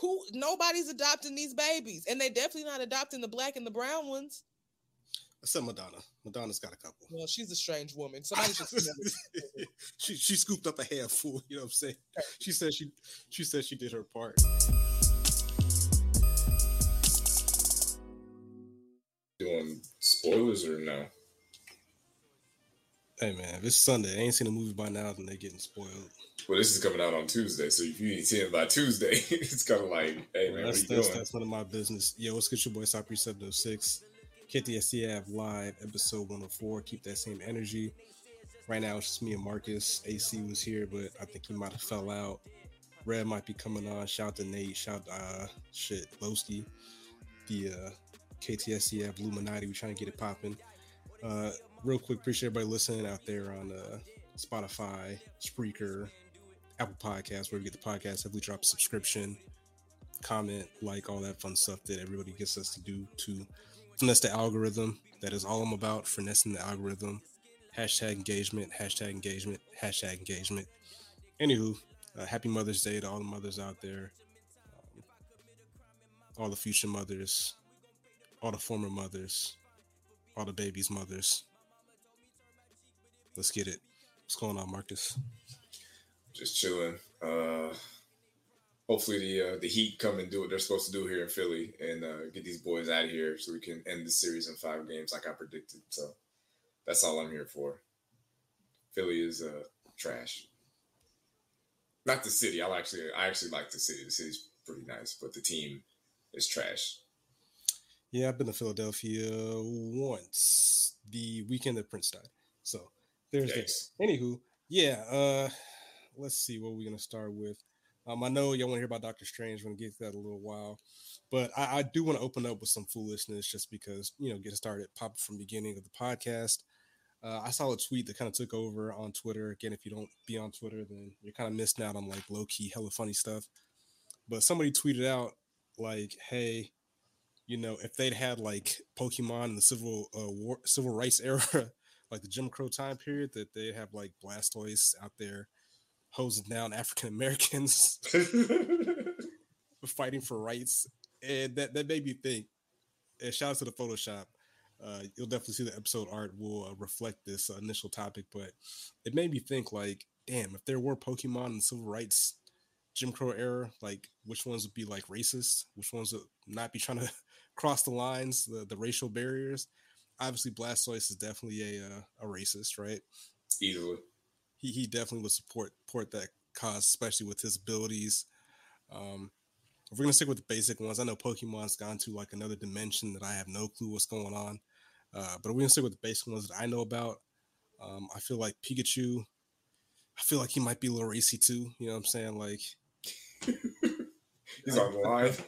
who nobody's adopting these babies, and they definitely not adopting the black and the brown ones. Except Madonna. Madonna's got a couple. Well, she's a strange woman. Somebody should she she scooped up a handful. You know what I'm saying? She said she she said she did her part. Doing spoilers or no? Hey man, if it's Sunday, I ain't seen a movie by now, then they getting spoiled. Well, this is coming out on Tuesday, so if you ain't seen it by Tuesday, it's kind of like, hey man, that's, that's, that's none of my business. Yo, what's good, your boy Cypress 706. KTSCF live episode 104. Keep that same energy. Right now, it's just me and Marcus. AC was here, but I think he might have fell out. Red might be coming on. Shout to Nate. Shout uh shit Lowski. The uh KTSCF Illuminati. We trying to get it popping. Uh real quick, appreciate everybody listening out there on uh Spotify, Spreaker, Apple Podcasts, where we get the podcast. Heavily drop a subscription, comment, like all that fun stuff that everybody gets us to do to finesse the algorithm. That is all I'm about, finessing the algorithm. Hashtag engagement, hashtag engagement, hashtag engagement. Anywho, uh, happy Mother's Day to all the mothers out there, um, all the future mothers, all the former mothers, all the babies' mothers. Let's get it. What's going on, Marcus? Just chilling. Uh, hopefully the uh, the Heat come and do what they're supposed to do here in Philly and uh, get these boys out of here so we can end the series in five games like I predicted. So that's all I'm here for. Philly is uh, trash. Not the city. I actually I actually like the city. The city's pretty nice, but the team is trash. Yeah, I've been to Philadelphia once the weekend that Prince died. So there's that. Anywho, yeah, uh let's see what we're gonna start with. Um, I know y'all want to hear about Doctor Strange. We're gonna get to that in a little while, but I, I do want to open up with some foolishness just because you know, get started pop from the beginning of the podcast. Uh, I saw a tweet that kind of took over on Twitter. Again, if you don't be on Twitter, then you're kind of missing out on like low key, hella funny stuff. But somebody tweeted out like, "Hey, you know, if they'd had like Pokemon in the civil uh, war, civil rights era, like the Jim Crow time period, that they'd have like Blastoise out there hosing down African Americans fighting for rights, and that that made me think. And shout out to the Photoshop. Uh, you'll definitely see the episode art will uh, reflect this uh, initial topic, but it made me think like, damn, if there were Pokemon in the civil rights Jim Crow era, like which ones would be like racist, which ones would not be trying to cross the lines, the, the racial barriers. Obviously, Blastoise is definitely a uh, a racist, right? Easily. He he definitely would support support that cause, especially with his abilities. Um, if we're gonna stick with the basic ones, I know Pokemon's gone to like another dimension that I have no clue what's going on. Uh, but we're gonna stick with the basic ones that I know about. Um, I feel like Pikachu. I feel like he might be a little racy too. You know what I'm saying? Like He's the.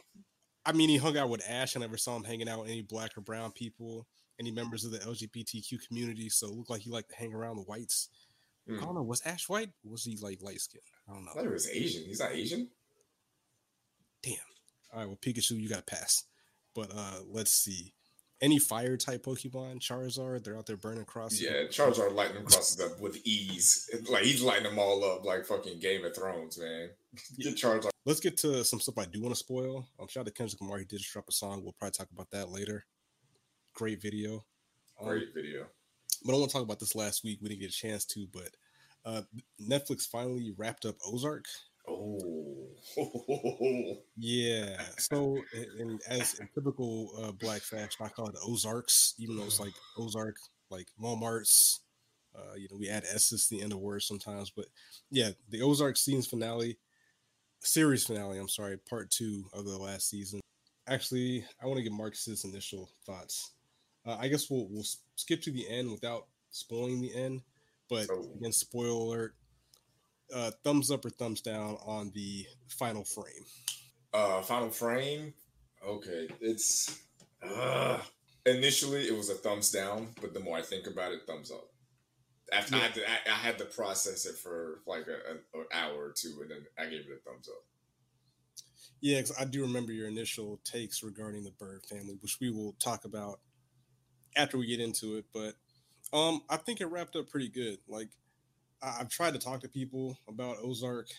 I mean, he hung out with Ash. I never saw him hanging out with any black or brown people, any members of the LGBTQ community. So it looked like he liked to hang around the whites. I Hmm. don't know. Was Ash white? Was he like light skinned? I don't I know. thought he was Asian. He's not Asian. Damn. All right. Well, Pikachu, you got pass. But uh let's see. Any fire type Pokemon, Charizard, they're out there burning crosses. Yeah, Charizard lighting them crosses up with ease. Like he's lighting them all up like fucking Game of Thrones, man. Get Charizard. Let's get to some stuff I do want to spoil. I'm shout out to Kendrick Lamar. He did just drop a song. We'll probably talk about that later. Great video. Um, Great video. but I want to talk about this last week. We didn't get a chance to, but uh, Netflix finally wrapped up Ozark. Oh, Yeah. So, in- as typical uh, black fashion, I call it Ozarks, even though it's like Ozark, like Walmart's. Uh, you know, we add S's to the end of words sometimes, but yeah, the Ozark scenes finale, series finale. I'm sorry, part two of the last season. Actually, I want to get Marcus's initial thoughts. Uh, I guess we'll we'll skip to the end without spoiling the end, but Oh. again, spoiler alert. Uh, thumbs up or thumbs down on the final frame. uh, Final Frame. Okay, it's uh, initially it was a thumbs down, but the more I think about it, thumbs up. After I, had to, I, I had to process it for like a, an hour or two, and then I gave it a thumbs up. Yeah, 'cause I do remember your initial takes regarding the Byrde family, which we will talk about after we get into it. But um, I think it wrapped up pretty good. Like I- I've tried to talk to people about Ozark.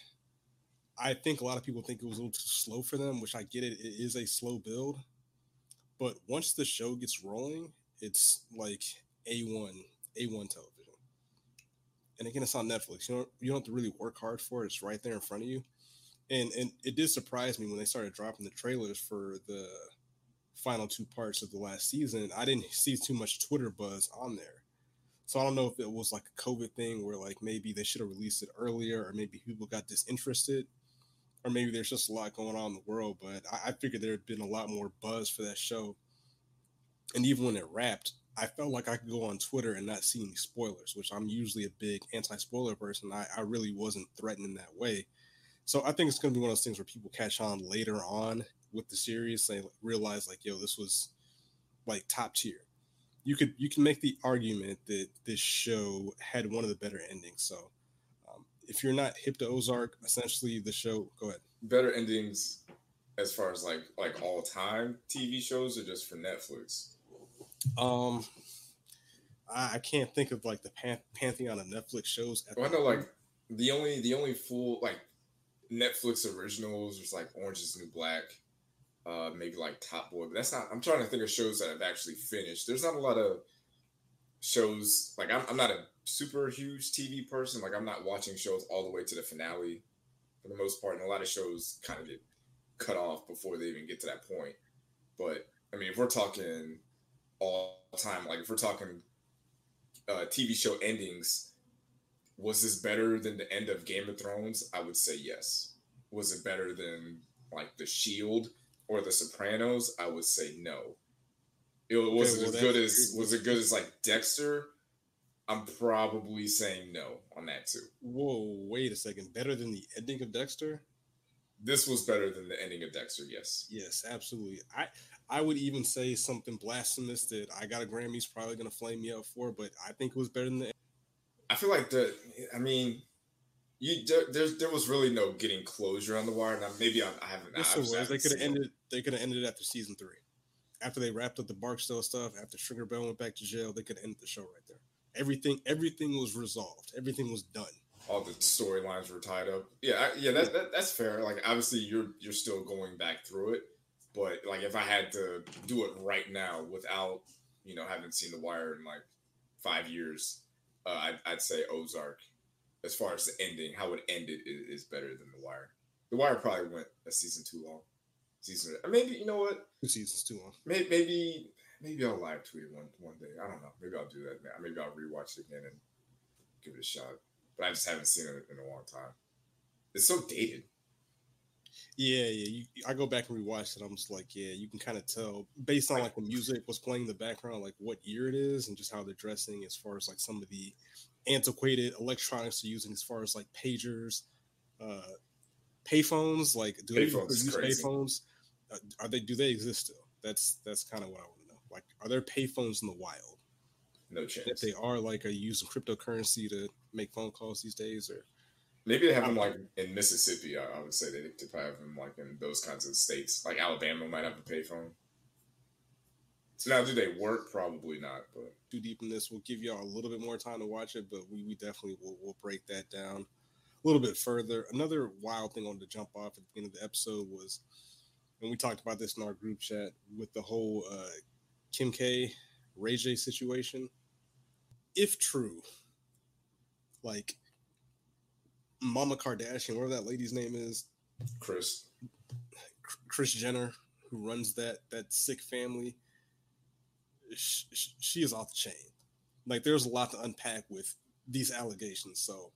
I think a lot of people think it was a little too slow for them, which I get it. It is a slow build, but once the show gets rolling, it's like a one a one television. And again, it's on Netflix. You don't you don't have to really work hard for it. It's right there in front of you. And and it did surprise me when they started dropping the trailers for the final two parts of the last season. I didn't see too much Twitter buzz on there. So I don't know if it was like a COVID thing where like maybe they should have released it earlier, or maybe people got disinterested, or maybe there's just a lot going on in the world. But I, I figured there had been a lot more buzz for that show. And even when it wrapped, I felt like I could go on Twitter and not see any spoilers, which I'm usually a big anti-spoiler person. I, I really wasn't threatened in that way. So I think it's going to be one of those things where people catch on later on with the series, they realize like, yo, this was like top tier you could you can make the argument that this show had one of the better endings. So um, if you're not hip to Ozark, essentially the show. Go ahead. Better endings as far as like like all time TV shows or just for Netflix. Um, I, I can't think of like the pan- pantheon of Netflix shows. Well, I know like the only the only full like Netflix originals was like Orange is New Black uh, maybe like Top Boy. But that's not. I'm trying to think of shows that I've actually finished. There's not a lot of shows like I'm, I'm not a super huge TV person. Like I'm not watching shows all the way to the finale for the most part, and a lot of shows kind of get cut off before they even get to that point. But I mean, if we're talking all time, like if we're talking uh, TV show endings, was this better than the end of Game of Thrones? I would say yes. Was it better than like The Shield? Or The Sopranos, I would say no. It wasn't okay, well, as good as was it good as like Dexter. I'm probably saying no on that too. Whoa, wait a second. Better than the ending of Dexter? This was better than the ending of Dexter, yes. Yes, absolutely. I I would even say something blasphemous that I got a Grammy's probably gonna flame me up for, but I think it was better than the I feel like the I mean you there, there was really no getting closure on the wire. Now maybe I, I haven't. Yes, I, was. They could have ended. They could have ended it after season three, after they wrapped up the Barksdale stuff. After Stringer Bell went back to jail, they could end the show right there. Everything, everything was resolved. Everything was done. All the storylines were tied up. Yeah, I, yeah, that, that that's fair. Like obviously, you're you're still going back through it, but like if I had to do it right now without you know having seen The Wire in like five years, uh, I'd, I'd say Ozark as far as the ending, how it ended is better than The Wire. The Wire probably went a season too long. Season, maybe you know what? Two seasons too long. Maybe, maybe, maybe I'll live tweet one one day. I don't know. Maybe I'll do that. Maybe I'll rewatch it again and give it a shot. But I just haven't seen it in a long time. It's so dated. Yeah, yeah. You, I go back and rewatch it. I'm just like, yeah, you can kind of tell based on like the music was playing in the background, like what year it is, and just how they're dressing, as far as like some of the antiquated electronics they're using, as far as like pagers, uh, payphones. Like, do payphones they use payphones? Are they? Do they exist still? That's that's kind of what I want to know. Like, are there payphones in the wild? No chance. If they are, like, are you using cryptocurrency to make phone calls these days, or Maybe they have them like in Mississippi. I, I would say they, they have them like in those kinds of states. Like Alabama might have a payphone. So now, do they work? Probably not. But too deep in this, we'll give y'all a little bit more time to watch it, but we, we definitely will we'll break that down a little bit further. Another wild thing on to jump off at the beginning of the episode was, and we talked about this in our group chat with the whole uh, Kim K, Ray J situation. If true, like Mama Kardashian, whatever that lady's name is, Kris, Kris Jenner, who runs that that sick family, she, she is off the chain. Like there's a lot to unpack with these allegations. So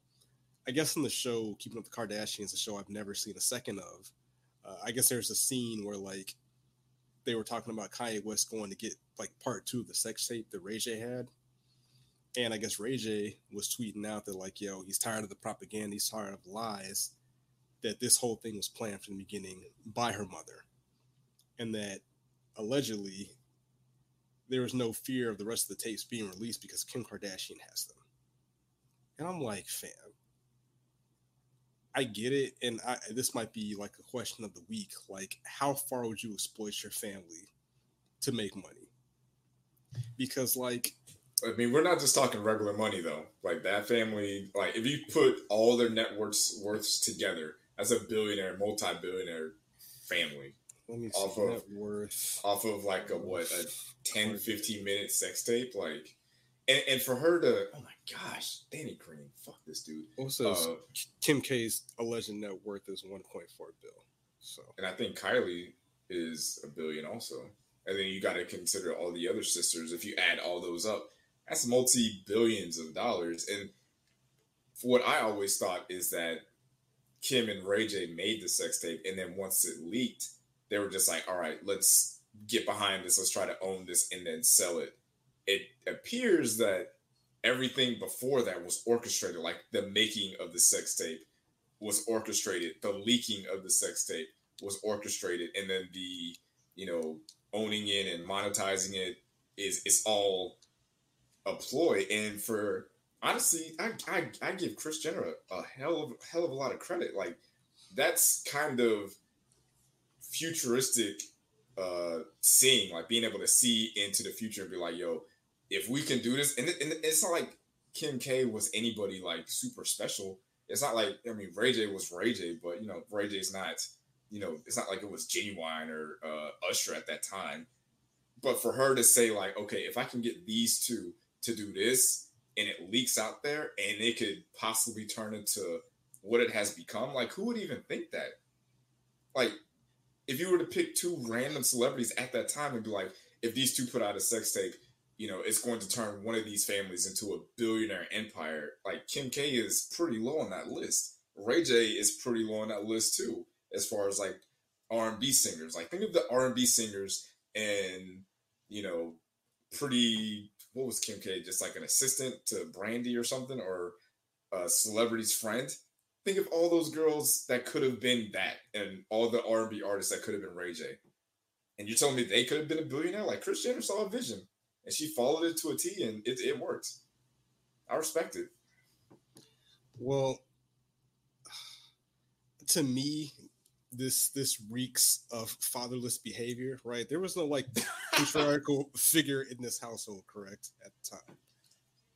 I guess in the show Keeping Up the Kardashians, a show I've never seen a second of, uh, I guess there's a scene where like they were talking about Kanye West going to get like part two of the sex tape that Ray J had. And I guess Ray J was tweeting out that like, yo, he's tired of the propaganda, he's tired of lies, that this whole thing was planned from the beginning by her mother. And that allegedly there was no fear of the rest of the tapes being released because Kim Kardashian has them. And I'm like, fam, I get it. And I, this might be like a question of the week. Like, how far would you exploit your family to make money? Because, like, I mean, we're not just talking regular money though. Like that family, like if you put all their net worths, worths together, That's a billionaire, multi-billionaire family. Let me Off of- net worth. off of like a what a 10 15 minute sex tape like and, and for her to oh my gosh danny green fuck this dude. Also, uh, Kim K's alleged net worth is 1.4 bill. So. And i think kylie is a billion also. And then you got to consider all the other sisters. If you add all those up that's multi-billions of dollars. And what i always thought is that kim and ray j made the sex tape and then once it leaked they were just like all right let's get behind this. Let's try to own this and then sell it it appears that everything before that was orchestrated like the making of the sex tape was orchestrated the leaking of the sex tape was orchestrated and then the you know owning it and monetizing it is it's all a ploy. And for honestly i i, I give kris jenner a, hell of hell of a lot of credit. Like that's kind of futuristic uh seeing like being able to see into the future and be like yo if we can do this and, and it's not like kim k was anybody like super special. It's not like i mean ray j was ray j but you know ray j's not you know it's not like it was Ginuwine or uh usher at that time. But for her to say like okay if i can get these two to do this and it leaks out there and it could possibly turn into what it has become like who would even think that? Like if you were to pick two random celebrities at that time and be like, if these two put out a sex tape, you know, it's going to turn one of these families into a billionaire empire. Like Kim K is pretty low on that list. Ray J is pretty low on that list too, as far as like R and B singers. Like think of the R and B singers and you know, pretty what was Kim K? Just like an assistant to Brandy or something, or a celebrity's friend think of all those girls that could have been that and all the r&b artists that could have been ray j and you're telling me they could have been a billionaire like kris jenner saw a vision and she followed it to a t and it, it worked i respect it Well, to me, this this reeks of fatherless behavior, right? There was no like patriarchal figure in this household, correct, at the time,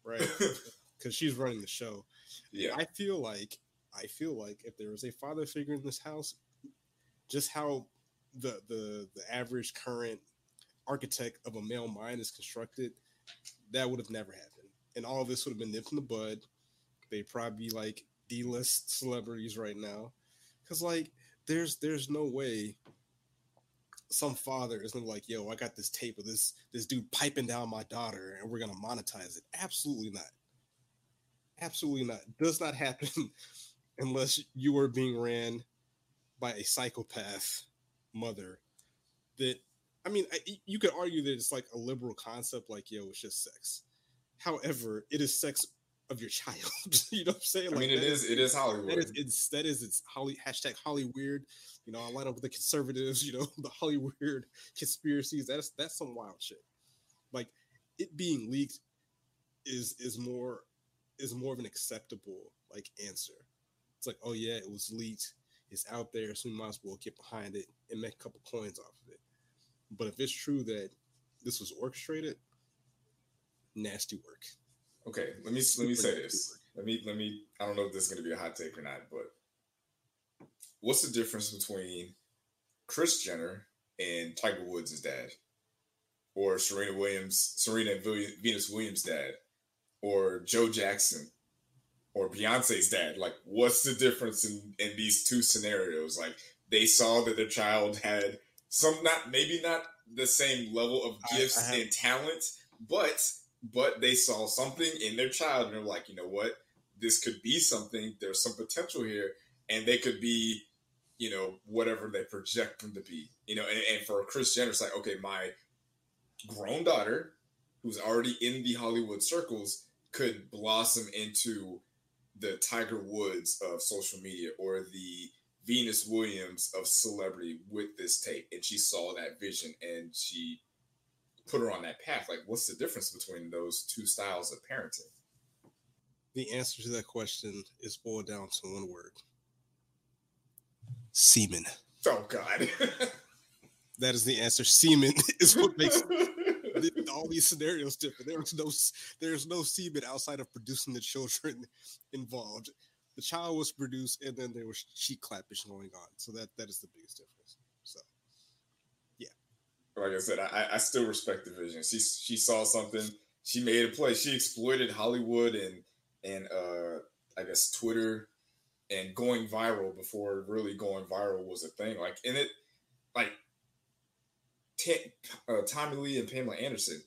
right? Because she's running the show. yeah I feel like I feel like if there was a father figure in this house, just how the the the average current architect of a male mind is constructed, that would have never happened, and all this would have been nipped in the bud. They'd probably be like D-list celebrities right now, because like there's there's no way some father is gonna be like, yo, I got this tape of this this dude piping down my daughter, and we're gonna monetize it. Absolutely not. Absolutely not. Does not happen unless you are being ran by a psychopath mother. That I mean, I, you could argue that it's like a liberal concept, like yo, it's just sex. However, it is sex of your child. you know what I'm saying? i mean it that is it is hollywood that is it's that is it's Holly hashtag Holly weird. You know, I line up with the conservatives. You know, the Holly weird conspiracies. That's that's some wild shit. Like it being leaked is is more is more of an acceptable like answer. It's like, oh yeah, it was leaked. It's out there, so we might as well get behind it and make a couple coins off of it. But if it's true that this was orchestrated, nasty work. okay let me let me say this. work. let me let me i don't know if this is going to be a hot take or not but what's the difference between kris jenner and tiger woods' dad? Or serena williams serena and venus williams dad? Or joe jackson? Or beyonce's dad? Like what's the difference in in these two scenarios? Like they saw that their child had some not maybe not the same level of I- gifts I have- and talent but but they saw something in their child and they're like, you know what, this could be something. There's some potential here, and they could be, you know, whatever they project them to be. You know, and, and for Kris Jenner, it's like, okay, my grown daughter, who's already in the Hollywood circles, could blossom into the Tiger Woods of social media or the Venus Williams of celebrity with this tape. And she saw that vision and she put her on that path. Like, what's the difference between those two styles of parenting? The answer to that question is boiled down to one word. Semen. Oh God. That is the answer. Semen is what makes all these scenarios different. There's no there's no semen outside of producing the children involved. The child was produced, and then there was cheek clapping going on. So that that is the biggest difference. So, yeah. Like I said, I, I still respect the vision. She she saw something. She made a play. She exploited Hollywood and and uh I guess Twitter and going viral before really going viral was a thing. Like in it, like T- uh, Tommy Lee and Pamela Anderson,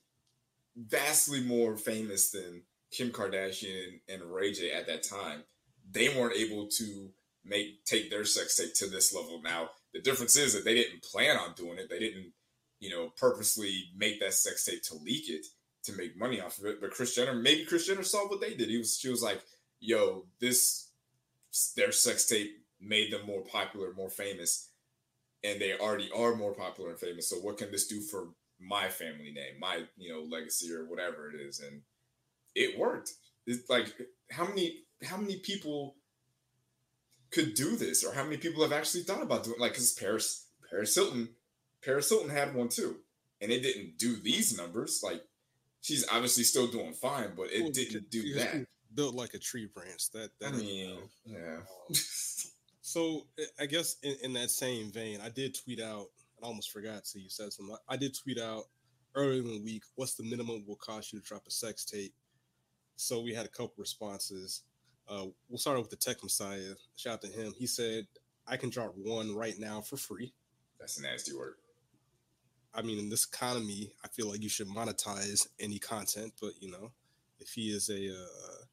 vastly more famous than Kim Kardashian and Ray J at that time. They weren't able to make take their sex tape to this level. Now the difference is that they didn't plan on doing it. They didn't, you know, purposely make that sex tape to leak it to make money off of it. But Kris Jenner, maybe Kris Jenner saw what they did. He was she was like, "Yo, this their sex tape made them more popular, more famous." and they already are more popular and famous. So what can this do for my family name, my you know legacy or whatever it is? And it worked. It's like how many how many people could do this, or how many people have actually thought about doing like because Paris Paris Hilton Paris Hilton had one too, and it didn't do these numbers. Like she's obviously still doing fine, but it well, didn't do that. Built like a tree branch. That that I mean, yeah. Um, so eh, I guess in, in, that same vein, I did tweet out. I almost forgot. So you said something. I did tweet out earlier in the week. What's the minimum will cost you to drop a sex tape? So we had a couple responses. Uh, we'll start with the Tech Messiah. Shout out to him. He said, "I can drop one right now for free." That's a nasty word. I mean, in this economy, I feel like you should monetize any content. But you know, if he is a uh,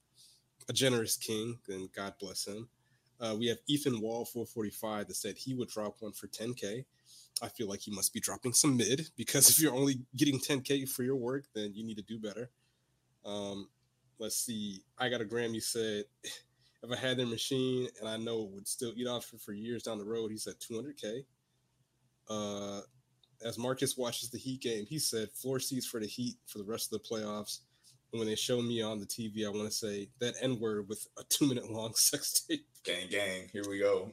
a generous king, then God bless him. Uh, we have Ethan Wall 445 that said he would drop one for 10K. I feel like he must be dropping some mid because if you're only getting 10K for your work, then you need to do better. Um, let's see. I got a Grammy said, if I had their machine and I know it would still eat off for, for years down the road, he said 200K. Uh, as Marcus watches the Heat game, he said floor seats for the Heat for the rest of the playoffs. And when they show me on the TV, I want to say that N word with a two minute long sex tape. Gang, gang, here we go.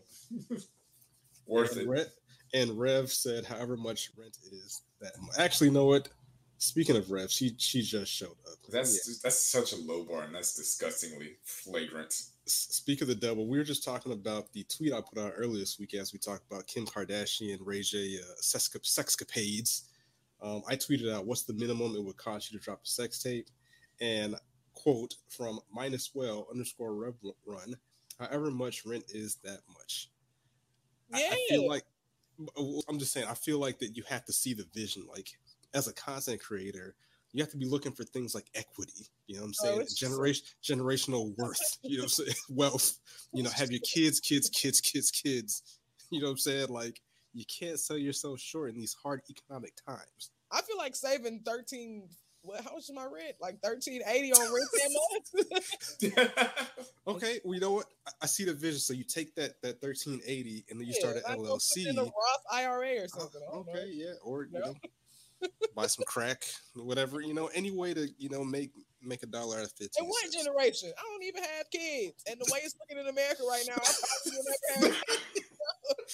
Worth and it. and Rev said, however much rent is that. Actually, know what? Speaking of Rev, she she just showed up. That's yeah. that's such a low bar, and that's disgustingly flagrant. Speak of the devil, we were just talking about the tweet I put out earlier this week as we talked about Kim Kardashian, Ray J, uh, sexcapades. Um, I tweeted out, "What's the minimum it would cost you to drop a sex tape?" And quote from minus well underscore rev run, however much rent is that much. Yeah. I, I feel like I'm just saying, I feel like that you have to see the vision. Like as a content creator, you have to be looking for things like equity. You know what I'm saying? Oh, Generation generational worth, you know what I'm saying? Wealth. You know, have your kids, kids, kids, kids, kids. You know what I'm saying? Like you can't sell yourself short in these hard economic times. I feel like saving 13 what how much is my rent? Like thirteen eighty on rent that month. okay, well you know what? I, I, see the vision. So you take that that thirteen eighty and then you yeah, start an LLC, in a Roth IRA or something. Uh, okay, yeah, or you know, buy some crack, whatever. You know, any way to you know make make a dollar out of fifteen. And what generation? I don't even have kids, and the way it's looking in America right now, I probably never have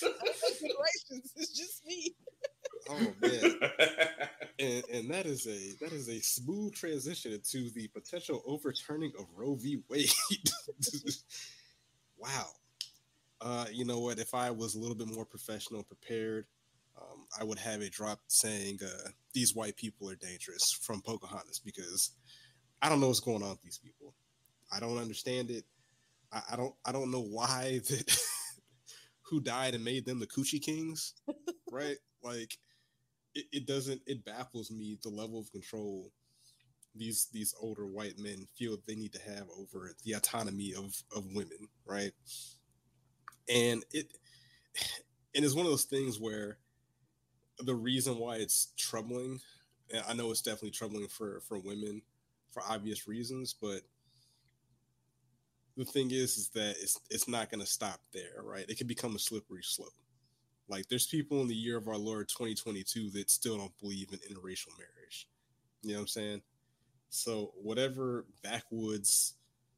generations. It's just me. Oh man, and, and that is a that is a smooth transition into the potential overturning of Roe v. Wade. wow. Uh, you know what? If I was a little bit more professional, prepared, um, I would have a drop saying uh, these white people are dangerous from Pocahontas because I don't know what's going on with these people. I don't understand it. I, I don't. I don't know why that who died and made them the coochie kings, right? Like it, it doesn't it baffles me the level of control these these older white men feel they need to have over the autonomy of of women right and it and it's one of those things where the reason why it's troubling and i know it's definitely troubling for for women for obvious reasons but the thing is is that it's it's not going to stop there right it can become a slippery slope like there's people in the year of our Lord 2022 that still don't believe in interracial marriage. You know what I'm saying? So whatever backwoods,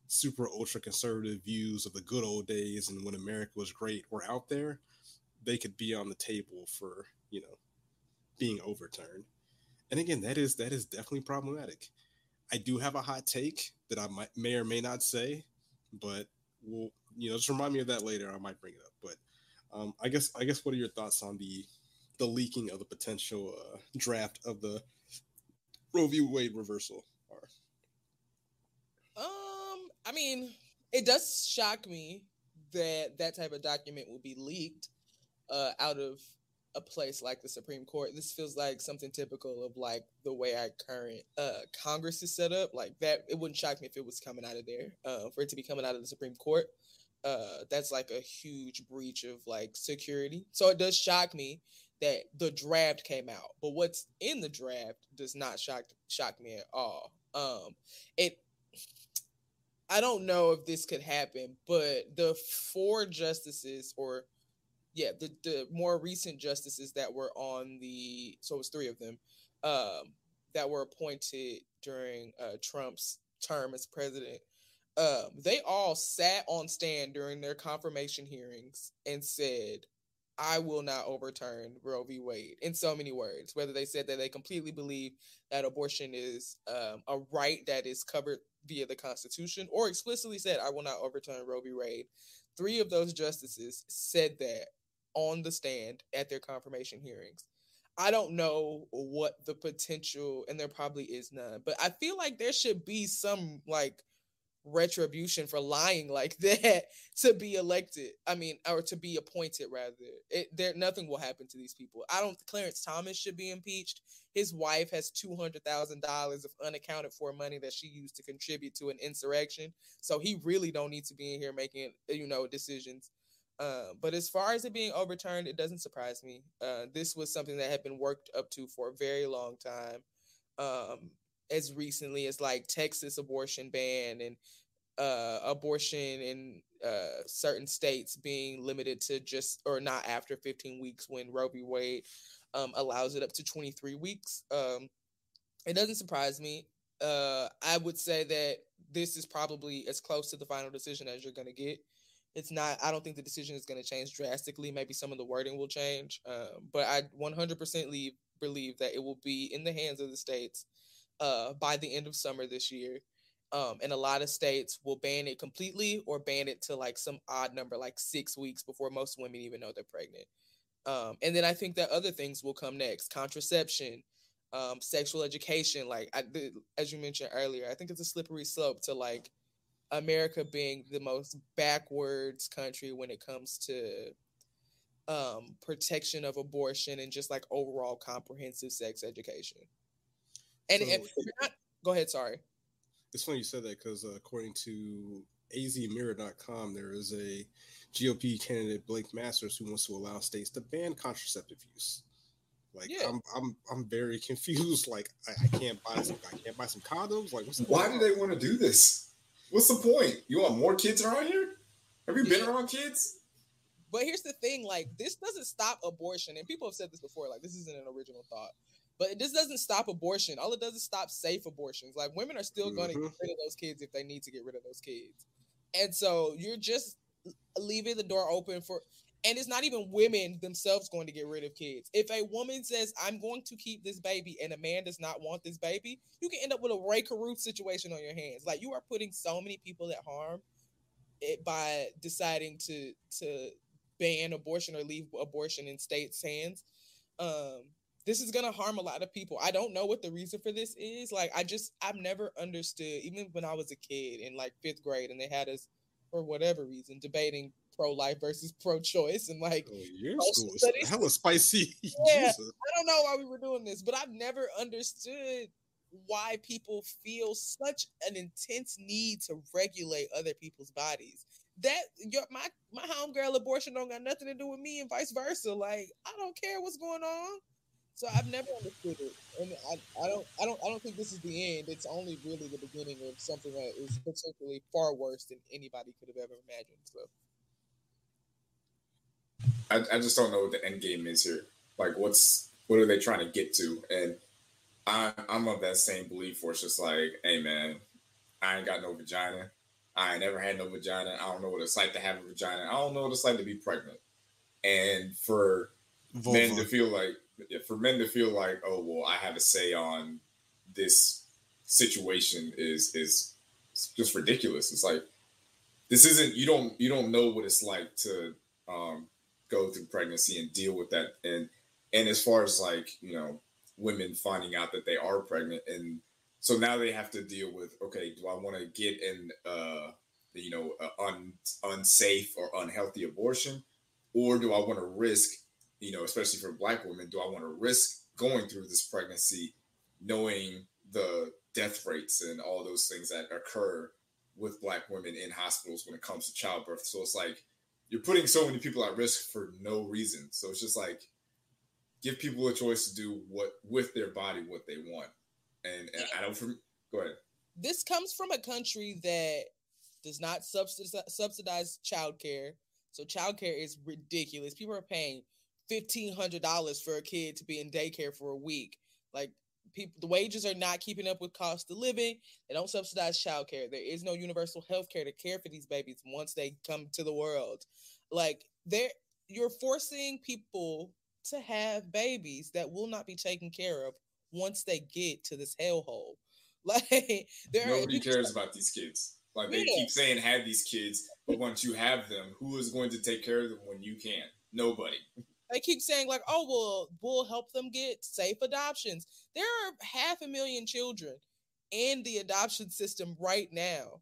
super ultra conservative views of the good old days and when America was great were out there, they could be on the table for, you know, being overturned. And again, that is that is definitely problematic. I do have a hot take that I might may or may not say, but we'll you know, just remind me of that later. I might bring it up. But um, I guess I guess what are your thoughts on the the leaking of the potential uh, draft of the Roe v. Wade reversal are? Um, I mean, it does shock me that that type of document will be leaked uh, out of a place like the Supreme Court. This feels like something typical of like the way our current uh, Congress is set up. Like that, it wouldn't shock me if it was coming out of there. Uh, for it to be coming out of the Supreme Court, uh, that's like a huge breach of like security. So it does shock me that the draft came out, but what's in the draft does not shock shock me at all. Um, it. I don't know if this could happen, but the four justices or yeah, the, the more recent justices that were on the so it was three of them um, that were appointed during uh, Trump's term as president. Um, they all sat on stand during their confirmation hearings and said, "I will not overturn Roe v. Wade." In so many words, whether they said that they completely believe that abortion is um, a right that is covered via the Constitution, or explicitly said, "I will not overturn Roe v. Wade." Three of those justices said that on the stand at their confirmation hearings. I don't know what the potential, and there probably is none, but I feel like there should be some like retribution for lying like that to be elected. I mean, or to be appointed rather. It, there, nothing will happen to these people. I don't. Clarence Thomas should be impeached. His wife has two hundred thousand dollars of unaccounted for money that she used to contribute to an insurrection. So he really don't need to be in here making you know decisions uh, but as far as it being overturned, it doesn't surprise me. Uh, this was something that had been worked up to for a very long time. Um, as recently as like Texas abortion ban and uh, abortion in uh, certain states being limited to just or not after 15 weeks when Roe v. Wade um, allows it up to 23 weeks. Um, it doesn't surprise me. Uh, I would say that this is probably as close to the final decision as you're going to get. It's not. I don't think the decision is going to change drastically. Maybe some of the wording will change, um, but I 100% leave, believe that it will be in the hands of the states uh, by the end of summer this year. Um, and a lot of states will ban it completely or ban it to like some odd number, like six weeks before most women even know they're pregnant. Um, and then I think that other things will come next: contraception, um, sexual education. Like I, the, as you mentioned earlier, I think it's a slippery slope to like America being the most backwards country when it comes to um, protection of abortion and just like overall comprehensive sex education. And, so, and not, go ahead, sorry. It's funny you said that because uh, according to azmirror.com, there is a GOP candidate, Blake Masters, who wants to allow states to ban contraceptive use. Like yeah. I'm, I'm, I'm very confused. Like I, I, can't buy some, I can't buy some condoms. Like what's why do they want to do this? What's the point? You want more kids around here? Have you been around kids? But here's the thing: like this doesn't stop abortion, and people have said this before. Like this isn't an original thought, but this doesn't stop abortion. All it does is stop safe abortions. Like women are still mm-hmm. going to get rid of those kids if they need to get rid of those kids, and so you're just leaving the door open for and it's not even women themselves going to get rid of kids. If a woman says, I'm going to keep this baby, and a man does not want this baby, you can end up with a Rae Carruth situation on your hands. Like you are putting so many people at harm it, by deciding to to ban abortion or leave abortion in states' hands. Um, this is gonna harm a lot of people. I don't know what the reason for this is. Like, I just I've never understood, even when I was a kid in like fifth grade, and they had us for whatever reason debating pro life versus pro choice and like oh, your school is hella spicy. Yeah, I don't know why we were doing this, but I've never understood why people feel such an intense need to regulate other people's bodies. That your my my homegirl abortion don't got nothing to do with me and vice versa. Like I don't care what's going on. So I've never understood it, and I, I don't I don't I don't think this is the end. It's only really the beginning of something that is potentially far worse than anybody could have ever imagined. So. I, I just don't know what the end game is here. Like, what's what are they trying to get to? And I, I'm of that same belief where it's just like, hey man, I ain't got no vagina. I ain't never had no vagina. I don't know what it's like to have a vagina. I don't know what it's like to be pregnant. And for Vulva. men to feel like, for men to feel like, oh well, I have a say on this situation is is just ridiculous. It's like this isn't you don't you don't know what it's like to um, go through pregnancy and deal with that. And and as far as like you know women finding out that they are pregnant and so now they have to deal with okay do i want to get in uh you know un, unsafe or unhealthy abortion? Or do i want to risk you know especially for black women do i want to risk going through this pregnancy knowing the death rates and all those things that occur with black women in hospitals when it comes to childbirth? So it's like you're putting so many people at risk for no reason so it's just like give people a choice to do what with their body what they want. And, and I don't go ahead. This comes from a country that does not subsidize subsidize childcare. So childcare is ridiculous. People are paying fifteen hundred dollars for a kid to be in daycare for a week. Like people, the wages are not keeping up with cost of living. They don't subsidize childcare. There is no universal health care to care for these babies once they come to the world. Like there, you're forcing people to have babies that will not be taken care of once they get to this hellhole. Like there nobody cares about these kids. Like they yeah. keep saying have these kids, but once you have them, who is going to take care of them when you can't? Nobody. They keep saying like, "Oh, well, we'll help them get safe adoptions." There are half a million children in the adoption system right now.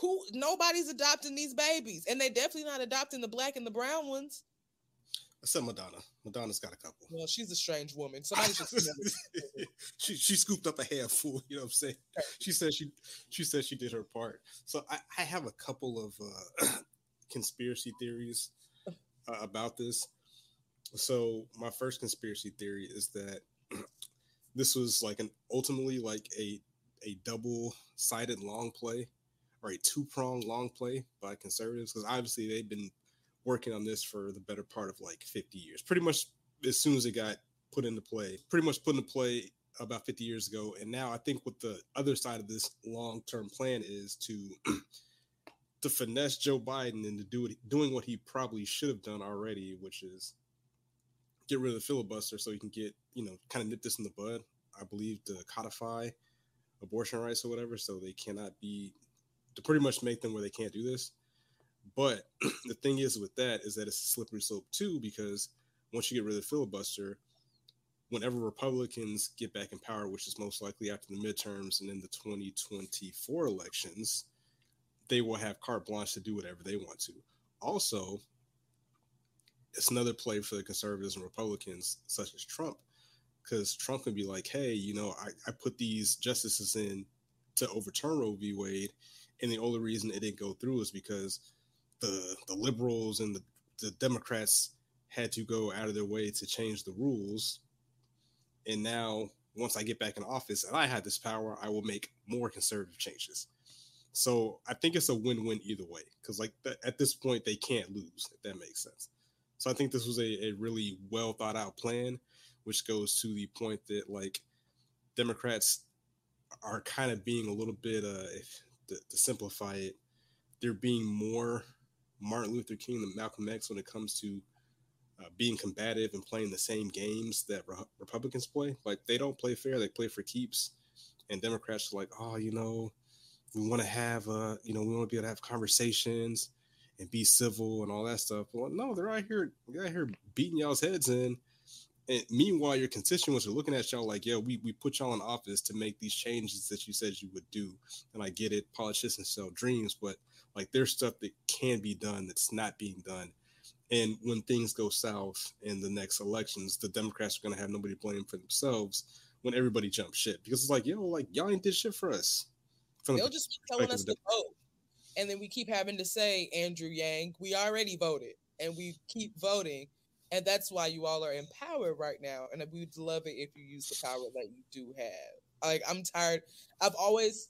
Who nobody's adopting these babies, and they definitely not adopting the black and the brown ones. Except Madonna. Madonna's got a couple. Well, she's a strange woman. Somebody she she scooped up a handful. You know what I'm saying? She said she she said she did her part. So I, I have a couple of uh, conspiracy theories uh, about this. So my first conspiracy theory is that this was like an ultimately like a a double sided long play or a two prong long play by conservatives because obviously they've been working on this for the better part of like 50 years. Pretty much as soon as it got put into play, pretty much put into play about 50 years ago. And now I think what the other side of this long-term plan is to to finesse Joe Biden into do doing what he probably should have done already, which is get rid of the filibuster so he can get, you know, kind of nip this in the bud. I believe to codify abortion rights or whatever, so they cannot be to pretty much make them where they can't do this. But the thing is with that is that it's a slippery slope too, because once you get rid of the filibuster, whenever Republicans get back in power, which is most likely after the midterms and in the 2024 elections, they will have carte blanche to do whatever they want to. Also, it's another play for the conservatives and Republicans, such as Trump, because Trump can be like, hey, you know, I, I put these justices in to overturn Roe v. Wade. And the only reason it didn't go through is because the the liberals and the, the Democrats had to go out of their way to change the rules. And now, once I get back in office and I have this power, I will make more conservative changes. So I think it's a win-win either way because, like, th- at this point, they can't lose. If that makes sense. So I think this was a, a really well thought out plan, which goes to the point that like Democrats are kind of being a little bit, uh, if, to, to simplify it, they're being more Martin Luther King and Malcolm X when it comes to uh, being combative and playing the same games that re- Republicans play. Like they don't play fair; they play for keeps. And Democrats are like, oh, you know, we want to have, uh, you know, we want to be able to have conversations and be civil and all that stuff. Well, no, they're out here, they're out here beating y'all's heads in. And meanwhile, your constituents are looking at y'all like, yeah, we, we put y'all in office to make these changes that you said you would do. And I get it, politicians sell dreams, but like there's stuff that can be done that's not being done. And when things go south in the next elections, the Democrats are going to have nobody blame for themselves when everybody jumps shit because it's like, yo, like y'all ain't did shit for us. From They'll just keep telling us to vote. And then we keep having to say, Andrew Yang, we already voted and we keep voting. And that's why you all are in power right now. And we'd love it if you use the power that you do have. Like, I'm tired. I've always,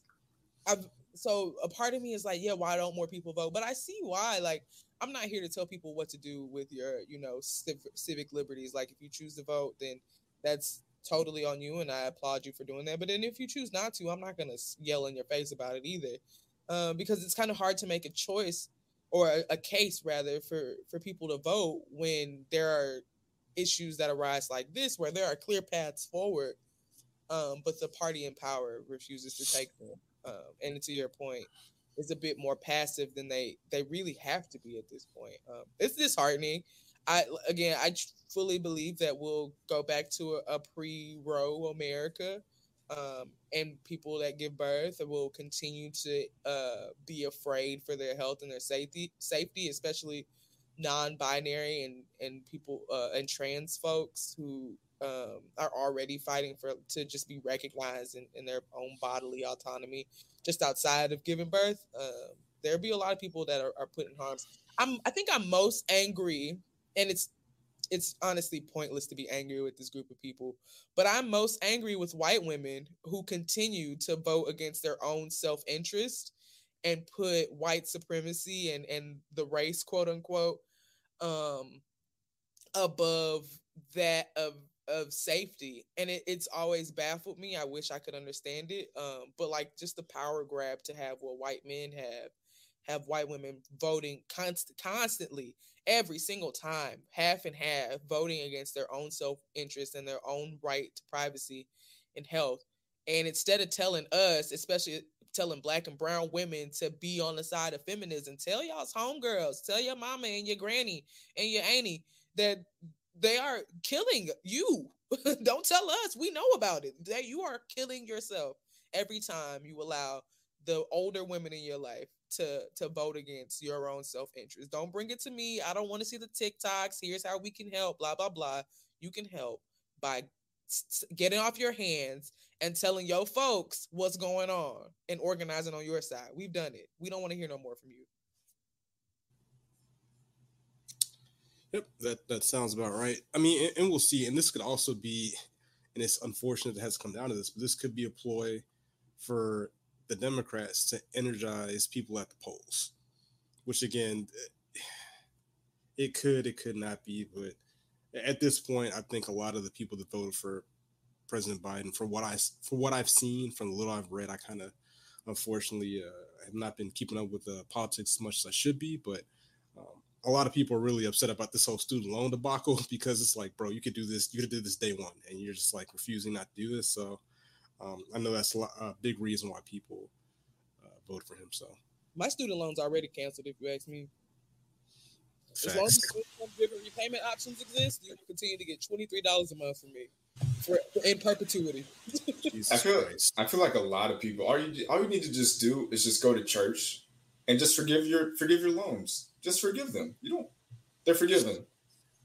I've so a part of me is like, yeah, why don't more people vote? But I see why. Like, I'm not here to tell people what to do with your, you know, civ- civic liberties. Like, if you choose to vote, then that's totally on you, and I applaud you for doing that. But then if you choose not to, I'm not gonna yell in your face about it either, uh, because it's kind of hard to make a choice or a, a case rather for for people to vote when there are issues that arise like this, where there are clear paths forward, um, but the party in power refuses to take them. Um, and to your point, is a bit more passive than they they really have to be at this point. Um, it's disheartening. I again, I fully believe that we'll go back to a, a pre-Roe America, um, and people that give birth will continue to uh, be afraid for their health and their safety, safety, especially non-binary and and people uh, and trans folks who um, are already fighting for to just be recognized in, in their own bodily autonomy just outside of giving birth. Uh, there'll be a lot of people that are, are put in harms. I'm I think I'm most angry, and it's it's honestly pointless to be angry with this group of people, but I'm most angry with white women who continue to vote against their own self-interest and put white supremacy and and the race quote unquote um above that of of safety. And it, it's always baffled me. I wish i could understand it um but like just the power grab to have what white men have have white women voting const- constantly every single time half and half voting against their own self-interest and their own right to privacy and health and instead of telling us especially telling black and brown women to be on the side of feminism tell y'all's homegirls tell your mama and your granny and your auntie that they are killing you. Don't tell us. We know about it. That you are killing yourself every time you allow the older women in your life to to vote against your own self-interest. Don't bring it to me. I don't want to see the TikToks. Here's how we can help, blah blah blah. You can help by getting off your hands and telling your folks what's going on and organizing on your side. We've done it. We don't want to hear no more from you. Yep, that that sounds about right. I mean, and, and, we'll see. And this could also be, and it's unfortunate it has come down to this, but this could be a ploy for the Democrats to energize people at the polls, which again, it could, it could not be, but at this point, I think a lot of the people that voted for President Biden, for what I for what I've seen, from the little I've read, I kind of unfortunately uh, have not been keeping up with the politics as much as I should be, but a lot of people are really upset about this whole student loan debacle because it's like, bro, you could do this, you could do this day one, and you're just like refusing not to do this. So um, I know that's a, lot, a, big reason why people uh, vote for him. So my student loan's already canceled, if you ask me. Facts. As long as different repayment options exist, you will continue to get twenty three dollars a month from me for, in perpetuity. I feel I feel like a lot of people all you all you need to just do is just go to church and just forgive your forgive your loans just forgive them. You don't. They're forgiven.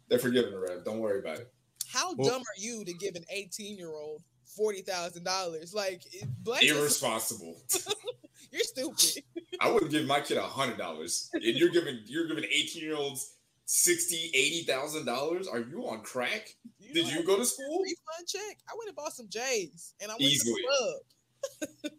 They're forgiven, Rev. Don't worry about it. How well, dumb are you to give an 18 year old forty thousand dollars? Like irresponsible. you're stupid. I wouldn't give my kid a hundred dollars. And you're giving you're giving 18 year olds 60 80 thousand dollars are you on crack you did you go to school refund check i went and bought some j's and i went Easily. to the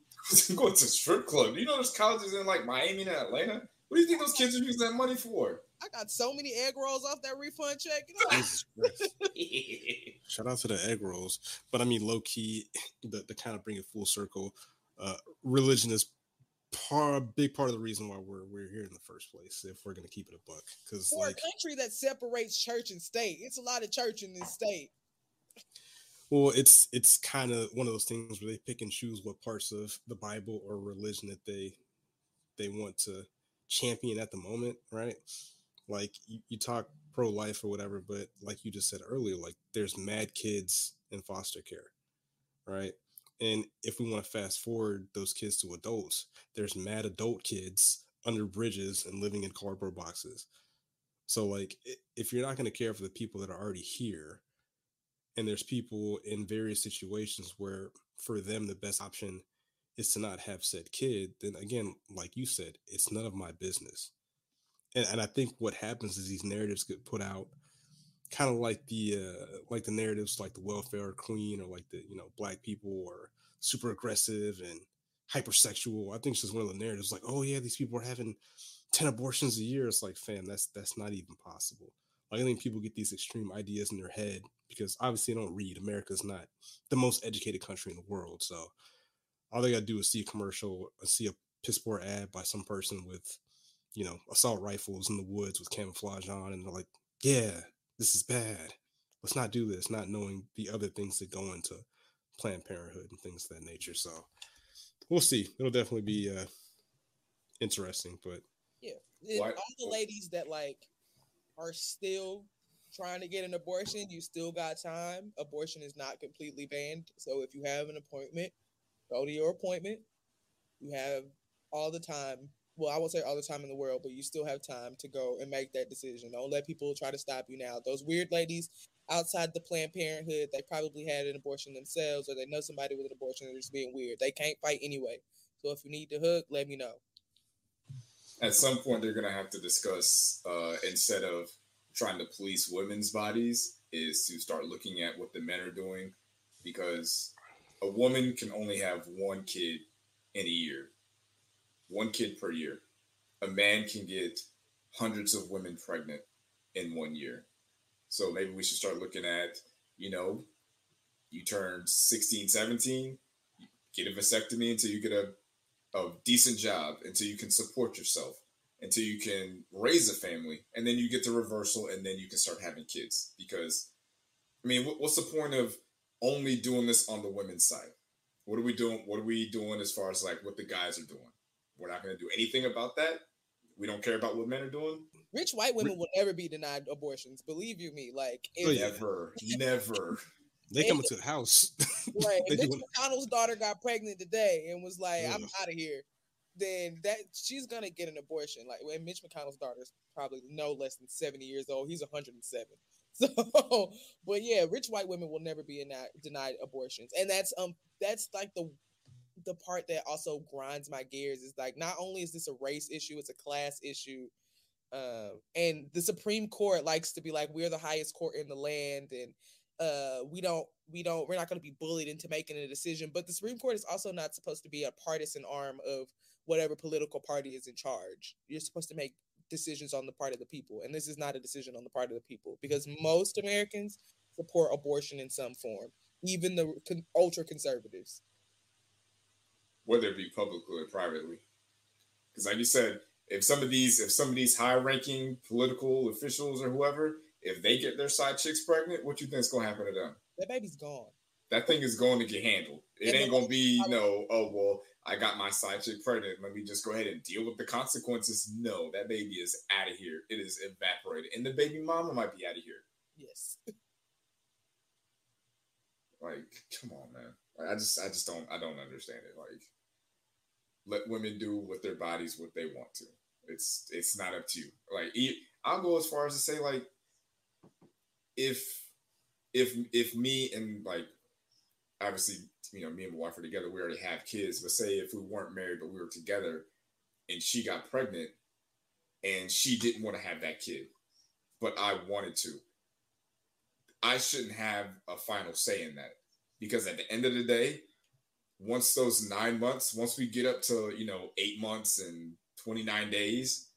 club going to strip club you know there's colleges in like miami and atlanta what do you think those kids are using that money for? I got so many egg rolls off that refund check. You know? Shout out to the egg rolls. But I mean, low key, the, the kind of bring it full circle, uh, religion is part, a big part of the reason why we're we're here in the first place. If we're gonna keep it a buck, because for like, a country that separates church and state, it's a lot of church in this state. Well, it's it's kind of one of those things where they pick and choose what parts of the Bible or religion that they they want to champion at the moment, right? Like you, you talk pro life or whatever, but like you just said earlier, like there's mad kids in foster care, right? And if we want to fast forward those kids to adults, there's mad adult kids under bridges and living in cardboard boxes. So, like, if you're not going to care for the people that are already here, and there's people in various situations where for them the best option is to not have said kid, then again, like you said, it's none of my business. And, and I think what happens is these narratives get put out kind of like the uh, like the narratives like the welfare queen or like the you know black people are super aggressive and hypersexual. I think it's just one of the narratives like, oh yeah, these people are having 10 abortions a year. It's like, fam, that's that's not even possible. Like I think people get these extreme ideas in their head because obviously they don't read. America's not the most educated country in the world. So all they gotta do is see a commercial, uh, see a piss poor ad by some person with, you know, assault rifles in the woods with camouflage on, and they're like, "Yeah, this is bad. Let's not do this." Not knowing the other things that go into Planned Parenthood and things of that nature. So we'll see. It'll definitely be uh, interesting, but yeah, all the ladies that like are still trying to get an abortion, you still got time. Abortion is not completely banned. So if you have an appointment, go to your appointment. You have all the time. Well, I won't say all the time in the world, but you still have time to go and make that decision. Don't let people try to stop you now. Those weird ladies outside the Planned Parenthood, they probably had an abortion themselves or they know somebody with an abortion. They're just being weird. They can't fight anyway. So if you need to hook, let me know. At some point, they're going to have to discuss uh, instead of trying to police women's bodies is to start looking at what the men are doing because a woman can only have one kid in a year, one kid per year. A man can get hundreds of women pregnant in one year. So maybe we should start looking at, you know, you turn 16, 17, get a vasectomy until you get a, a decent job, until you can support yourself until you can raise a family and then you get the reversal and then you can start having kids because i mean what's the point of only doing this on the women's side what are we doing what are we doing as far as like what the guys are doing we're not going to do anything about that. We don't care about what men are doing. Rich white women will never be denied abortions believe you me like never never. They come to the house. Right Mitch McConnell's daughter got pregnant today and was like i'm out of here. Then that she's gonna get an abortion. Like when Mitch McConnell's daughter is probably no less than 70 years old. He's 107. So, but yeah, rich white women will never be denied, denied abortions, and that's um that's like the the part that also grinds my gears is like not only is this a race issue, it's a class issue. Um, and the Supreme Court likes to be like, we're the highest court in the land, and uh, we don't, we don't, we're not going to be bullied into making a decision. But the Supreme Court is also not supposed to be a partisan arm of whatever political party is in charge. You're supposed to make decisions on the part of the people. And this is not a decision on the part of the people because most Americans support abortion in some form, even the con- ultra conservatives. Whether it be publicly or privately. Because, like you said, if some of these, if some of these high-ranking political officials or whoever, if they get their side chicks pregnant, what you think is going to happen to them? That baby's gone. That thing is going to get handled. It ain't going to be, you know, oh well, I got my side chick pregnant. Let me just go ahead and deal with the consequences. No, that baby is out of here. It is evaporated. And the baby mama might be out of here. Yes. like, come on, man. Like, I just I just don't I don't understand it. Like let women do with their bodies what they want to. It's it's not up to you. Like I'll go as far as to say like if if if me and like obviously you know, me and my wife are together, we already have kids. But say if we weren't married, but we were together and she got pregnant and she didn't want to have that kid, but I wanted to, I shouldn't have a final say in that. Because at the end of the day, once those nine months, once we get up to, you know, eight months and 29 days,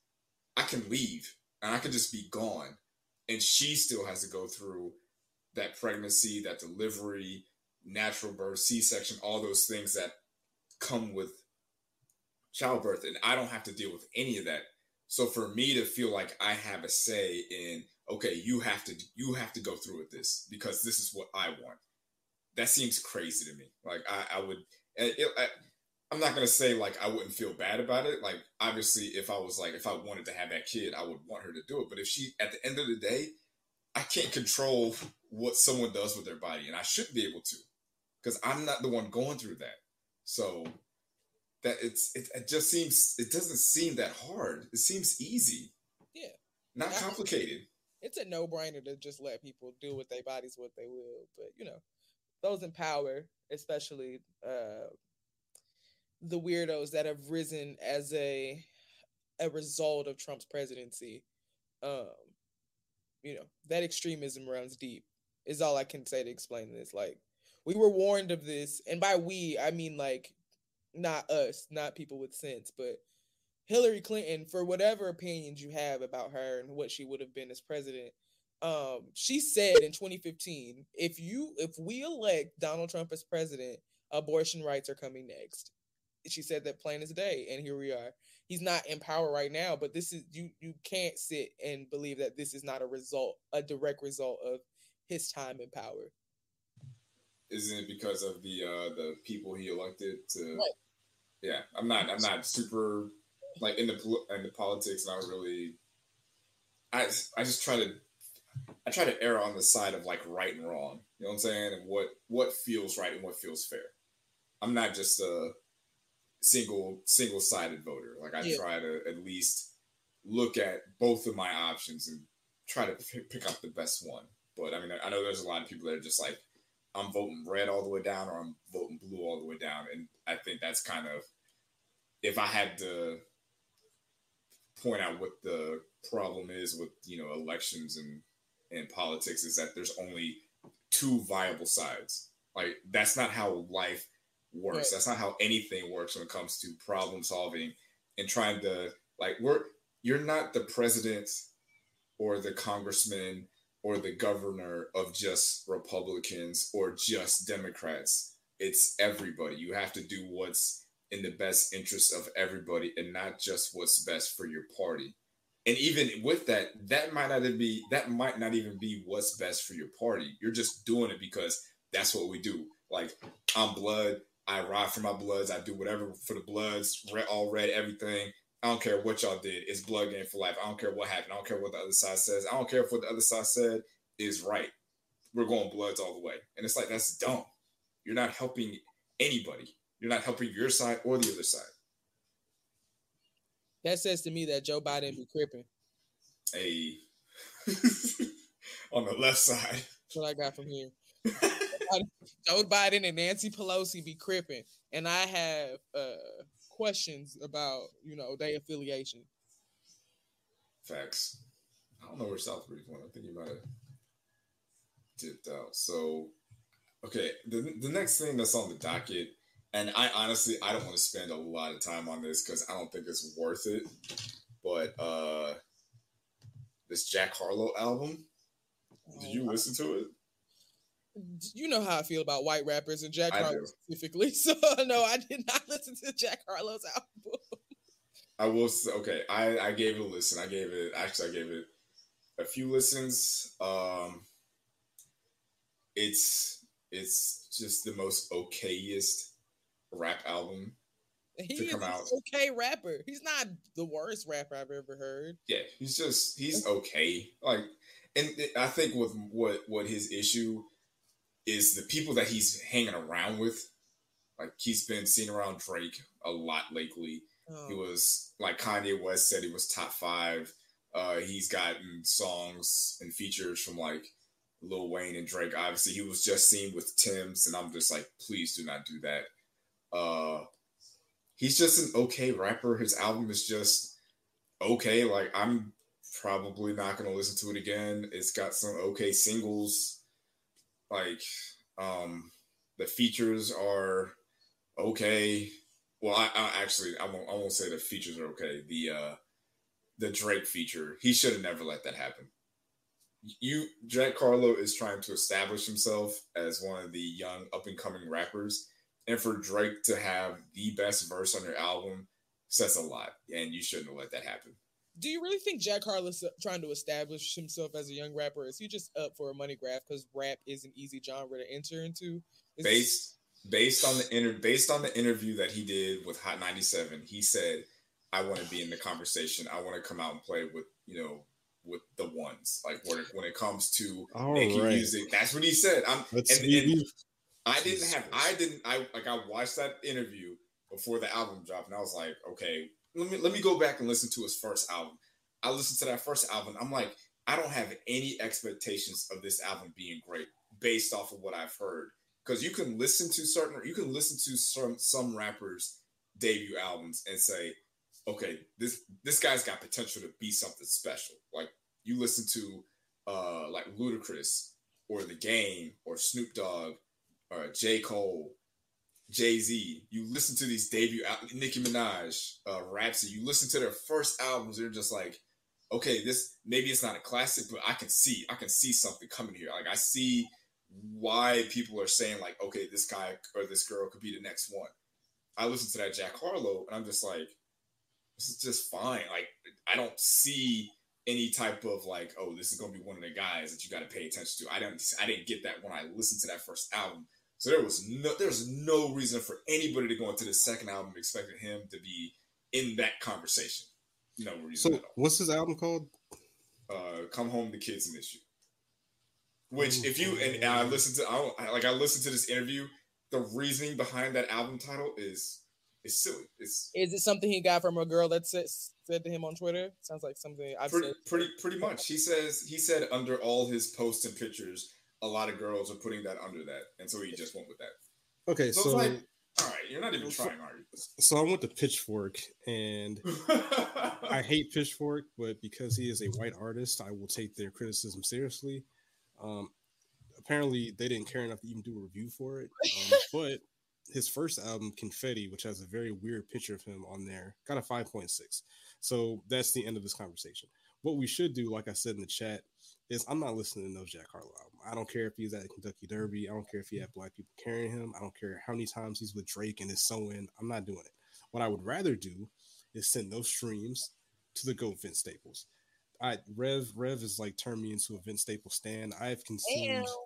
I can leave and I can just be gone. And she still has to go through that pregnancy, that delivery, natural birth, C section, all those things that come with childbirth. And I don't have to deal with any of that. So for me to feel like I have a say in, okay, you have to you have to go through with this because this is what I want. That seems crazy to me. Like I, I would, it, I, I'm not gonna say like I wouldn't feel bad about it. Like obviously, if I was like if I wanted to have that kid, I would want her to do it. But if she, at the end of the day, I can't control what someone does with their body, and I should be able to because I'm not the one going through that. So that it's it, it, just seems it doesn't seem that hard. It seems easy. Yeah. Not complicated. It's a no-brainer to just let people do with their bodies what they will. But you know, those in power, especially uh the weirdos that have risen as a a result of Trump's presidency, um, you know, that extremism runs deep. Is all I can say to explain this. Like we were warned of this, and by we I mean like not us, not people with sense, but Hillary Clinton, for whatever opinions you have about her and what she would have been as president, um, she said in 2015, if you if we elect Donald Trump as president, abortion rights are coming next. She said that plain as day, and here we are. He's not in power right now, but this is you you can't sit and believe that this is not a result, a direct result of his time in power isn't it because of the uh the people he elected to right. yeah i'm not i'm not super like in the in the politics, and I don't really, I I just try to, I try to err on the side of like right and wrong. You know what I'm saying? And what what feels right and what feels fair. I'm not just a single single sided voter. Like I yeah. try to at least look at both of my options and try to pick up the best one. But I mean, I know there's a lot of people that are just like, I'm voting red all the way down or I'm voting blue all the way down. And I think that's kind of, if I had to point out what the problem is with, you know, elections and, and politics is that there's only two viable sides. Like, that's not how life works. Right. That's not how anything works when it comes to problem solving and trying to, like, we're, you're not the president or the congressman or the governor of just Republicans or just Democrats. It's everybody. You have to do what's in the best interest of everybody and not just what's best for your party. And even with that, that might not be that might not even be what's best for your party. You're just doing it because that's what we do. Like I'm blood, I ride for my bloods, I do whatever for the bloods, red, all red, everything. I don't care what y'all did. It's blood game for life. I don't care what happened. I don't care what the other side says. I don't care if what the other side said is right. We're going bloods all the way. And it's like, that's dumb. You're not helping anybody. You're not helping your side or the other side. That says to me that Joe Biden be cripping. Hey, on the left side. That's what I got from here. Joe Biden and Nancy Pelosi be cripping. And I have uh questions about you know their affiliation. Facts. I don't know where South Southbreeze went. I think you might have dipped out. So, okay, the the next thing that's on the docket, and I honestly I don't want to spend a lot of time on this because I don't think it's worth it. But uh this Jack Harlow album, did you listen to it? you know how I feel about white rappers and Jack Harlow specifically. So no, I did not listen to Jack Harlow's album. I will say, okay, I, I gave it a listen. I gave it actually I gave it a few listens. Um it's it's just the most okayest rap album he to come out. Okay, rapper. He's not the worst rapper I've ever heard. Yeah, he's just he's okay. Like, and I think with what what his issue is the people that he's hanging around with. Like he's been seen around Drake a lot lately. Oh. He was like Kanye West said he was top five. Uh, he's gotten songs and features from like Lil Wayne and Drake. Obviously, he was just seen with Tems, and I'm just like, please do not do that. Uh, he's just an okay rapper. His album is just okay. Like I'm probably not gonna listen to it again. It's got some okay singles like um the features are okay. Well, I, I actually I won't I won't say the features are okay. The uh the Drake feature, he should have never let that happen. You Jack Harlow is trying to establish himself as one of the young up and coming rappers, and for Drake to have the best verse on your album says a lot, and you shouldn't have let that happen do you really think Jack Harlow's trying to establish himself as a young rapper? Is he just up for a money grab because rap is an easy genre to enter into? Is based based on the inter based on the interview that he did with Hot 97, he said, I want to be in the conversation. I want to come out and play with, you know, with the ones. Like when it, when it comes to All making right. music. That's what he said. I'm and, and I didn't have I didn't I like I watched that interview before the album dropped and I was like, okay, let me let me go back and listen to his first album. I listened to that first album. I'm like, I don't have any expectations of this album being great based off of what I've heard. Because you can listen to certain, you can listen to some some rappers' debut albums and say, okay, this this guy's got potential to be something special. Like you listen to uh like Ludacris or The Game or Snoop Dogg or J. Cole Jay Z, you listen to these debut Nicki Minaj, uh, Rapsody, you listen to their first albums, they're just like, okay, this maybe it's not a classic, but I can see, I can see something coming here. Like I see why people are saying like, okay, this guy or this girl could be the next one. I listen to that Jack Harlow, and I'm just like, this is just fine. Like I don't see any type of like, oh, this is gonna be one of the guys that you got to pay attention to. I didn't, I didn't get that when I listened to that first album. So there was no there was no reason for anybody to go into the second album expecting him to be in that conversation. No reason. So, what's his album called? Uh, "Come Home, the Kids Miss You." Which, if you and, and I listened to, I, like I listened to this interview. The reasoning behind that album title is is silly. It's is it something he got from a girl that said, said to him on Twitter? Sounds like something I've pretty, said. Pretty pretty much. He says he said under all his posts and pictures, a lot of girls are putting that under that, and so he just went with that. Okay, so, so like, all right, you're not even trying, are you? So I went to Pitchfork, and I hate Pitchfork, but because he is a white artist, I will take their criticism seriously. Um, apparently, they didn't care enough to even do a review for it, um, but his first album, Confetti, which has a very weird picture of him on there, got a 5.6. So that's the end of this conversation. What we should do, like I said in the chat, is I'm not listening to no Jack Harlow album. I don't care if he's at the Kentucky Derby. I don't care if he had black people carrying him. I don't care how many times he's with Drake and is so in. I'm not doing it. What I would rather do is send those streams to the GOAT Vince Staples. I Rev Rev is like turned me into a Vince Staples stand. I've consumed Ew.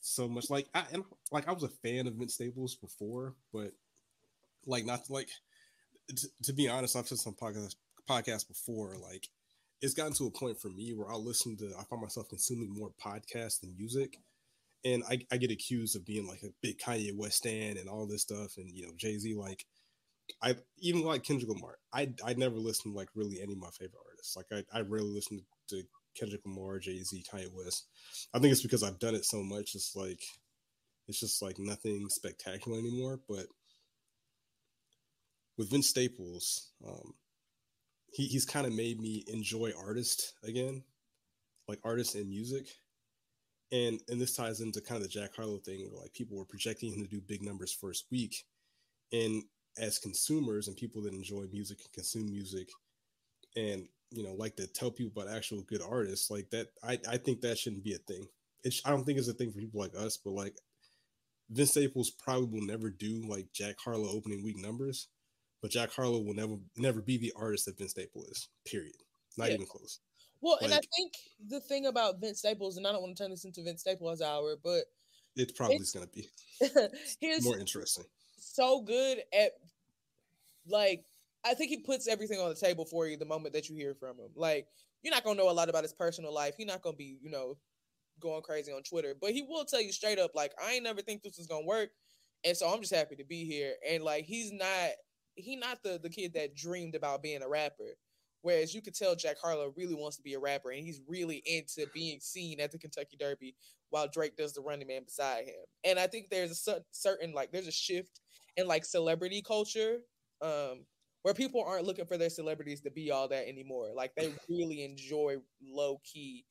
so much. Like I and like I was a fan of Vince Staples before, but like not like to, to be honest, I've said some podcast podcasts before. Like it's gotten to a point for me where I'll listen to I find myself consuming more podcasts than music. And I, I get accused of being like a big Kanye West fan and all this stuff and you know Jay-Z like I even like Kendrick Lamar. I I never listened to like really any of my favorite artists. Like I, I rarely listen to Kendrick Lamar, Jay Z, Kanye West. I think it's because I've done it so much. It's like it's just like nothing spectacular anymore. But with Vince Staples, um, he, he's kind of made me enjoy artists again, like artists and music. And and this ties into kind of the Jack Harlow thing where like people were projecting him to do big numbers first week. And as consumers and people that enjoy music and consume music and you know like to tell people about actual good artists like that i i think that shouldn't be a thing it's i don't think it's a thing for people like us but like vince staples probably will never do like jack harlow opening week numbers but jack harlow will never never be the artist that vince staples is period not yeah. even close well like, and i think the thing about vince staples and i don't want to turn this into vince staples hour but it probably is going to be here's more interesting so good at like I think he puts everything on the table for you the moment that you hear from him. Like you're not gonna know a lot about his personal life. He's not gonna be, you know, going crazy on Twitter, but he will tell you straight up, like, I ain't never think this was gonna work. And so I'm just happy to be here. And like he's not he not the the kid that dreamed about being a rapper. Whereas you could tell Jack Harlow really wants to be a rapper and he's really into being seen at the Kentucky Derby while Drake does the running man beside him. And I think there's a certain like there's a shift in like celebrity culture um where people aren't looking for their celebrities to be all that anymore. Like they really enjoy low key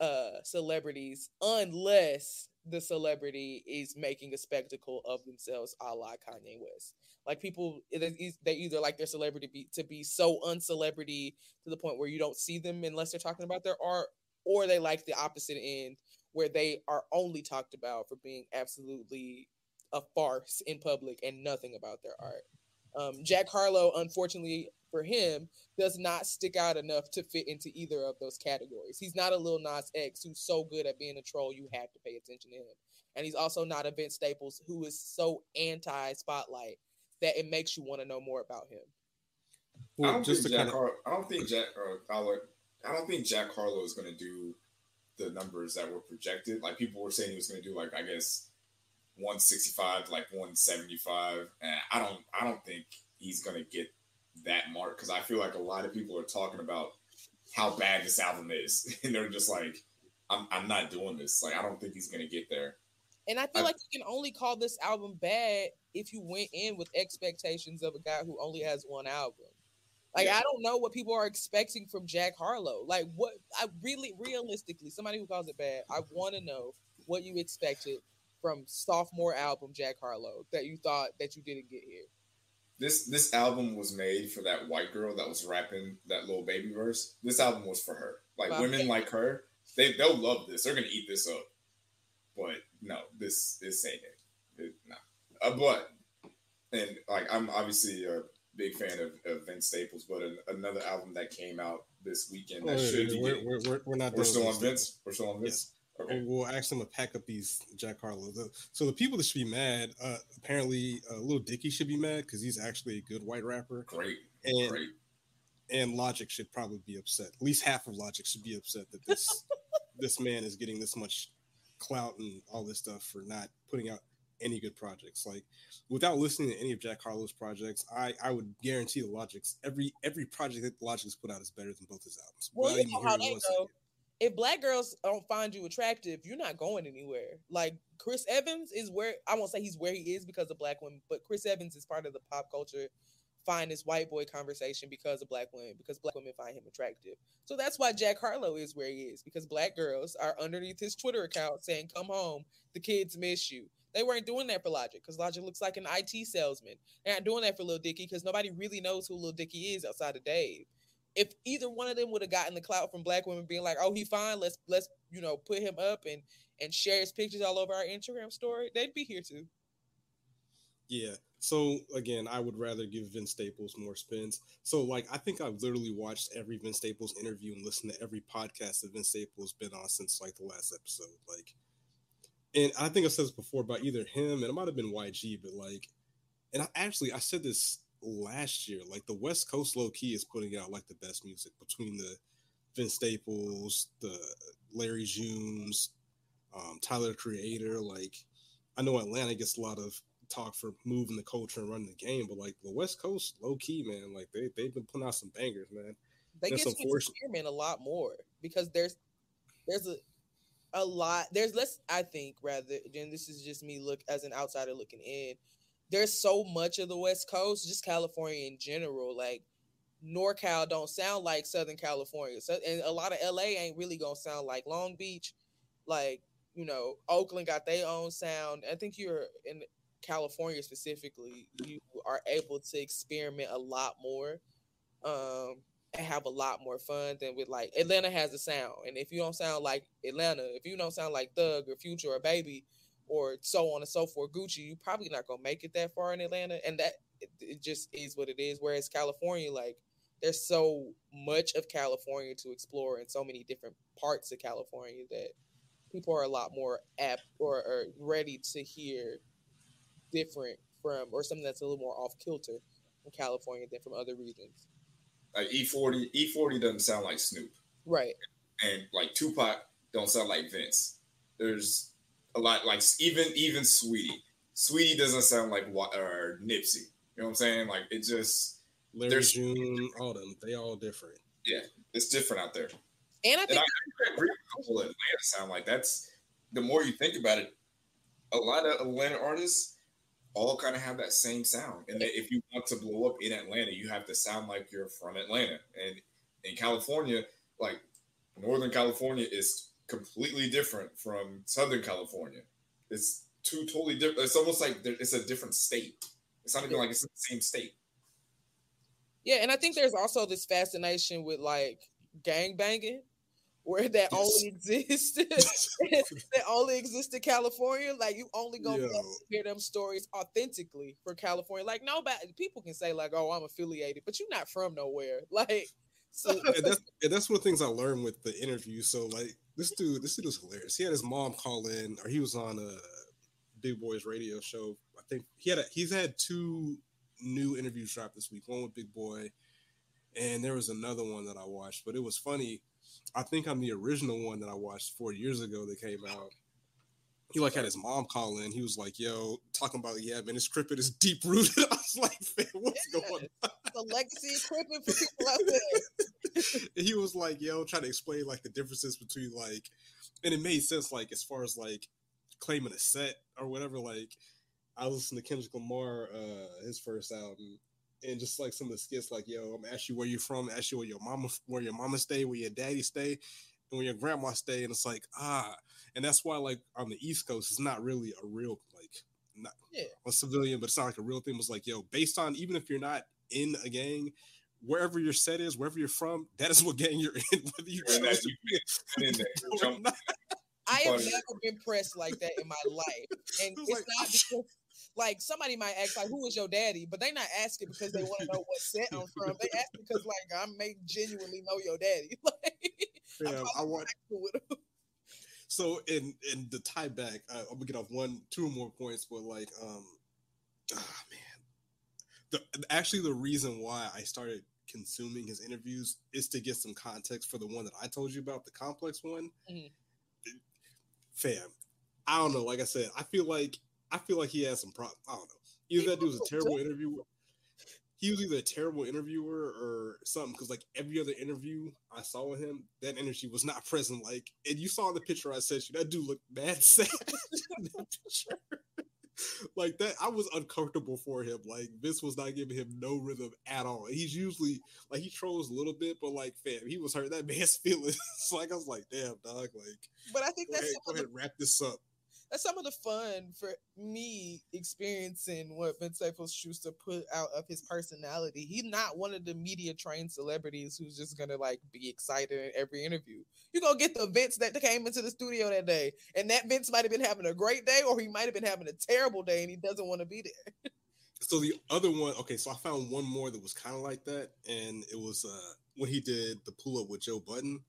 uh celebrities unless the celebrity is making a spectacle of themselves a la Kanye West. Like people they either like their celebrity be, to be so uncelebrity to the point where you don't see them unless they're talking about their art or they like the opposite end where they are only talked about for being absolutely a farce in public and nothing about their art. Um, Jack Harlow, unfortunately for him, does not stick out enough to fit into either of those categories. He's not a Lil Nas X who's so good at being a troll, you have to pay attention to him. And he's also not a Vince Staples who is so anti spotlight that it makes you want to know more about him. Well, I don't think Jack. Kind of... Har- I don't think Jack. Uh, I don't think Jack Harlow is going to do the numbers that were projected. Like people were saying he was going to do, like I guess 165 like 175 and i don't i don't think he's gonna get that mark because i feel like a lot of people are talking about how bad this album is and they're just like i'm, I'm not doing this like i don't think he's gonna get there and i feel I, like you can only call this album bad if you went in with expectations of a guy who only has one album like yeah. I don't know what people are expecting from Jack Harlow. Like what I really realistically, somebody who calls it bad, I want to know what you expected from sophomore album Jack Harlow that you thought that you didn't get here? This this album was made for that white girl that was rapping that little baby verse. This album was for her. Like women like her, they they'll love this. They're gonna eat this up. But no, this this ain't it. it no. Uh, but and like I'm obviously a big fan of, of Vince Staples, but an, another album that came out this weekend that oh, should we're, we're, we're, we're, not. We're still on Vince. We're still on Vince. Okay. We'll ask them to pack up these Jack Harlow. The- So the people that should be mad, uh, apparently, uh, Little Dicky should be mad because he's actually a good white rapper, Great, and great. and Logic should probably be upset. At least half of Logic should be upset that this this man is getting this much clout and all this stuff for not putting out any good projects. Like without listening to any of Jack Harlow's projects, I I would guarantee the Logic's every every project that Logic's put out is better than both his albums. Well, without you even know how hearing they go. second. If black girls don't find you attractive, you're not going anywhere. Like Chris Evans is where I won't say he's where he is because of black women, but Chris Evans is part of the pop culture finest white boy conversation because of black women, because black women find him attractive. So that's why Jack Harlow is where he is, because black girls are underneath his Twitter account saying, Come home, the kids miss you. They weren't doing that for Logic because Logic looks like an IT salesman. They're not doing that for Lil Dicky because nobody really knows who Lil Dicky is outside of Dave. If either one of them would have gotten the clout from black women being like, "Oh, he fine, let's let's you know put him up and and share his pictures all over our Instagram story," they'd be here too. Yeah. So again, I would rather give Vince Staples more spins. So like I think I've literally watched every Vince Staples interview and listened to every podcast that Vince Staples been on since like the last episode. Like and I think I said this before about either him and it might have been YG, but like and I actually I said this last year, like the West Coast low key is putting out like the best music between the Vince Staples, the Larry Junes, um, Tyler the Creator, like I know Atlanta gets a lot of talk for moving the culture and running the game, but like the West Coast, low key, man, like they they've been putting out some bangers, man. They That's get to experiment a lot more because there's there's a a lot there's less I think rather and this is just me look as an outsider looking in. There's so much of the West Coast, just California in general, like NorCal don't sound like Southern California. So and a lot of LA ain't really gonna sound like Long Beach. Like, you know, Oakland got their own sound. I think you're in California specifically, you are able to experiment a lot more. Um and have a lot more fun than with like Atlanta has a sound. And if you don't sound like Atlanta, if you don't sound like Thug or Future or Baby or so on and so forth, Gucci, you're probably not gonna make it that far in Atlanta. And that it, it just is what it is. Whereas California, like there's so much of California to explore and so many different parts of California that people are a lot more apt or, or ready to hear different from or something that's a little more off kilter in California than from other regions. Like E40, E40 doesn't sound like Snoop, Right. and like Tupac don't sound like Vince. There's a lot like even even Saweetie. Saweetie doesn't sound like Wa- or Nipsey. You know what I'm saying? Like it just Larry There's- June, all them, they all different. Yeah, it's different out there. And I And think I, I agree with the whole Atlanta sound. Like that's the more you think about it, a lot of Atlanta artists all kind of have that same sound. And that if you want to blow up in Atlanta, you have to sound like you're from Atlanta. And in California, like Northern California is completely different from Southern California. It's two totally different. It's almost like it's a different state. It's not even like it's the same state. yeah, and I think there's also this fascination with like gang banging, where that Yes. only exists that only exists in California. Like you only gonna be able Yo. to hear them stories authentically for California. Like nobody people can say like, oh, I'm affiliated, but you're not from nowhere. Like so and that's and that's one of the things I learned with the interview. So like this dude, this dude was hilarious. He had his mom call in, or he was on a Big Boy's radio show. I think he had a, he's had two new interviews drop this week. One with Big Boy, and there was another one that I watched. But it was funny. I think on the original one that I watched four years ago that came out. He like had his mom call in. He was like, "Yo, talking about yeah, man, this crippin is deep rooted." I was like, "Man, what's going on?" the legacy equipment for people out there. He was like, yo, trying to explain like the differences between like, and it made sense like as far as like claiming a set or whatever. Like, I listened to Kendrick Lamar, uh, his first album, and just like some of the skits, like, yo, I'm asking you where you're from, ask you where your mama, where your mama stay, where your daddy stay, and where your grandma stay, and it's like ah, and that's why like on the East Coast, it's not really a real like not Yeah. a civilian, but it's not like a real thing. It was like, yo, based on even if you're not in a gang, wherever your set is, wherever you're from, that is what gang you're in. Whether you Yeah, choose that to you be And then or jump- not. I have never been pressed like that in my life. And it's like- not because like somebody might ask like who is your daddy, but they not asking because they want to know what set I'm from. They ask because like I may genuinely know your daddy. Like I'm Yeah, I probably want cool with him. so in in the tie back, uh, I'm gonna get off one, two more points, but like, um, ah man, the actually the reason why I started consuming his interviews is to get some context for the one that I told you about, the complex one. Mm-hmm. Fam, I don't know. Like I said, I feel like I feel like he has some problems. I don't know. Either that dude was a terrible interviewer. He was either a terrible interviewer or something. Because like every other interview I saw with him, that energy was not present. Like, and you saw the picture I sent you, that dude looked mad sad that picture. like that, I was uncomfortable for him. Like Vince was not giving him no rhythm at all. He's usually like he trolls a little bit, but like fam, he was hurt that man's feelings. like I was like, damn dog. Like, but I think that's ahead, go ahead, wrap this up that's some of the fun for me experiencing what Vince Staples Schuster put out of his personality. He's not one of the media trained celebrities who's just gonna like be excited in every interview. You're gonna get the Vince that came into the studio that day, and that Vince might have been having a great day, or he might have been having a terrible day, and he doesn't want to be there. so the other one, okay, so I found one more that was kind of like that, and it was uh when he did the pull up with Joe Budden.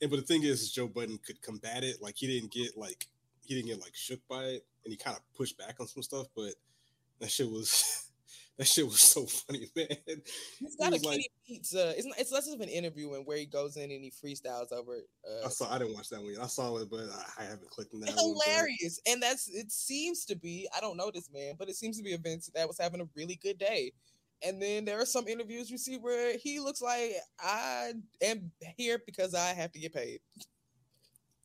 And but the thing is, Joe Budden could combat it. Like he didn't get like he didn't get like shook by it, and he kind of pushed back on some stuff. But that shit was that shit was so funny, man. He's got he a like, pizza. It's not, it's less of an interview and where he goes in and he freestyles over. Uh, I saw. I didn't watch that one. I saw it, but I, I haven't clicked on that. It's hilarious, one, and that's it. Seems to be. I don't know this man, but it seems to be a Vince that was having a really good day. And then there are some interviews you see where he looks like I am here because I have to get paid.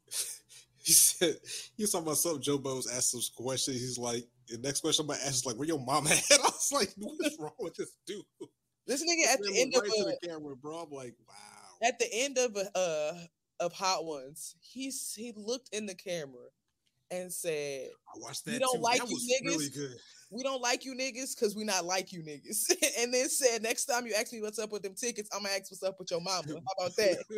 he said he was talking about something. Joe Bo's asked some questions. He's like, the next question I'm gonna ask is like, where your mom at? I was like, what's wrong with this dude? This nigga at the end right of a, the camera, bro. I'm like, wow. At the end of a, uh of Hot Ones, he's he looked in the camera and said, "I watched that. We don't too. like that you niggas. Really we don't like you niggas because we not like you niggas. and then said, next time you ask me what's up with them tickets, I'm gonna ask what's up with your mama. How about that?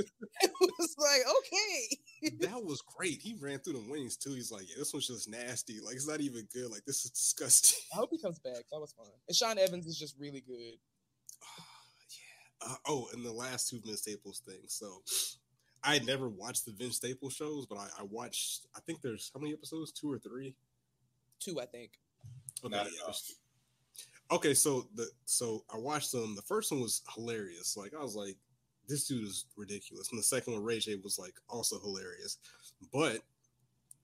it was like, okay. that was great. He ran through the wings too. He's like, yeah, this one's just nasty. Like it's not even good. Like this is disgusting. I hope he comes back. That was fun. And Sean Evans is just really good. yeah. Uh, oh, and the last two Vince Staples things. So I had never watched the Vince Staples shows, but I, I watched. I think there's how many episodes? Two or three? Two, I think. Okay, yeah, okay, so the so I watched them. The first one was hilarious. Like I was like, this dude is ridiculous. And the second one, Ray J, was like also hilarious. But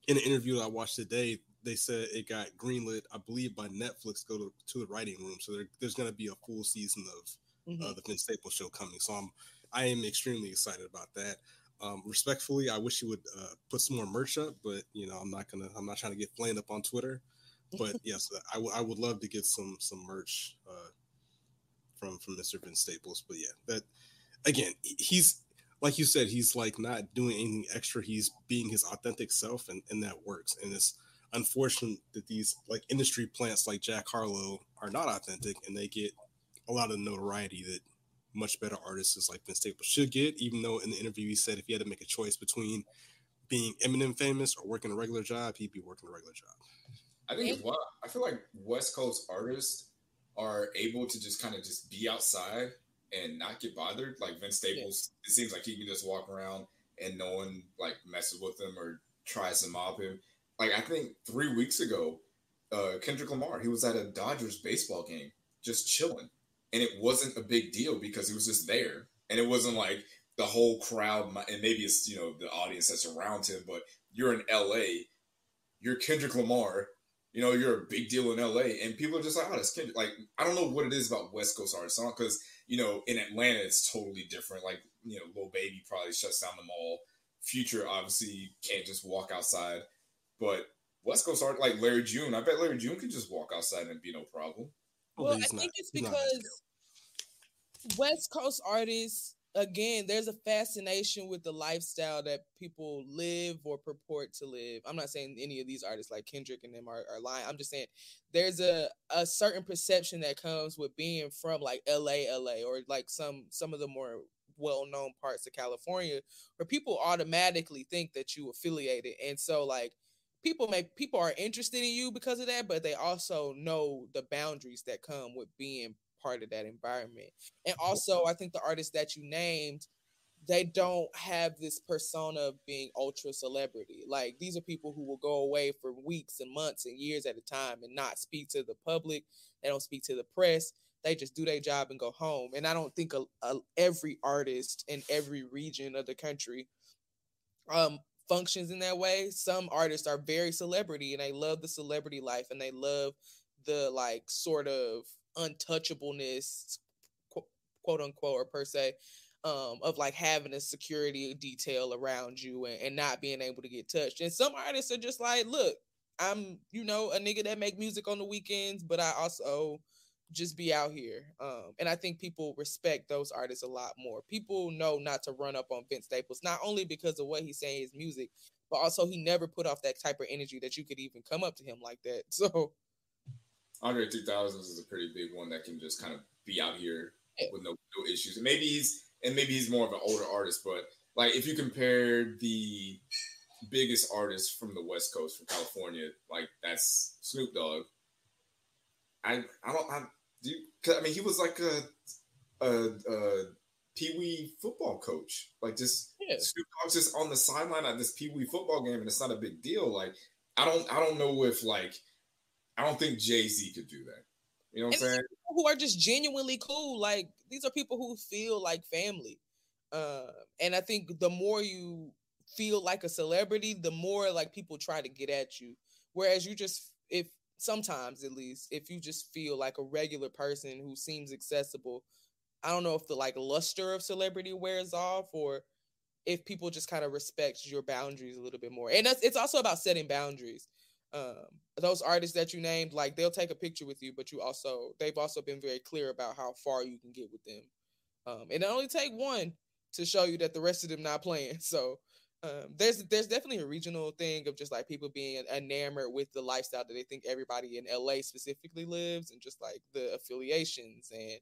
in an interview I watched today, they said it got greenlit, I believe, by Netflix. Go to, to the writing room, so there, there's going to be a full season of mm-hmm. uh, the Vince Staples show coming. So I'm I am extremely excited about that. Um, respectfully, I wish you would uh, put some more merch up, but you know I'm not gonna. I'm not trying to get flamed up on Twitter but yes, I, w- I would love to get some some merch uh, from from Mr. Vince Staples. But yeah, that again, he's like you said, he's like not doing anything extra. He's being his authentic self, and and that works. And it's unfortunate that these like industry plants like Jack Harlow are not authentic, and they get a lot of notoriety that much better artists like Vince Staples should get. Even though in the interview he said if he had to make a choice between being Eminem famous or working a regular job, he'd be working a regular job. I think as well. I feel like West Coast artists are able to just kind of just be outside and not get bothered. Like Vince Staples, yeah. it seems like he can just walk around and no one like messes with him or tries to mob him. Like I think three weeks ago, uh, Kendrick Lamar, he was at a Dodgers baseball game just chilling, and it wasn't a big deal because he was just there, and it wasn't like the whole crowd. And maybe it's you know the audience that's around him, but you're in L.A. You're Kendrick Lamar you know, you're a big deal in LA, and people are just like, oh, that's Kendrick. Like, I don't know what it is about West Coast artists, because you know, in Atlanta it's totally different. Like, you know, Lil Baby probably shuts down the mall. Future obviously can't just walk outside, but West Coast art like Larry June, I bet Larry June could just walk outside and be no problem. Well, I think it's because West Coast artists again, there's a fascination with the lifestyle that people live or purport to live. I'm not saying any of these artists like Kendrick and them are, are lying. I'm just saying there's a, a certain perception that comes with being from like LA, LA, or like some some of the more well-known parts of California, where people automatically think that you affiliated. And so like people may people are interested in you because of that, but they also know the boundaries that come with being part of that environment. And also, I think the artists that you named, they don't have this persona of being ultra celebrity. Like these are people who will go away for weeks and months and years at a time and not speak to the public. They don't speak to the press. They just do their job and go home. And I don't think a, a, every artist in every region of the country um functions in that way. Some artists are very celebrity and they love the celebrity life and they love the like sort of untouchableness quote unquote or per se um, of like having a security detail around you and, and not being able to get touched. And some artists are just like, look, I'm, you know, a nigga that make music on the weekends, but I also just be out here. Um, and I think people respect those artists a lot more. People know not to run up on Vince Staples, not only because of what he's saying his music, but also he never put off that type of energy that you could even come up to him like that. So Andre 3000 is a pretty big one that can just kind of be out here with no, no issues. And maybe he's and maybe he's more of an older artist, but like if you compare the biggest artist from the West Coast, from California, like that's Snoop Dogg. I I don't I do you, I mean he was like a a, a Pee Wee football coach, like just yeah. Snoop Dogg's just on the sideline at this Pee Wee football game, and it's not a big deal. Like I don't I don't know if like I don't think Jay Z could do that. You know what I'm saying? Who are just genuinely cool. Like these are people who feel like family. Uh, and I think the more you feel like a celebrity, the more like people try to get at you. Whereas you just, if sometimes at least, if you just feel like a regular person who seems accessible, I don't know if the like luster of celebrity wears off or if people just kind of respect your boundaries a little bit more. And that's, it's also about setting boundaries um, those artists that you named, like they'll take a picture with you, but you also they've also been very clear about how far you can get with them. Um, and it only take one to show you that the rest of them not playing. So um, there's there's definitely a regional thing of just like people being enamored with the lifestyle that they think everybody in LA specifically lives, and just like the affiliations and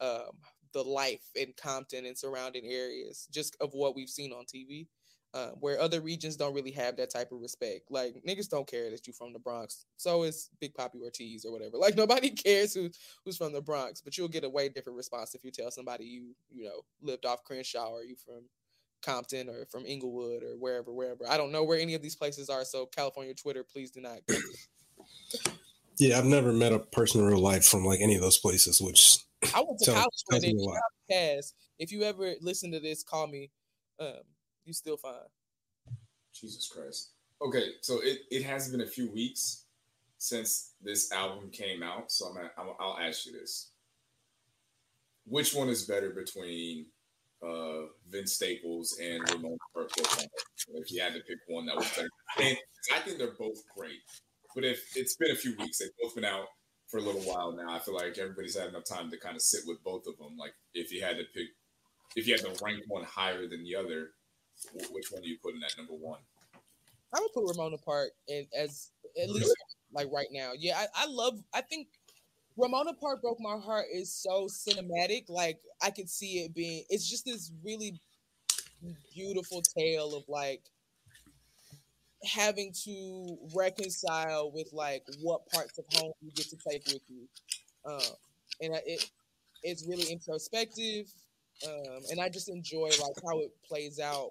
um, the life in Compton and surrounding areas, just of what we've seen on TV uh, where other regions don't really have that type of respect. Like niggas don't care that you from the Bronx. So is Big Poppy Ortiz or whatever. Like nobody cares who who's from the Bronx, but you'll get a way different response if you tell somebody you you know lived off Crenshaw or you from Compton or from Inglewood or wherever wherever. I don't know where any of these places are. So California Twitter, please do not. yeah, I've never met a person in real life from like any of those places, which I went to tell, college with it. If you ever listen to this, call me. Um, you still fine. Jesus Christ. Okay, so it, it has been a few weeks since this album came out, so I'm, at, I'm I'll ask you this: Which one is better between uh, Vince Staples and Ramona Park? If you had to pick one that was better, and I think they're both great. But if it's been a few weeks, they've both been out for a little while now. I feel like everybody's had enough time to kind of sit with both of them. Like if you had to pick, if you had to rank one higher than the other, which one do you put in that number one? I would put Ramona Park in as at really? least like right now. Yeah, I, I love. I think Ramona Park broke my heart is so cinematic. Like I could see it being. It's just this really beautiful tale of like having to reconcile with like what parts of home you get to take with you, um, and it it's really introspective, um, and I just enjoy like how it plays out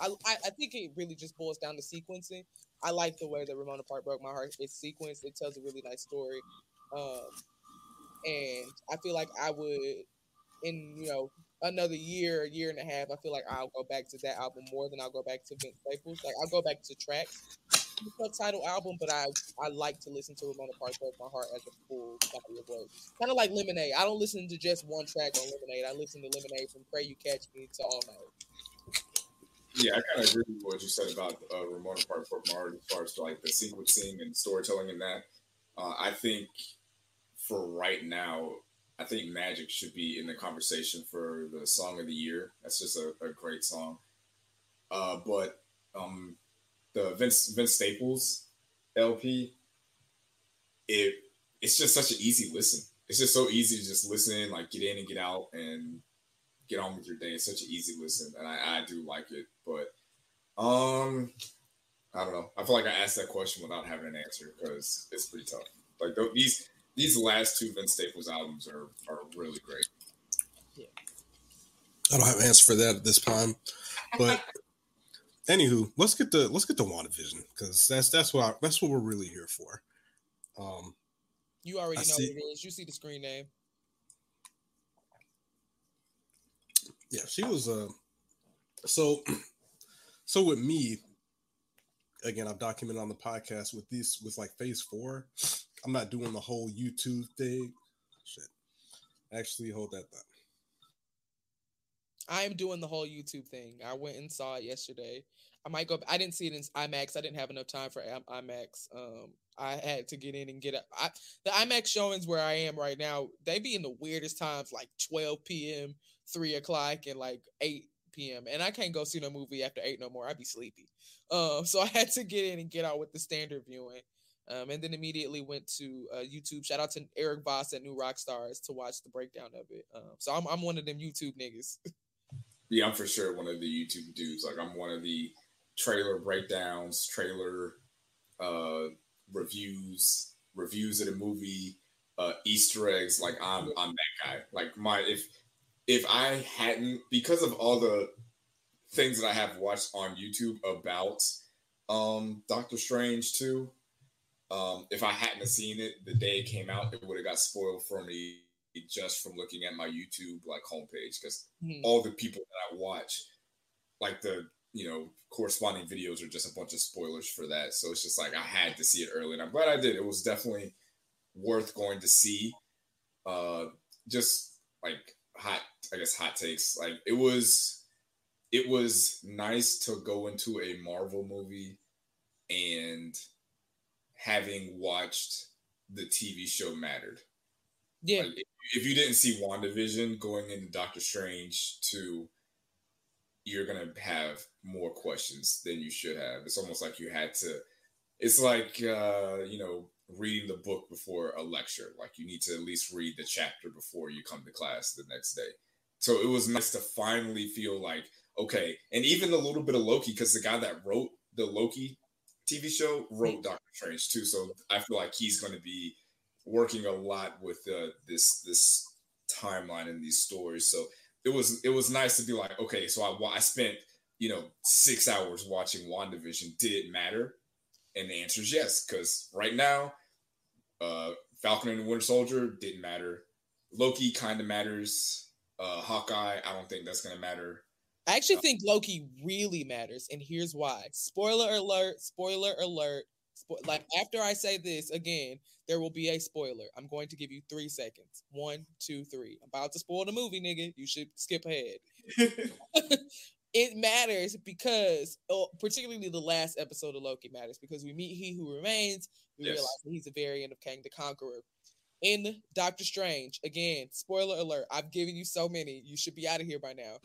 I, I think it really just boils down to sequencing. I like the way that Ramona Park broke my heart. It's sequenced. It tells a really nice story, um, and I feel like I would, in you know another year, a year and a half, I feel like I'll go back to that album more than I'll go back to Vince Staples. Like I'll go back to tracks, the subtitle album, but I I like to listen to Ramona Park broke my heart as a full body of work. Kind of like Lemonade. I don't listen to just one track on Lemonade. I listen to Lemonade from Pray You Catch Me to All Night. Yeah, I kind of agree with what you said about uh, Ramona Park Fort Mart as far as like the sequencing and storytelling and that. Uh, I think for right now, I think Magic should be in the conversation for the song of the year. That's just a, a great song. Uh, but um, the Vince Vince Staples LP, it it's just such an easy listen. It's just so easy to just listen, like get in and get out, and get on with your day. It's such an easy listen, and I, I do like it. But um, I don't know. I feel like I asked that question without having an answer because it's pretty tough. Like th- these these last two Vince Staples albums are are really great. Yeah. I don't have an answer for that at this time. But anywho, let's get the let's get the WandaVision because that's that's what I, that's what we're really here for. Um, You already I know see- what it is. You see the screen name. Yeah, she was uh so so with me again, I've documented on the podcast with these with like phase four. I'm not doing the whole YouTube thing. Shit. Actually, hold that thought. I am doing the whole YouTube thing. I went and saw it yesterday. I might go. I didn't see it in IMAX. I didn't have enough time for IMAX. Um, I had to get in and get it. I, the IMAX showings where I am right now, they be in the weirdest times, like 12 p.m., 3 o'clock, and like 8 p.m. And I can't go see no movie after 8 no more. I'd be sleepy. Um, so I had to get in and get out with the standard viewing. Um, and then immediately went to uh, YouTube. Shout out to Erik Voss at New Rockstars to watch the breakdown of it. Um, so I'm, I'm one of them YouTube niggas. Yeah, I'm for sure one of the YouTube dudes. Like I'm one of the trailer breakdowns, trailer uh reviews, reviews of the movie, uh Easter eggs. Like I'm I'm that guy. Like my if if I hadn't because of all the things that I have watched on YouTube about um Doctor Strange too. Um, if I hadn't seen it the day it came out, it would have got spoiled for me just from looking at my YouTube like homepage because Mhm. all the people that I watch, like the you know corresponding videos are just a bunch of spoilers for that. So it's just like I had to see it early, and I'm glad I did. It was definitely worth going to see. Uh, just like hot, I guess hot takes. Like it was, it was nice to go into a Marvel movie and having watched the TV show mattered. Yeah, Like, if- you didn't see WandaVision going into Doctor Strange 2, you're going to have more questions than you should have. It's almost like you had to, it's like, uh, you know, reading the book before a lecture. Like you need to at least read the chapter before you come to class the next day. So it was nice to finally feel like, okay, and even a little bit of Loki, because the guy that wrote the Loki TV show wrote Doctor Strange too. So I feel like he's going to be working a lot with uh, this this timeline and these stories. So it was it was nice to be like, okay, so I I spent you know six hours watching Wandavision. Did it matter? And the answer is yes, because right now, uh, Falcon and the Winter Soldier didn't matter. Loki kind of matters. Uh, Hawkeye, I don't think that's gonna matter. I actually think Loki really matters, and here's why. Spoiler alert! Spoiler alert! Spo- like after I say this again, there will be a spoiler. I'm going to give you three seconds. One, two, three. I'm about to spoil the movie, nigga. You should skip ahead. it matters because, oh, particularly the last episode of Loki matters because we meet He Who Remains. We Yes. realize that he's a variant of Kang the Conqueror. In Doctor Strange, again, spoiler alert. I've given you so many. You should be out of here by now.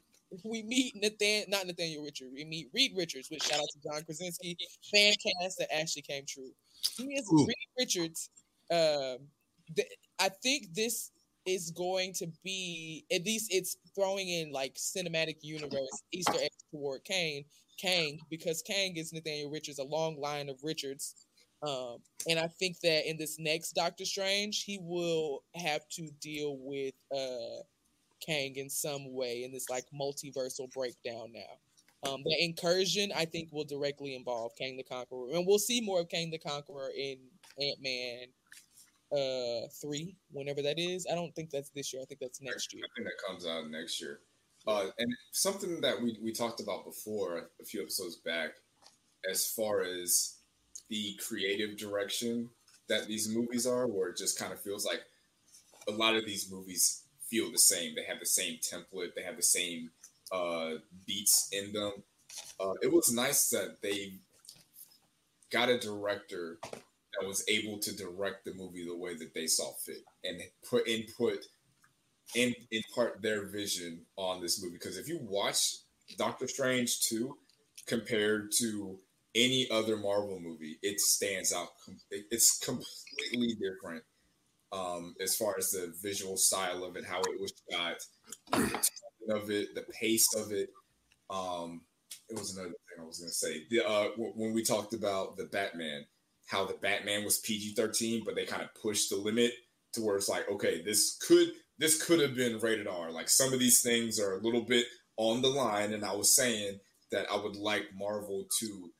We meet Nathan, not Nathaniel Richard. We meet Reed Richards, which shout out to John Krasinski. Fan cast that actually came true. He is Ooh. Reed Richards. Um, th- I think this is going to be at least it's throwing in like cinematic universe Easter eggs toward Kang, Kang because Kang is Nathaniel Richards, a long line of Richards. Um, and I think that in this next Doctor Strange, he will have to deal with uh Kang in some way in this like multiversal breakdown now. Um, the incursion I think will directly involve Kang the Conqueror, and we'll see more of Kang the Conqueror in Ant Man uh three, whenever that is. I don't think that's this year. I think that's next year. I think that comes out next year. Uh, and something that we, we talked about before a few episodes back, as far as the creative direction that these movies are, where it just kind of feels like a lot of these movies feel the same. They have the same template, they have the same uh, beats in them. Uh, it was nice that they got a director that was able to direct the movie the way that they saw fit and put input in impart their vision on this movie. Because if you watch Doctor Strange 2 compared to any other Marvel movie, it stands out. It's completely different um, as far as the visual style of it, how it was shot, of it, the pace of it. Um, it was another thing I was going to say. The, uh, w- when we talked about the Batman, how the Batman was PG 13, but they kind of pushed the limit to where it's like, okay, this could this could have been rated R. Like some of these things are a little bit on the line, and I was saying that I would like Marvel to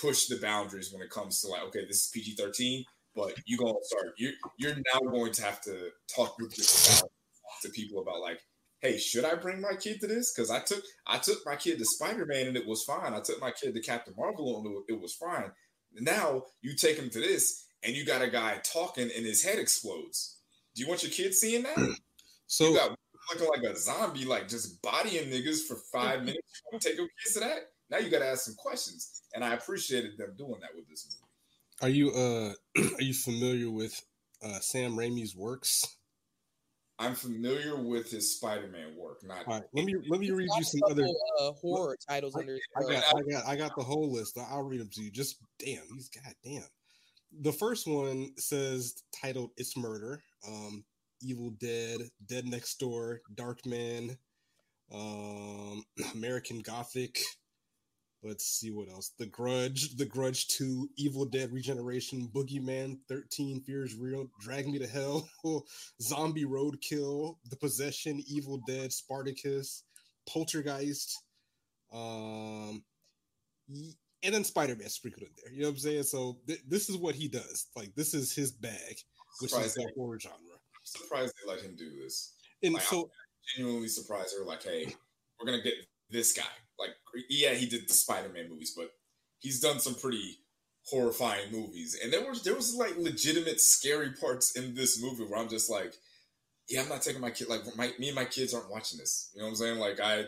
push the boundaries when it comes to like, okay, this is PG thirteen, but you gonna start. You're you're now going to have to talk with to people about like, hey, should I bring my kid to this? Because I took I took my kid to Spider Man and it was fine. I took my kid to Captain Marvel and it was fine. Now you take him to this and you got a guy talking and his head explodes. Do you want your kids seeing that? So you got looking like a zombie, like just bodying niggas for five minutes. You want to take your kids to that? Now you got to ask some questions, and I appreciated them doing that with this movie. Are you uh are you familiar with uh Sam Raimi's works? I'm familiar with his Spider-Man work. Not All right, let me let me read you some other uh, horror titles I, under. I got I got I got the whole list. I'll read them to you. Just damn, these goddamn. The first one says titled "It's Murder." Um, Evil Dead, Dead Next Door, Darkman, um, American Gothic. Let's see what else. The Grudge, The Grudge 2, Evil Dead Regeneration, Boogeyman 13, Fears Real, Drag Me to Hell, Zombie Roadkill, The Possession, Evil Dead, Spartacus, Poltergeist, um, and then Spider Man sprinkled in there. You know what I'm saying? So th- this is what he does. Like this is his bag, which is the horror genre. I'm surprised they let him do this. And like, so, I'm genuinely surprised. They're like, hey, we're gonna get this guy. Like, yeah, he did the Spider-Man movies, but he's done some pretty horrifying movies. And there was there was like legitimate scary parts in this movie where I'm just like, yeah, I'm not taking my kid. Like, my me and my kids aren't watching this. You know what I'm saying? Like, I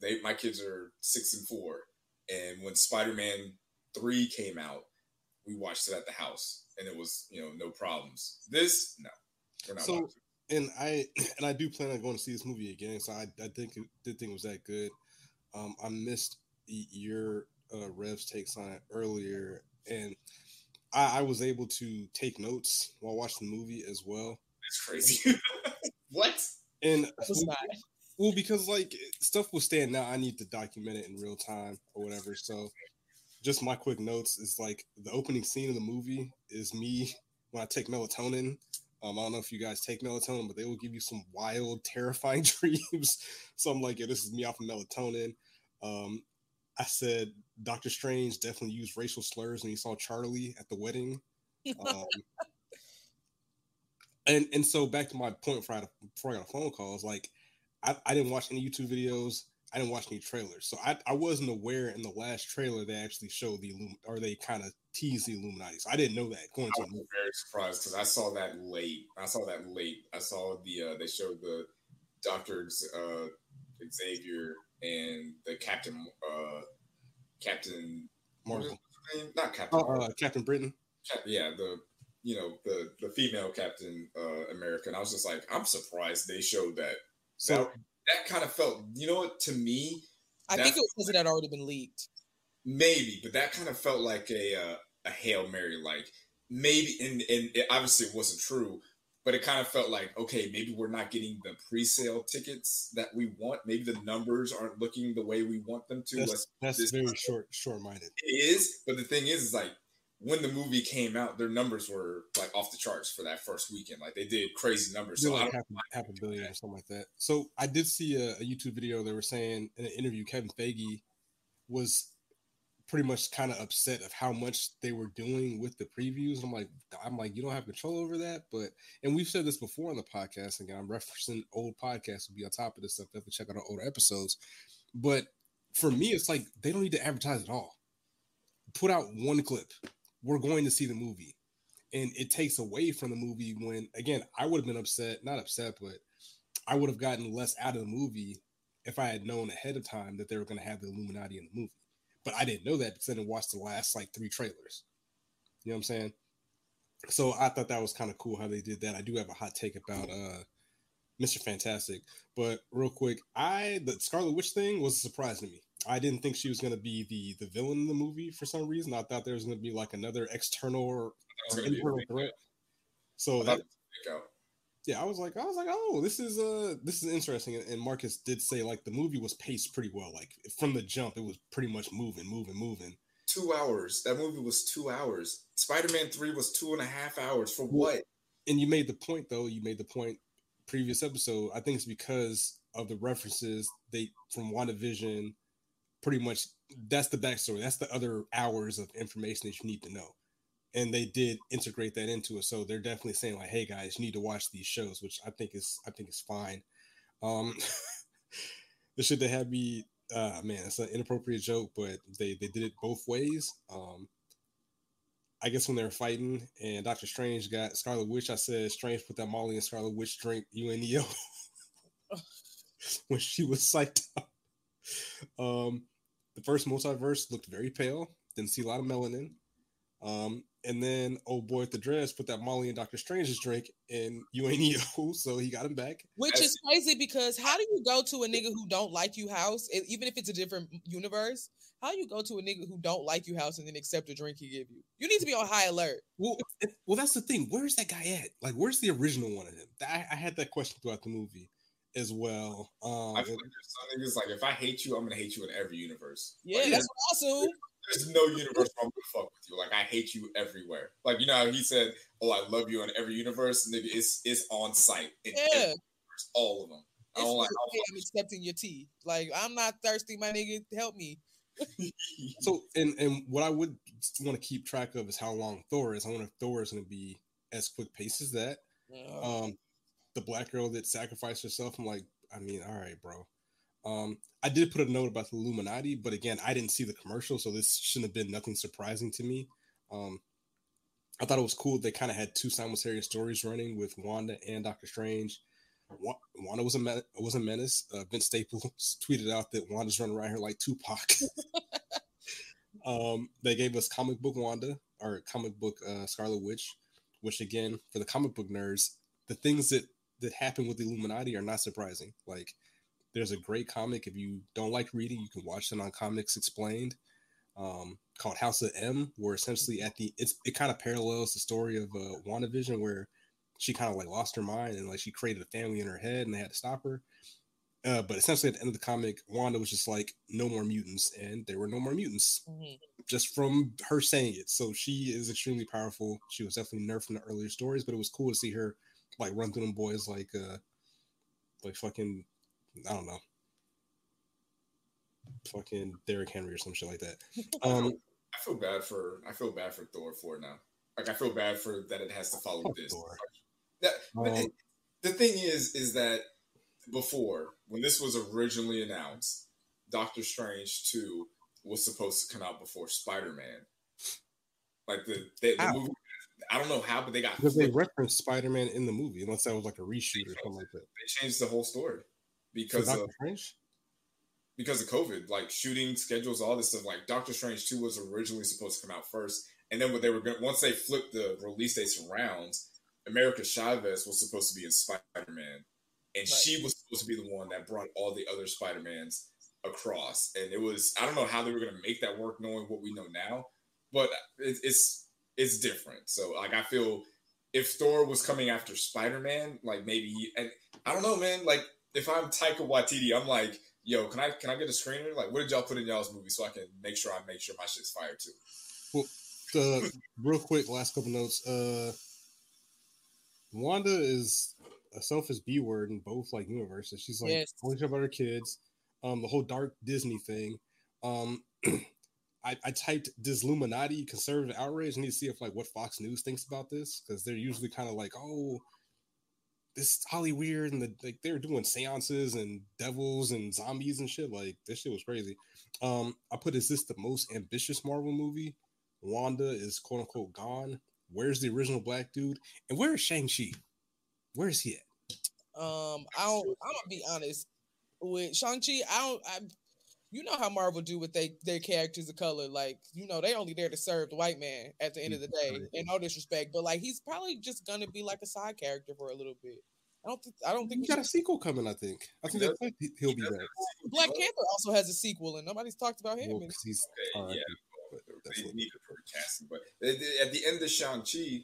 they my kids are six and four, and when Spider-Man three came out, we watched it at the house, and it was you know no problems. This no, we're not so watching. and I and I do plan on going to see this movie again. So I, I think it, did think it was that good. Um, I missed your uh, Rev's takes on it earlier, and I, I was able to take notes while watching the movie as well. That's crazy. what? And was not. well, because like stuff was stand out, I need to document it in real time or whatever. So, just my quick notes is like the opening scene of the movie is me when I take melatonin. Um, I don't know if you guys take melatonin, but they will give you some wild, terrifying dreams. So I'm like, yeah, this is me off of melatonin. Um, I said Doctor Strange definitely used racial slurs when he saw Charlie at the wedding. Um, and and so back to my point before I, a, before I got a phone call is like I, I didn't watch any YouTube videos. I didn't watch any trailers, so I, I wasn't aware in the last trailer they actually showed the Illum or they kind of teased the Illuminati. So I didn't know that going I to was the movie. very surprised because I saw that late. I saw that late. I saw the uh, they showed the Doctor uh, Xavier and the Captain uh, Captain Marvel, not Captain uh, uh, Captain Britain. Cap- yeah the you know the the female Captain uh, America. And I was just like I'm surprised they showed that. So that, that kind of felt you know what to me I think it was because it had already been leaked. Maybe, but that kind of felt like a uh, a hail mary. Like maybe, and and it obviously it wasn't true, but it kind of felt like okay, maybe we're not getting the pre-sale tickets that we want. Maybe the numbers aren't looking the way we want them to. that's, Let's- that's this- very short short minded. it is, but the thing is, is like when the movie came out, their numbers were like off the charts for that first weekend. Like they did crazy numbers. So I like don't, half, half a billion or something like that. So I did see a, a YouTube video. They were saying in an interview, Kevin Feige was pretty much kind of upset of how much they were doing with the previews. I'm like, I'm like, you don't have control over that. But and we've said this before on the podcast. Again, I'm referencing old podcasts to be on top of this stuff. Definitely check out our older episodes. But for me, it's like they don't need to advertise at all. Put out one clip. We're going to see the movie. And it takes away from the movie when again i would have been upset not upset but i would have gotten less out of the movie if i had known ahead of time that they were going to have the illuminati in the movie. But i didn't know that because i didn't watch the last like three trailers. You know what i'm saying? So i thought that was kind of cool how they did that. I do have a hot take about uh mr fantastic but real quick i the scarlet witch thing was a surprise to me I didn't think she was going to be the the villain in the movie for some reason. I thought there was going to be like another external or, That was or gonna be a internal threat. So that, it was a big out. yeah, I was like, I was like, oh, this is uh, this is interesting. And- And Marcus did say like the movie was paced pretty well. Like from the jump, it was pretty much moving, moving, moving. two hours. That movie was two hours. Spider Man Three was two and a half hours for what? And you made the point though. You made the point previous episode, I think it's because of the references they from WandaVision. Pretty much, that's the backstory. That's the other hours of information that you need to know, and they did integrate that into it. So they're definitely saying like, "Hey guys, you need to watch these shows," which I think is I think is fine. Um, the shit they had me, uh, man, it's an inappropriate joke, but they they did it both ways. Um, I guess when they were fighting and Doctor Strange got Scarlet Witch, I said Strange put that Molly and Scarlet Witch drink UNEO when she was psyched out. Um, the first multiverse looked very pale, didn't see a lot of melanin. Um, and then old boy at the dress put that Molly and Doctor Strange's drink in UNEO, so he got him back. Which is crazy because how do you go to a nigga who don't like you house, even if it's a different universe? How you go to a nigga who don't like you house and then accept a drink he give you? You need to be on high alert. Well, well, that's the thing. Where's that guy at? Like, where's the original one of him? I, I had that question throughout the movie as well. Um, I feel like there's some niggas like if I hate you, I'm gonna hate you in every universe. Yeah, like, that's awesome. There's no universe where I'm gonna fuck with you. Like I hate you everywhere. Like you know how he said, "Oh, I love you in every universe." Nigga, it's it's on site. In yeah, all of them. I don't like. I'm accepting your tea. Like I'm not thirsty, my nigga. Help me. so and and what I would want to keep track of is how long Thor is. I wonder if Thor is going to be as quick pace as that. Um, the black girl that sacrificed herself. I'm like, I mean, all right, bro. Um, I did put a note about the Illuminati, but again, I didn't see the commercial, so this shouldn't have been nothing surprising to me. Um, I thought it was cool. They kind of had two simultaneous stories running with Wanda and Doctor Strange. Wanda was a me- was a menace. Uh, Vince Staples tweeted out that Wanda's running around here like Tupac. um, they gave us comic book Wanda or comic book uh, Scarlet Witch, which again for the comic book nerds, the things that that happen with the Illuminati are not surprising. Like there's a great comic if you don't like reading, you can watch it on Comics Explained. Um, called House of M, where essentially at the it's it kind of parallels the story of uh, WandaVision, where she kind of like lost her mind and like she created a family in her head and they had to stop her. Uh, but essentially, at the end of the comic, Wanda was just like, "No more mutants," and there were no more mutants, mm-hmm. just from her saying it. So she is extremely powerful. She was definitely nerfed from the earlier stories, but it was cool to see her like run through them boys like, uh, like fucking, I don't know, fucking Derrick Henry or some shit like that. Um, I feel bad for I feel bad for Thor for now. Like I feel bad for that it has to follow this. Thor. That, um, it, the thing is, is that before when this was originally announced, Doctor Strange two was supposed to come out before Spider Man. Like the, the, the movie, I don't know how, but they got because they referenced Spider Man in the movie, unless that was like a reshoot or something like that. They changed the whole story because of Strange? because of COVID, like shooting schedules, all this stuff. Like Doctor Strange two was originally supposed to come out first, and then what they were going once they flipped the release dates around, America Chavez was supposed to be in Spider Man, and right. she was supposed to be the one that brought all the other Spider Mans across. And it was I don't know how they were going to make that work, knowing what we know now, but it, it's it's different. So like I feel if Thor was coming after Spider Man, like maybe and I don't know, man. Like if I'm Taika Waititi, I'm like, yo, can I can I get a screener? Like, what did y'all put in y'all's movie so I can make sure I make sure my shit's fired too. Well, uh, real quick, last couple notes. Uh, Wanda is a selfish B word in both like universes. She's like yes. only about her kids. Um, the whole dark Disney thing. Um, I, I typed "Does Illuminati conservative outrage?" I need to see if like what Fox News thinks about this because they're usually kind of like, "Oh, this Holly weird," and the, like they're doing seances and devils and zombies and shit. Like this shit was crazy. Um, I put, "Is this the most ambitious Marvel movie?" Wanda is quote unquote gone. Where's the original black dude? And where is Shang Chi? Where is he at? Um, I don't. I'm gonna be honest with Shang Chi. I don't. I, you know how Marvel do with they their characters of color. Like you know they only there to serve the white man at the end of the day. And no disrespect, but like he's probably just gonna be like a side character for a little bit. I don't think I don't think he got a sequel coming. I think I think that he'll be back. Black Panther also has a sequel, and nobody's talked about him. Well, he's okay, yeah they needed for casting. But at the end of Shang Chi,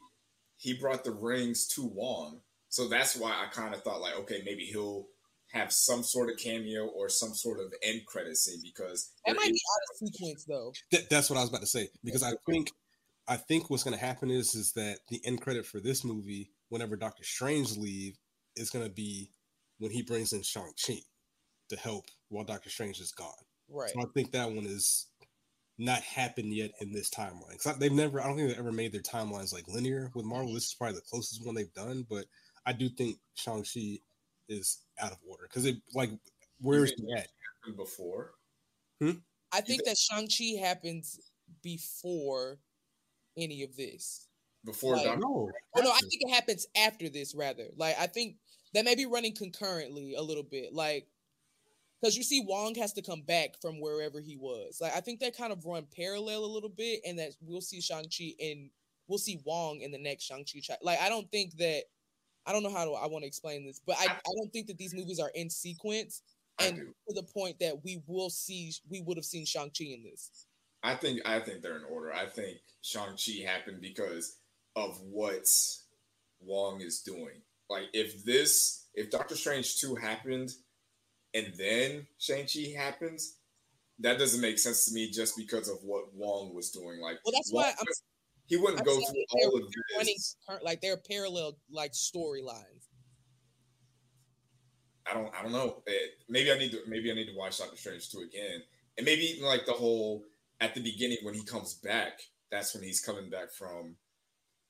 he brought the rings to Wong, so that's why I kind of thought like, okay, maybe he'll have some sort of cameo or some sort of end credit scene because that might be out of sequence though. Th- that's what I was about to say because I think I think what's going to happen is is that the end credit for this movie, whenever Doctor Strange leave, is going to be when he brings in Shang Chi to help while Doctor Strange is gone. Right. So I think that one is not happened yet in this timeline because they've never. I don't think they've ever made their timelines like linear with Marvel. Mm-hmm. This is probably the closest one they've done, but I do think Shang Chi is out of order because it like where's he at before? Hmm? I think that Shang Chi happens before any of this. Before Like- Doctor no, Oh no, I think it happens after this rather. Like I think that may be running concurrently a little bit. Like because you see Wong has to come back from wherever he was. Like I think that kind of run parallel a little bit, and that we'll see Shang-Chi and we'll see Wong in the next Shang-Chi. Chi- like I don't think that I don't know how to I want to explain this, but I, I don't think that these movies are in sequence and to the point that we will see we would have seen Shang-Chi in this. I think I think they're in order. I think Shang Chi happened because of what Wong is doing. Like if this, if Doctor Strange two happened, and then Shang Chi happens, that doesn't make sense to me. Just because of what Wong was doing. Like Well, that's Wong why I'm- he wouldn't I'm go through all of they're running this. like they're parallel like storylines. I don't I don't know. Eh, maybe I need to maybe I need to watch Doctor Strange 2 again. And maybe even like the whole at the beginning when he comes back, that's when he's coming back from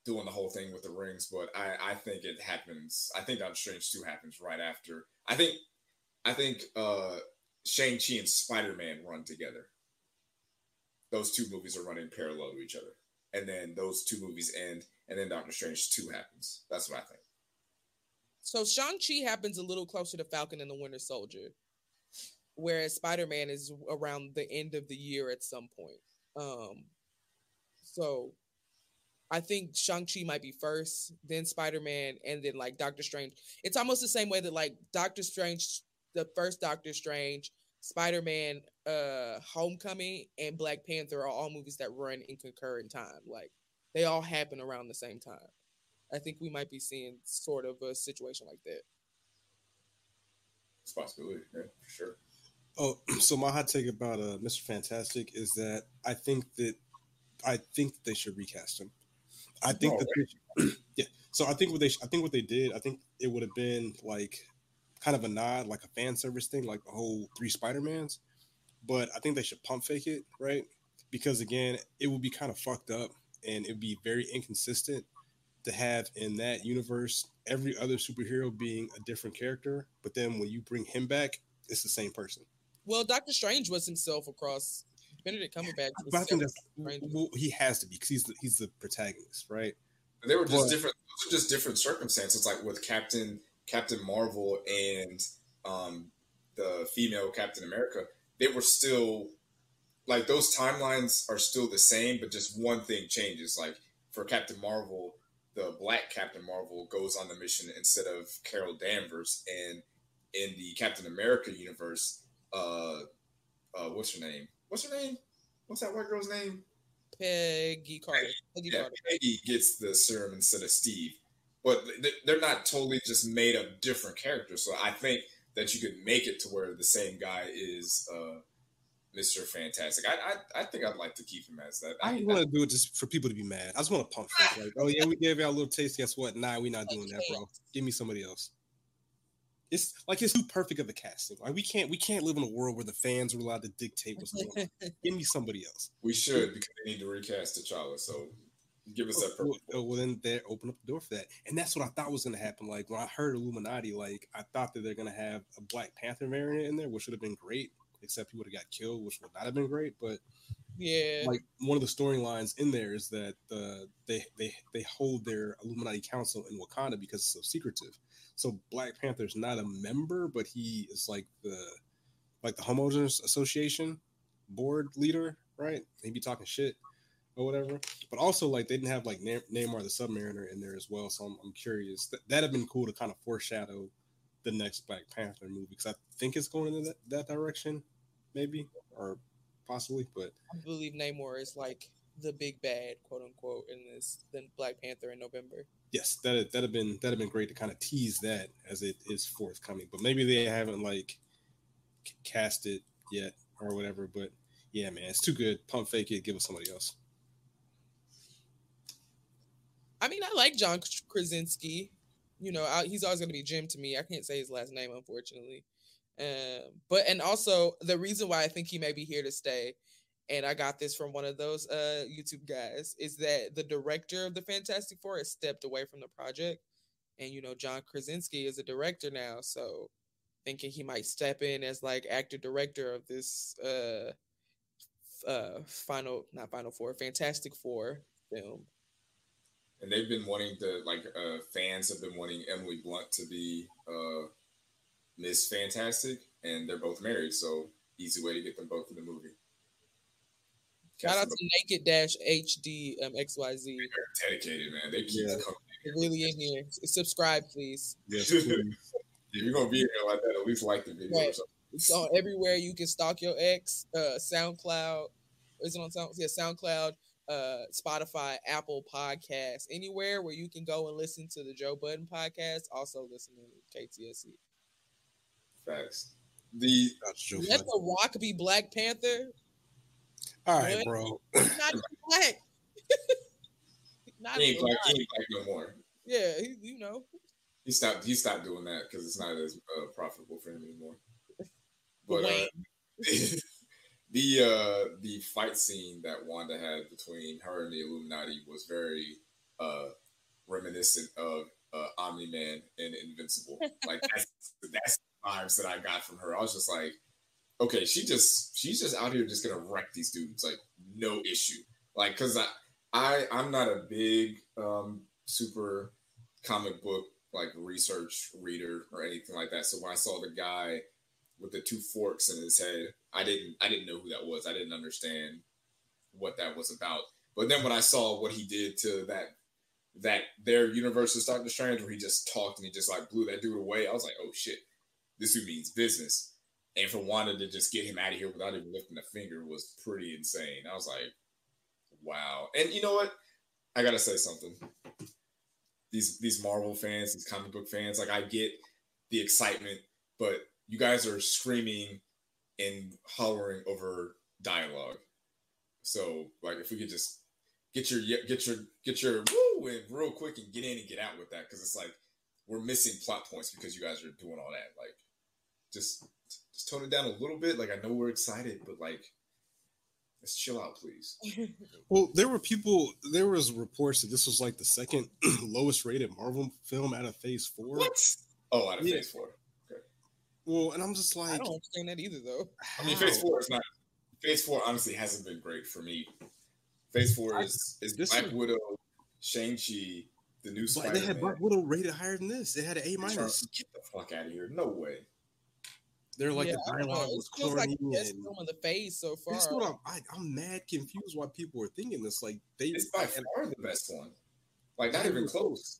doing the whole thing with the rings. But I, I think it happens. I think Doctor Strange 2 happens right after. I think I think uh Shang-Chi and Spider-Man run together. Those two movies are running parallel to each other. And then those two movies end, and then Doctor Strange 2 happens. That's what I think. So Shang-Chi happens a little closer to Falcon and the Winter Soldier, whereas Spider-Man is around the end of the year at some point. Um, so I think Shang-Chi might be first, then Spider-Man, and then like Doctor Strange. It's almost the same way that like Doctor Strange, the first Doctor Strange, Spider-Man, uh, Homecoming, and Black Panther are all movies that run in concurrent time. Like they all happen around the same time. I think we might be seeing sort of a situation like that. It's a possibility, yeah, for sure. Oh, so my hot take about uh, Mr. Fantastic is that I think that I think they should recast him. I think Oh, that they should- yeah. So I think what they I think what they did I think it would have been like kind of a nod, like a fan service thing, like the whole three Spider Mans. But I think they should pump fake it, right? Because again, it would be kind of fucked up and it would be very inconsistent to have in that universe every other superhero being a different character, but then when you bring him back, it's the same person. Well, Doctor Strange was himself across Benedict Cumberbatch. was But I think that's well, he has to be because he's the, he's the protagonist, right? They were just But- different. Those are just different circumstances. Like with Captain Captain Marvel and um, the female Captain America, they were still like those timelines are still the same, but just one thing changes. Like for Captain Marvel, the Black Captain Marvel goes on the mission instead of Carol Danvers, and in the Captain America universe, uh, uh, what's her name? What's her name? What's that white girl's name? Peggy Carter. Peggy yeah, Carter. Peggy gets the serum instead of Steve. But they're not totally just made up different characters. So I think that you could make it to where the same guy is uh, Mr. Fantastic. I, I I think I'd like to keep him as that. I I, don't want to do it just for people to be mad. I just want to pump fake. Like, oh yeah, we gave y'all a little taste. Guess what? Nah, we not doing that, bro. Give me somebody else. It's like it's too perfect of a casting. Like we can't we can't live in a world where the fans are allowed to dictate what's going on. Give me somebody else. we should because they need to recast T'Challa. So give us that. Well, Purple. well, well, then they open up the door for that, and that's what I thought was going to happen. Like when I heard Illuminati, like I thought that they're going to have a Black Panther variant in there, which would have been great. Except he would have got killed, which would not have been great. But Yeah. like one of the storylines in there is that uh, they they they hold their Illuminati council in Wakanda because it's so secretive. So Black Panther's not a member, but he is like the like the homeowners association board leader, right? He be talking shit or whatever. But also like they didn't have like Na- Namor the Submariner in there as well. So I'm, I'm curious. That that'd have been cool to kind of foreshadow the next Black Panther movie because I think it's going in that, that direction, maybe or possibly, but. I believe Namor is like the big bad, quote unquote, in this than Black Panther in November. yes, that that'd have been that'd have been great to kind of tease that as it is forthcoming. But maybe they haven't like cast it yet or whatever. But yeah, man, it's too good. Pump fake it. Give us somebody else. I mean, I like John Krasinski. you know, I, he's always going to be Jim to me. I can't say his last name, unfortunately. Um, but and also the reason why I think he may be here to stay, and I got this from one of those uh YouTube guys, is that the director of the Fantastic Four has stepped away from the project, and you know John Krasinski is a director now, so thinking he might step in as like actor director of this uh uh final not final four fantastic four film and they've been wanting to like uh fans have been wanting emily blunt to be uh miss fantastic and they're both married so easy way to get them both in the movie Shout out to Naked Dash HD um, XYZ. They're dedicated, man. They keep yeah. really in here. Subscribe, please. Yes, please. if you're gonna be here like that, at least like the video right. or. It's on everywhere. You can stalk your ex. Uh, SoundCloud. Is it on Sound? Yeah, SoundCloud. Uh, Spotify, Apple Podcasts, anywhere where you can go and listen to the Joe Budden podcast. Also listen to KTSE. Facts. The let the Rock be Black Panther. All right, bro. not black. not he ain't black. He ain't black no more. Yeah, he, you know. He stopped. He stopped doing that because it's not as uh, profitable for him anymore. But uh, the uh, the fight scene that Wanda had between her and the Illuminati was very uh, reminiscent of uh, Omni Man and Invincible. Like that's that's the vibes that I got from her. I was just like, okay, she just she's just out here just gonna wreck these dudes like no issue. Like, cause I I I'm not a big um, super comic book like research reader or anything like that. So when I saw the guy with the two forks in his head, I didn't I didn't know who that was. I didn't understand what that was about. But then when I saw what he did to that that their universe of Doctor Strange, where he just talked and he just like blew that dude away, I was like, oh shit, this dude means business. And for Wanda to just get him out of here without even lifting a finger was pretty insane. I was like, wow. And you know what? I gotta say something these these Marvel fans, these comic book fans. Like I get the excitement, but you guys are screaming and hollering over dialogue. So like if we could just get your get your get your woo in real quick and get in and get out with that because it's like we're missing plot points because you guys are doing all that. Like just just tone it down a little bit. Like I know we're excited, but like Let's chill out, please. well, there were people. There was reports that this was like the second lowest rated Marvel film out of Phase Four. What? Oh, out of yeah. Phase Four. Okay. Well, and I'm just like, I don't understand that either, though. I mean, Phase Four is not. Phase Four honestly hasn't been great for me. Phase Four is is Black is, Widow, Shang Chi, the new Spider. They had Black Widow rated higher than this. They had an A minus. Get the fuck out of here! No way. They're like yeah, the dialogue was corny. Like the best film of the phase so far. That's what I'm. I, i am mad confused why people are thinking this. Like they, it's by far the best one. Like not even close.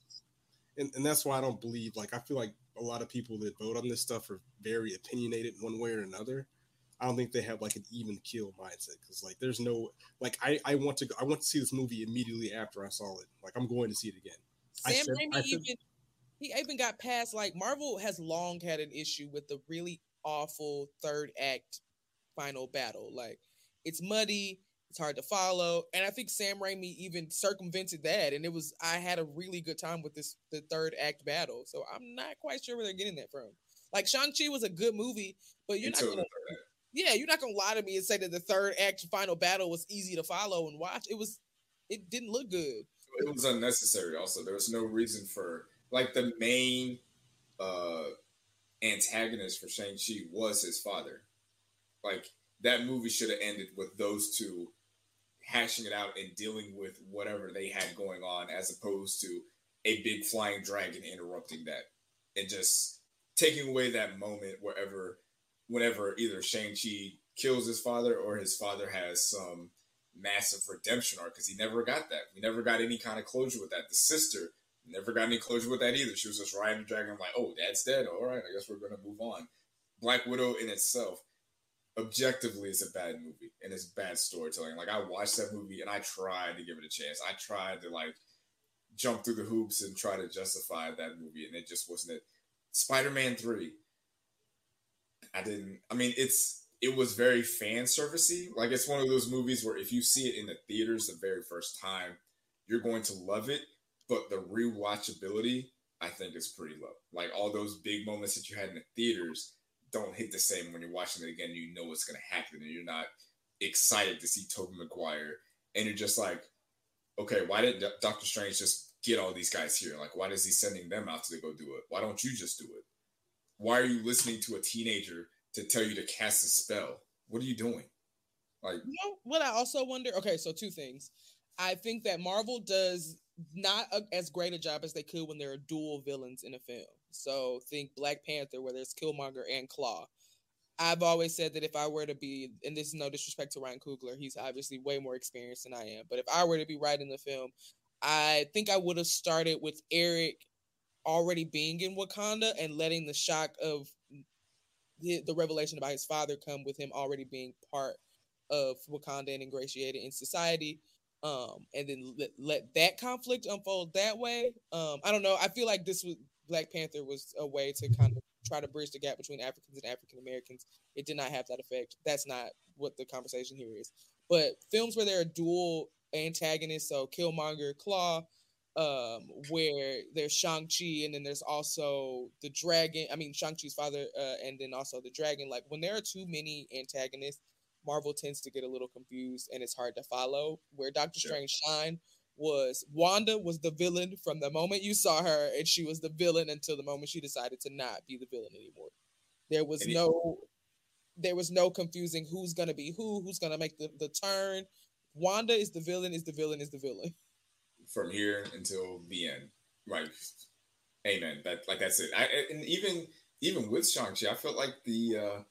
And and that's why I don't believe. Like I feel like a lot of people that vote on this stuff are very opinionated one way or another. I don't think they have like an even kill mindset because like there's no like I I want to go, I want to see this movie immediately after I saw it. Like I'm going to see it again. Sam said, Raimi said, even he even got past like Marvel has long had an issue with the really awful third act final battle. Like it's muddy, it's hard to follow, and I think Sam Raimi even circumvented that, and it was I had a really good time with this the third act battle. So I'm not quite sure where they're getting that from. Like Shang Chi was a good movie, but you're Until not gonna. Yeah, you're not gonna lie to me and say that the third act final battle was easy to follow and watch. It was, it didn't look good. It was unnecessary. Also, there was no reason for like the main uh antagonist for Shang-Chi was his father. Like that movie should have ended with those two hashing it out and dealing with whatever they had going on as opposed to a big flying dragon interrupting that and just taking away that moment wherever whenever either Shang-Chi kills his father or his father has some massive redemption arc because he never got that. We never got any kind of closure with that. The sister Never got any closure with that either. She was just riding the dragon. Like, oh, dad's dead. All right, I guess we're gonna move on. Black Widow in itself, objectively, it's a bad movie and it's bad storytelling. Like I watched that movie and I tried to give it a chance. I tried to like jump through the hoops and try to justify that movie, and it just wasn't it. Spider-Man Three. I didn't. I mean, it's it was very fan servicey. Like it's one of those movies where if you see it in the theaters the very first time, you're going to love it but the rewatchability I think is pretty low. Like all those big moments that you had in the theaters don't hit the same when you're watching it again. You know what's going to happen, and you're not excited to see Tobey Maguire, and you're just like, okay, why did Doctor Strange just get all these guys here? Like, why is he sending them out to go do it? Why don't you just do it? Why are you listening to a teenager to tell you to cast a spell? What are you doing? Like, you know what I also wonder. Okay, so two things. I think that Marvel does not a, as great a job as they could when there are dual villains in a film. So think Black Panther, where there's Killmonger and Claw. I've always said that if I were to be, and this is no disrespect to Ryan Coogler, he's obviously way more experienced than I am, but if I were to be writing the film, I think I would have started with Erik already being in Wakanda and letting the shock of the, the revelation about his father come with him already being part of Wakanda and ingratiated in society. Um, and then let, let that conflict unfold that way. Um, I don't know. I feel like this was Black Panther was a way to kind of try to bridge the gap between Africans and African Americans. It did not have that effect. That's not what the conversation here is. But films where there are dual antagonists, so Killmonger, Claw, um, where there's Shang-Chi and then there's also the dragon. I mean, Shang-Chi's father, uh, and then also the dragon. Like when there are too many antagonists, Marvel tends to get a little confused and it's hard to follow. Where Doctor sure. Strange shine was Wanda was the villain from the moment you saw her, and she was the villain until the moment she decided to not be the villain anymore. There was and no, it, there was no confusing who's gonna be who, who's gonna make the, the turn. Wanda is the villain, is the villain, is the villain. From here until the end, right? Amen. That like that's it. I, and even even with Shang Chi, I felt like the uh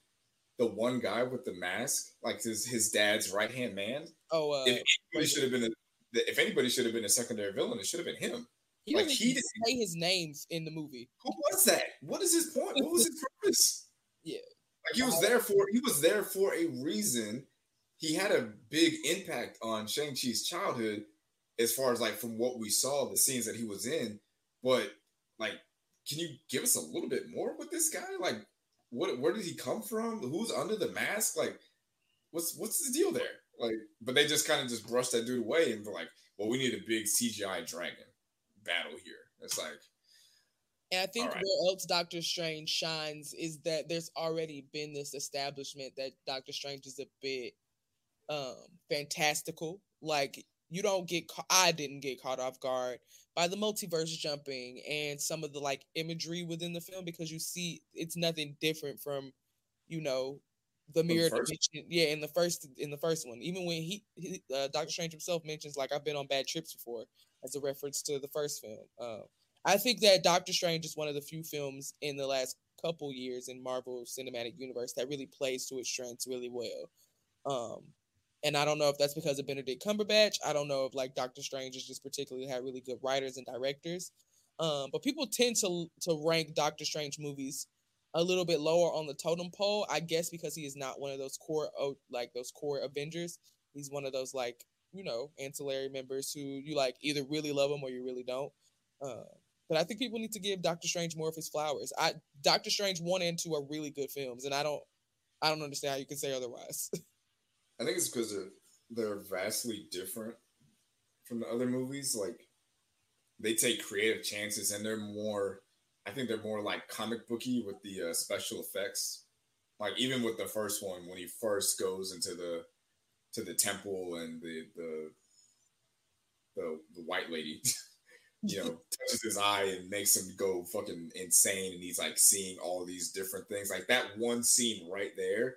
the one guy with the mask, like his his dad's right hand man. Oh, uh, should have been a, if anybody should have been a secondary villain, it should have been him. He like he didn't say his names in the movie. Who was that? What is his point? What was his purpose? Yeah, like he was there for he was there for a reason. He had a big impact on Shang Chi's childhood, as far as like from what we saw, the scenes that he was in. But like, can you give us a little bit more with this guy? Like, what? Where did he come from? Who's under the mask? Like, what's what's the deal there? Like, but they just kind of just brushed that dude away and were like, well, we need a big CGI dragon battle here. It's like, and I think right. where else Doctor Strange shines is that there's already been this establishment that Doctor Strange is a bit um fantastical. Like you don't get ca- I didn't get caught off guard by the multiverse jumping and some of the like imagery within the film because you see it's nothing different from you know the mirror dimension. Yeah, in the first in the first one, even when he, he uh, Doctor Strange himself mentions like I've been on bad trips before as a reference to the first film. Uh, I think that Doctor Strange is one of the few films in the last couple years in Marvel Cinematic Universe that really plays to its strengths really well. Um, and I don't know if that's because of Benedict Cumberbatch. I don't know if like Doctor Strange has just particularly had really good writers and directors. Um, but people tend to to rank Doctor Strange movies a little bit lower on the totem pole. I guess because he is not one of those core like those core Avengers. He's one of those like you know ancillary members who you like either really love him or you really don't. Uh, but I think people need to give Doctor Strange more of his flowers. I Doctor Strange one and two are really good films, and I don't I don't understand how you can say otherwise. I think it's because they're they're vastly different from the other movies. Like they take creative chances, and they're more. I think they're more like comic booky with the uh, special effects. Like even with the first one, when he first goes into the to the temple and the the the, the white lady, you know, touches his eye and makes him go fucking insane, and he's like seeing all these different things. Like that one scene right there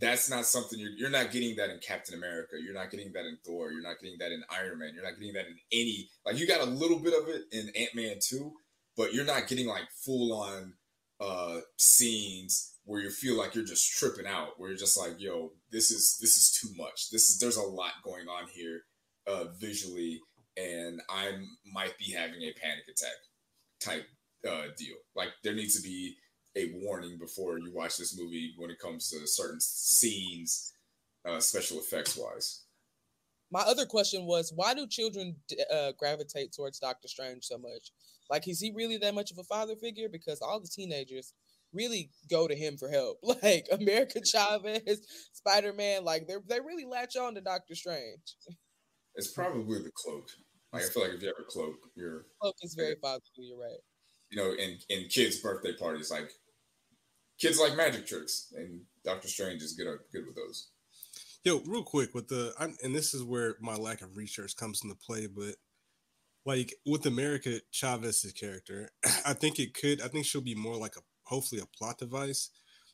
that's not something you're you're not getting that in Captain America. You're not getting that in Thor. You're not getting that in Iron Man. You're not getting that in any like you got a little bit of it in Ant Man too, but you're not getting like full on uh scenes where you feel like you're just tripping out, where you're just like, yo, this is this is too much. This is there's a lot going on here uh visually, and I might be having a panic attack type uh deal. Like there needs to be a warning before you watch this movie when it comes to certain scenes, uh, special effects wise. My other question was, why do children uh, gravitate towards Doctor Strange so much? Like, is he really that much of a father figure? Because all the teenagers really go to him for help. Like America Chavez, Spider Man, like they they really latch on to Doctor Strange. It's probably the cloak. Like I feel like if you have a cloak, you're Cloak is very fatherly. You're right. you know, in in kids' birthday parties, like kids like magic tricks, and Doctor Strange is good good with those. Yo, real quick with the, I'm, and this is where my lack of research comes into play, but like with America Chavez's character, I think it could, I think she'll be more like a, hopefully a plot device,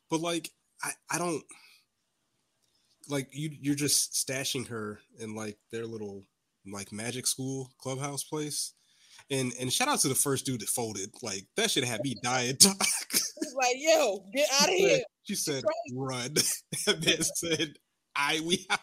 but like I, I don't like you. You're just stashing her in like their little like magic school clubhouse place. And and shout out to the first dude that folded. Like that should have me dying. Like, yo, get out of here. She said, run. and then said, I we out.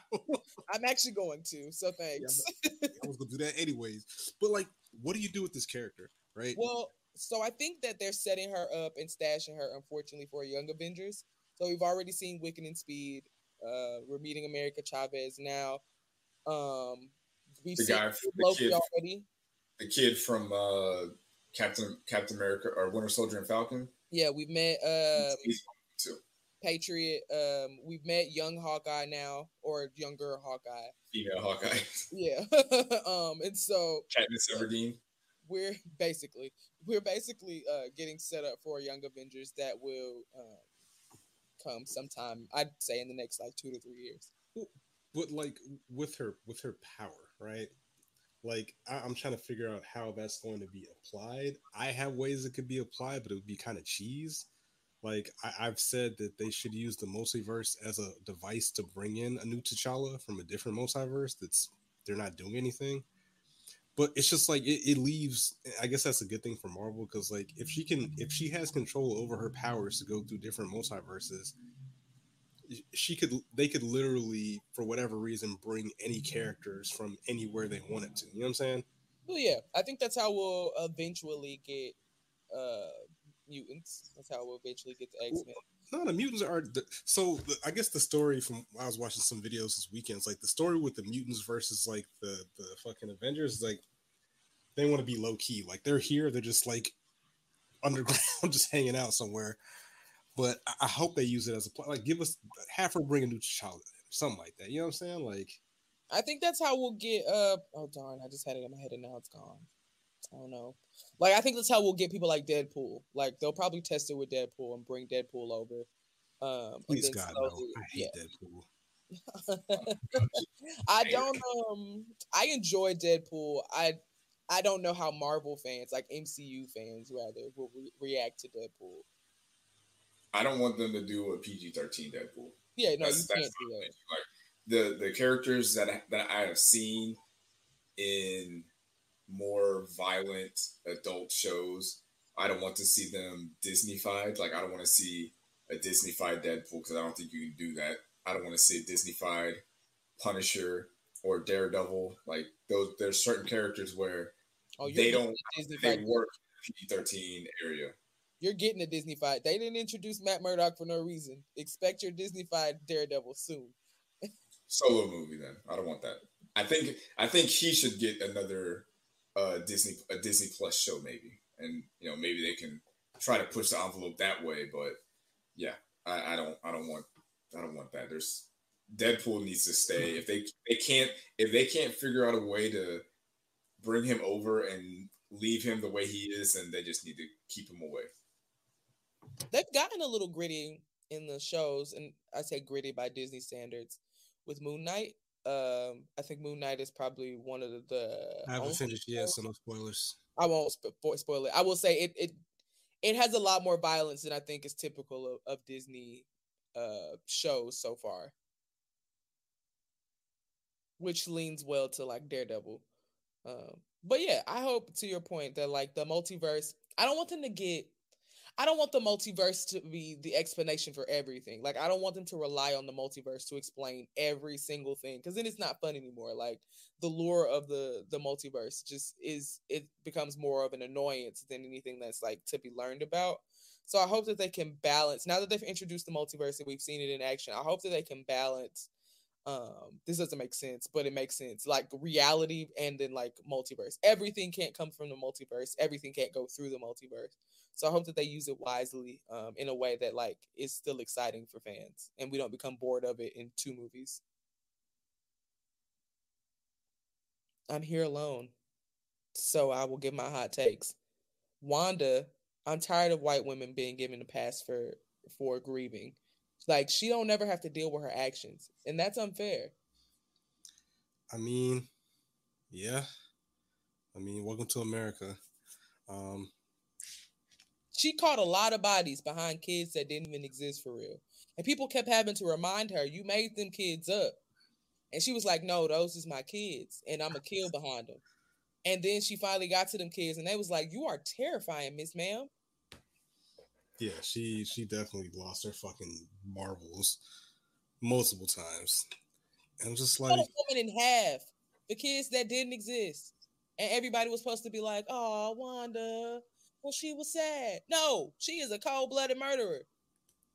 I'm actually going to. So thanks. I was gonna do that anyways. But like, what do you do with this character? Right? Well, so I think that they're setting her up and stashing her, unfortunately, for Young Avengers. So we've already seen Wiccan and Speed. Uh, we're meeting America Chavez now. Um, we've The seen guy- the kid. already. The kid from uh, Captain Captain America or Winter Soldier and Falcon. Yeah, we've met um, He's too. Patriot. Um, we've met young Hawkeye now, or younger Hawkeye. Female Hawkeye, Yeah. um, and so Katniss Everdeen. we're basically we're basically uh getting set up for young avengers that will um come sometime i'd say in the next like two to three years but like with her with her power, right? Like I, I'm trying to figure out how that's going to be applied. I have ways it could be applied, but it would be kind of cheese. Like I, I've said that they should use the multiverse as a device to bring in a new T'Challa from a different multiverse. That's they're not doing anything. But it's just like it, it leaves. I guess that's a good thing for Marvel because like if she can, if she has control over her powers to go through different multiverses, she could they could literally for whatever reason bring any characters from anywhere they wanted to you know what i'm saying well yeah i think that's how we'll eventually get uh mutants. That's how we'll eventually get to x-men. No the mutants are the, so the, i guess the story from i was watching some videos this weekend it's like the story with the mutants versus like the the fucking avengers like they want to be low key like they're here they're just like underground just hanging out somewhere. But I, I hope they use it as a pl- like give us half her bring a new child something like that you know what i'm saying? Like i think that's how we'll get uh oh darn i just had it in my head and now it's gone i don't know like i think that's how we'll get people like deadpool like they'll probably test it with deadpool and bring deadpool over um please then god no i hate deadpool I don't um I enjoy Deadpool. I I don't know how Marvel fans, like MCU fans rather, will re- react to Deadpool. I don't want them to do a PG thirteen Deadpool. Yeah, no, That's- you that's can't do that. Like the the characters that that I have seen in more violent adult shows, I don't want to see them Disneyfied. Like I don't want to see a Disneyfied Deadpool because I don't think you can do that. I don't want to see a Disneyfied Punisher or Daredevil. Like those, there's certain characters where Oh, they don't they work in the PG thirteen area. You're getting a Disneyfied. They didn't introduce Matt Murdock for no reason. Expect your Disneyfied Daredevil soon. Solo movie then. I don't want that. I think I think he should get another uh Disney a Disney Plus show maybe. And you know, maybe they can try to push the envelope that way, but yeah, I, I don't I don't want I don't want that. There's Deadpool needs to stay. If they they can't if they can't figure out a way to bring him over and leave him the way he is, then they just need to keep him away. They've gotten a little gritty in the shows, and I say gritty by Disney standards with Moon Knight. Um, I think Moon Knight is probably one of the. the i haven't finished yet so no spoilers I won't sp- fo- spoil it. I will say it it it has a lot more violence than I think is typical of, of Disney uh shows so far. Which leans well to like Daredevil. Um but yeah, I hope to your point that like the multiverse, I don't want them to get I don't want the multiverse to be the explanation for everything. Like I don't want them to rely on the multiverse to explain every single thing cuz then it's not fun anymore. Like the lure of the the multiverse just is it becomes more of an annoyance than anything that's like to be learned about. So I hope that they can balance now that they've introduced the multiverse and we've seen it in action. I hope that they can balance um this doesn't make sense, but it makes sense. Like reality and then like multiverse. Everything can't come from the multiverse. Everything can't go through the multiverse. So I hope that they use it wisely um in a way that like is still exciting for fans and we don't become bored of it in two movies. I'm here alone. So I will give my hot takes. Wanda, I'm tired of white women being given a pass for for grieving. Like she don't never have to deal with her actions, and that's unfair. I mean, yeah. I mean, welcome to America. Um, she caught a lot of bodies behind kids that didn't even exist for real. And people kept having to remind her, you made them kids up. And she was like, no, those is my kids, and I'm a kill behind them. And then she finally got to them kids, and they was like, you are terrifying, Miss Ma'am. Yeah, she she definitely lost her fucking marbles multiple times. And I'm just like, a woman in half the kids that didn't exist, and everybody was supposed to be like, "Oh, Wanda, well, she was sad." No, she is a cold-blooded murderer.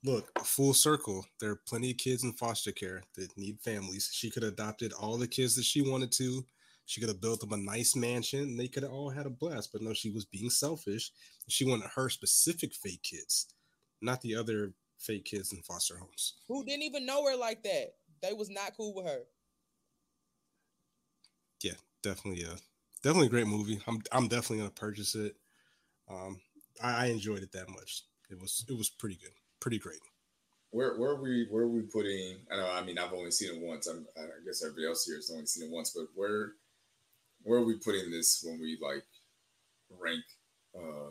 Look, full circle. There are plenty of kids in foster care that need families. She could have adopted all the kids that she wanted to. She could have built them a nice mansion and they could have all had a blast. But no, she was being selfish. She wanted her specific fake kids, not the other fake kids in foster homes. Who didn't even know her like that. They was not cool with her. Yeah, definitely. Uh, definitely a great movie. I'm I'm definitely gonna purchase it. Um, I, I enjoyed it that much. It was it was pretty good pretty great. Where where are we where are we putting? I know. I mean, I've only seen it once. I'm, I guess everybody else here has only seen it once. But where where are we putting this when we like rank uh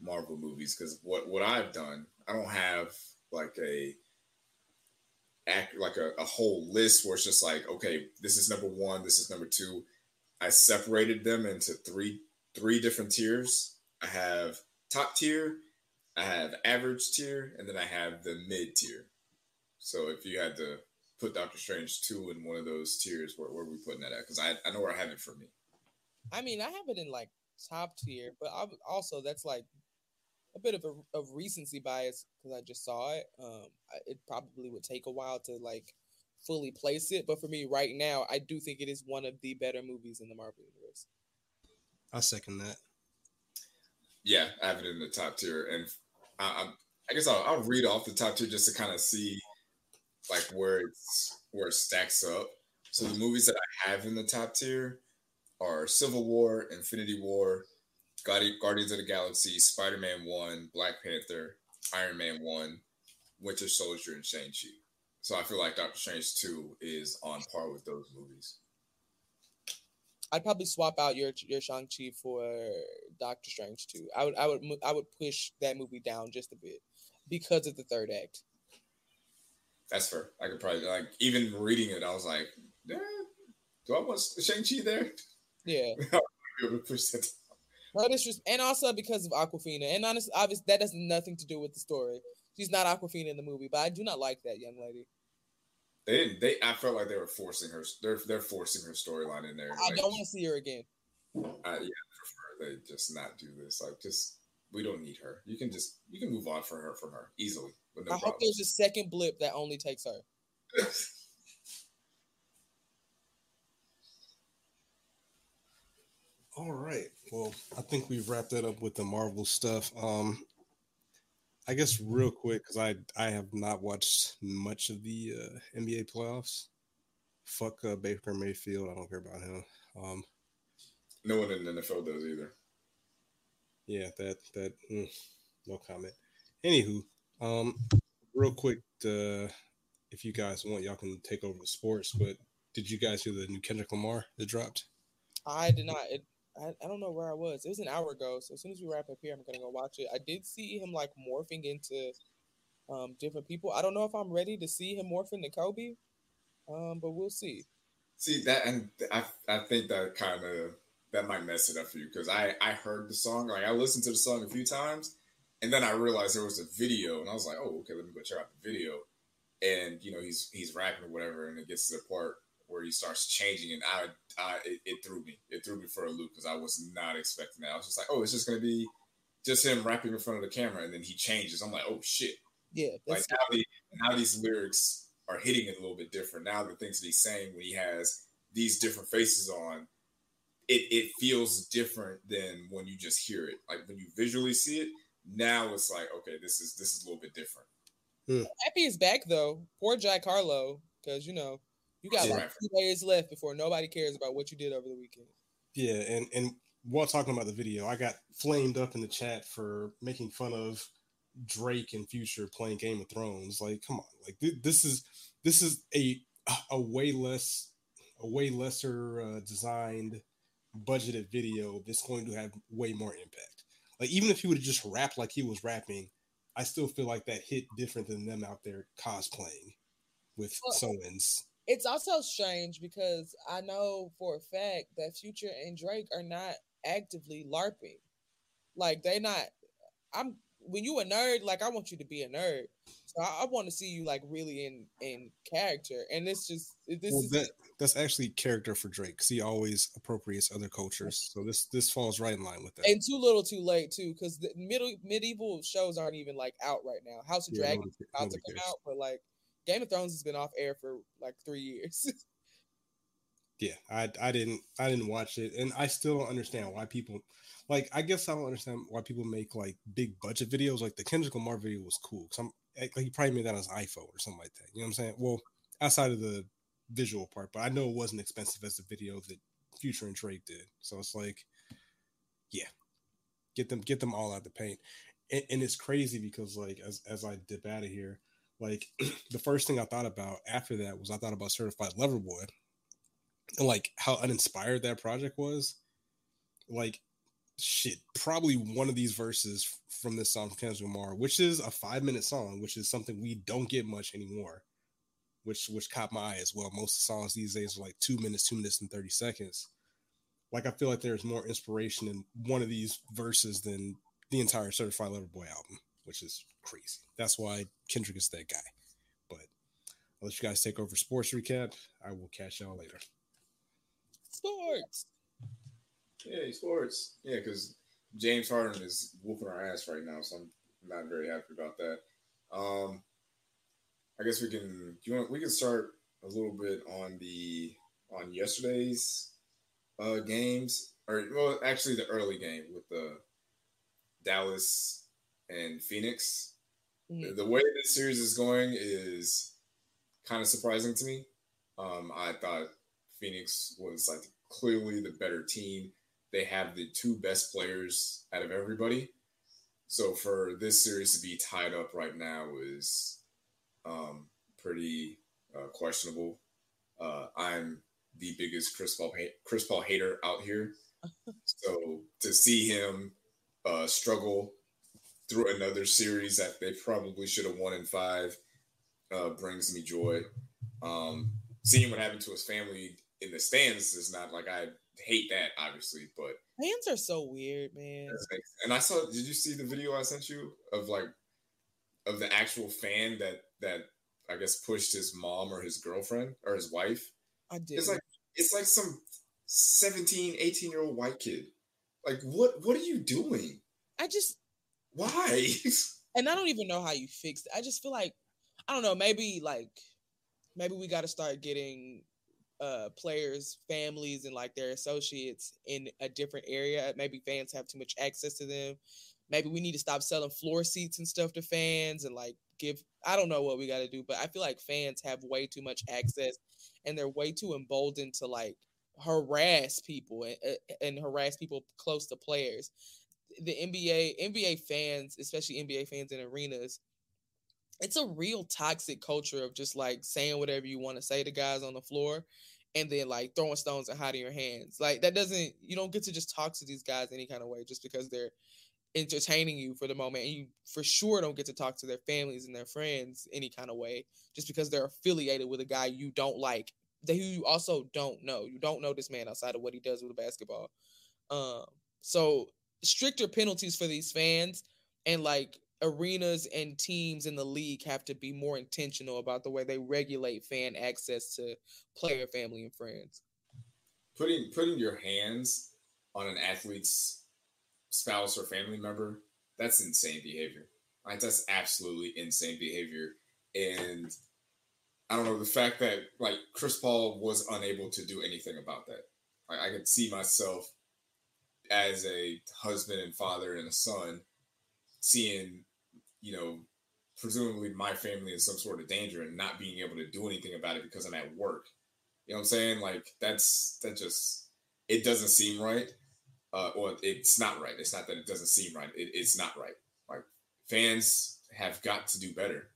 Marvel movies? Because what what I've done, I don't have like a act like a, a whole list where it's just like, okay, this is number one, this is number two. I separated them into three three different tiers. I have top tier, I have average tier, and then I have the mid tier. So if you had to put Doctor Strange two in one of those tiers, where, where are we putting that at? Because I, I know where I have it for me. I mean, I have it in like top tier, but I also that's like a bit of a of recency bias because I just saw it. Um, it probably would take a while to like fully place it, but for me right now, I do think it is one of the better movies in the Marvel universe. I second that. Yeah, I have it in the top tier, and I, I guess I'll, I'll, read off the top tier just to kind of see like where it's where it stacks up. So the movies that I have in the top tier are Civil War, Infinity War, Guardians of the Galaxy, Spider Man One, Black Panther, Iron Man One, Winter Soldier, and Shang Chi. So I feel like Doctor Strange Two is on par with those movies. I'd probably swap out your your Shang Chi for Doctor Strange too. I would I would I would push that movie down just a bit because of the third act. That's fair. I could probably like even reading it. I was like, eh, do I want Shang Chi there? Yeah. No, this just and also because of Awkwafina, and honestly, obviously that has nothing to do with the story. She's not Awkwafina in the movie, but I do not like that young lady. They didn't. They. I felt like they were forcing her. They're they're forcing her storyline in there. I like, don't want to see her again. I, yeah, I prefer they just not do this. Like, just we don't need her. You can just you can move on for her from her easily. No I problems. hope there's a second blip that only takes her. All right. Well, I think we've wrapped that up with the Marvel stuff. Um, I guess real quick because I I have not watched much of the uh, NBA playoffs. Fuck uh, Baker Mayfield. I don't care about him. Um, no one in the NFL does either. Yeah, that that mm, no comment. Anywho, um, real quick, uh, if you guys want, y'all can take over the sports. But did you guys hear the new Kendrick Lamar that dropped? I did not. It I, I don't know where I was. It was an hour ago. So as soon as we wrap up here, I'm gonna go watch it. I did see him like morphing into um different people. I don't know if I'm ready to see him morph into Kobe. Um, but we'll see. See that and I I think that kind of that might mess it up for you because I I heard the song, like I listened to the song a few times, and then I realized there was a video, and I was like, oh okay, let me go check out the video. And you know he's he's rapping or whatever, and it gets to the part where he starts changing, and I, I it, it threw me. It threw me for a loop because I was not expecting that. I was just like, oh, it's just gonna be just him rapping in front of the camera, and then he changes. I'm like, oh shit. Yeah. Like now, the, now these lyrics are hitting it a little bit different. Now the things that he's saying when he has these different faces on, it it feels different than when you just hear it. Like when you visually see it, now it's like, okay, this is this is a little bit different. Hmm. Happy is back though. Poor Jack Harlow, because you know you got like two days left before nobody cares about what you did over the weekend. Yeah, and and while talking about the video, I got flamed up in the chat for making fun of Drake and Future playing Game of Thrones. Like, come on, like th- this is this is a a way less a way lesser uh, designed budgeted video that's going to have way more impact. Like even if he would have just rapped like he was rapping, I still feel like that hit different than them out there cosplaying with well, Sowens. It's also strange because I know for a fact that Future and Drake are not actively LARPing. Like they not I'm when you a nerd, like I want you to be a nerd. So I, I want to see you like really in in character. And this just this well, is that that's actually character for Drake because he always appropriates other cultures. So this this falls right in line with that. And too little, too late too, because the middle medieval shows aren't even like out right now. House of yeah, Dragons about to come cares. out, but like Game of Thrones has been off air for like three years. yeah, I I didn't I didn't watch it, and I still don't understand why people like. I guess I don't understand why people make like big budget videos. Like the Kendrick Lamar video was cool because I'm eh, like he probably made that on his iPhone or something like that. You know what I'm saying? Well, outside of the visual part, but I know it wasn't expensive as the video that Future and Drake did. So it's like, yeah, get them get them all out the paint. And, and it's crazy because like as as I dip out of here, like the first thing I thought about after that was I thought about Certified Lover Boy and like how uninspired that project was. Like shit, probably one of these verses from this song from Kendrick Lamar, which is a five minute song, which is something we don't get much anymore, which which caught my eye as well. Most songs these days are like two minutes, two minutes and thirty seconds. Like I feel like there's more inspiration in one of these verses than the entire Certified Lover Boy album, which is crazy. That's why Kendrick is that guy. But I'll let you guys take over sports recap. I will catch y'all later. Sports. Yeah, sports. Yeah, because James Harden is whooping our ass right now, so I'm not very happy about that. Um, I guess we can. you want? We can start a little bit on the on yesterday's uh games, or well, actually the early game with the Dallas and Phoenix. Mm-hmm. The, way this series is going is kind of surprising to me. Um, I thought Phoenix was like clearly the better team they have the two best players out of everybody. So for this series to be tied up right now is um, pretty uh, questionable. Uh, I'm the biggest Chris Paul Chris Paul hater out here. so to see him uh, struggle through another series that they probably should have won in five uh, brings me joy. Um, seeing what happened to his family in the stands is not like I hate that, obviously, but fans are so weird, man. And I saw. Did you see the video I sent you of like of the actual fan that that I guess pushed his mom or his girlfriend or his wife? I did. It's like it's like some 17, 18 year old white kid. Like what? What are you doing? I just why? and I don't even know how you fix it. I just feel like I don't know. Maybe like maybe we got to start getting uh, players' families and like their associates in a different area. Maybe fans have too much access to them. Maybe we need to stop selling floor seats and stuff to fans and like give. I don't know what we got to do, but I feel like fans have way too much access and they're way too emboldened to like harass people and, and harass people close to players. The NBA, NBA fans, especially NBA fans in arenas, it's a real toxic culture of just like saying whatever you want to say to guys on the floor and then like throwing stones and hiding your hands. Like that doesn't you don't get to just talk to these guys any kind of way just because they're entertaining you for the moment. And you for sure don't get to talk to their families and their friends any kind of way just because they're affiliated with a guy you don't like, that who you also don't know. You don't know this man outside of what he does with a basketball. Um, so stricter penalties for these fans and like arenas and teams in the league have to be more intentional about the way they regulate fan access to player family and friends. Putting putting your hands on an athlete's spouse or family member that's insane behavior. Right that's absolutely insane behavior. And i don't know the fact that like chris paul was unable to do anything about that. Like, i could see myself as a husband and father and a son seeing you know, presumably my family in some sort of danger and not being able to do anything about it because I'm at work. You know what I'm saying? Like that's that just it doesn't seem right. uh, or it's not right. It's not that it doesn't seem right. It, it's not right. Like fans have got to do better.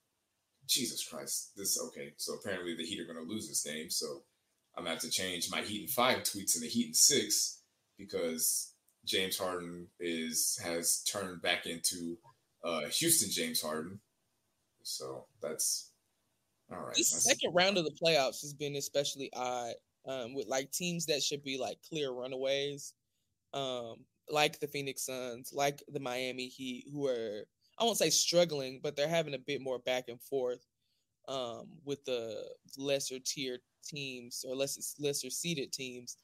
Jesus Christ, this okay. So apparently the Heat are going to lose this game. So I'm gonna have to change my Heat and five tweets into Heat and six because James Harden is has turned back into uh, Houston James Harden. So that's all right. This second round of the playoffs has been especially odd um, with like teams that should be like clear runaways, um, like the Phoenix Suns, like the Miami Heat, who are I won't say struggling, but they're having a bit more back and forth um, with the lesser tier teams or less lesser seeded teams.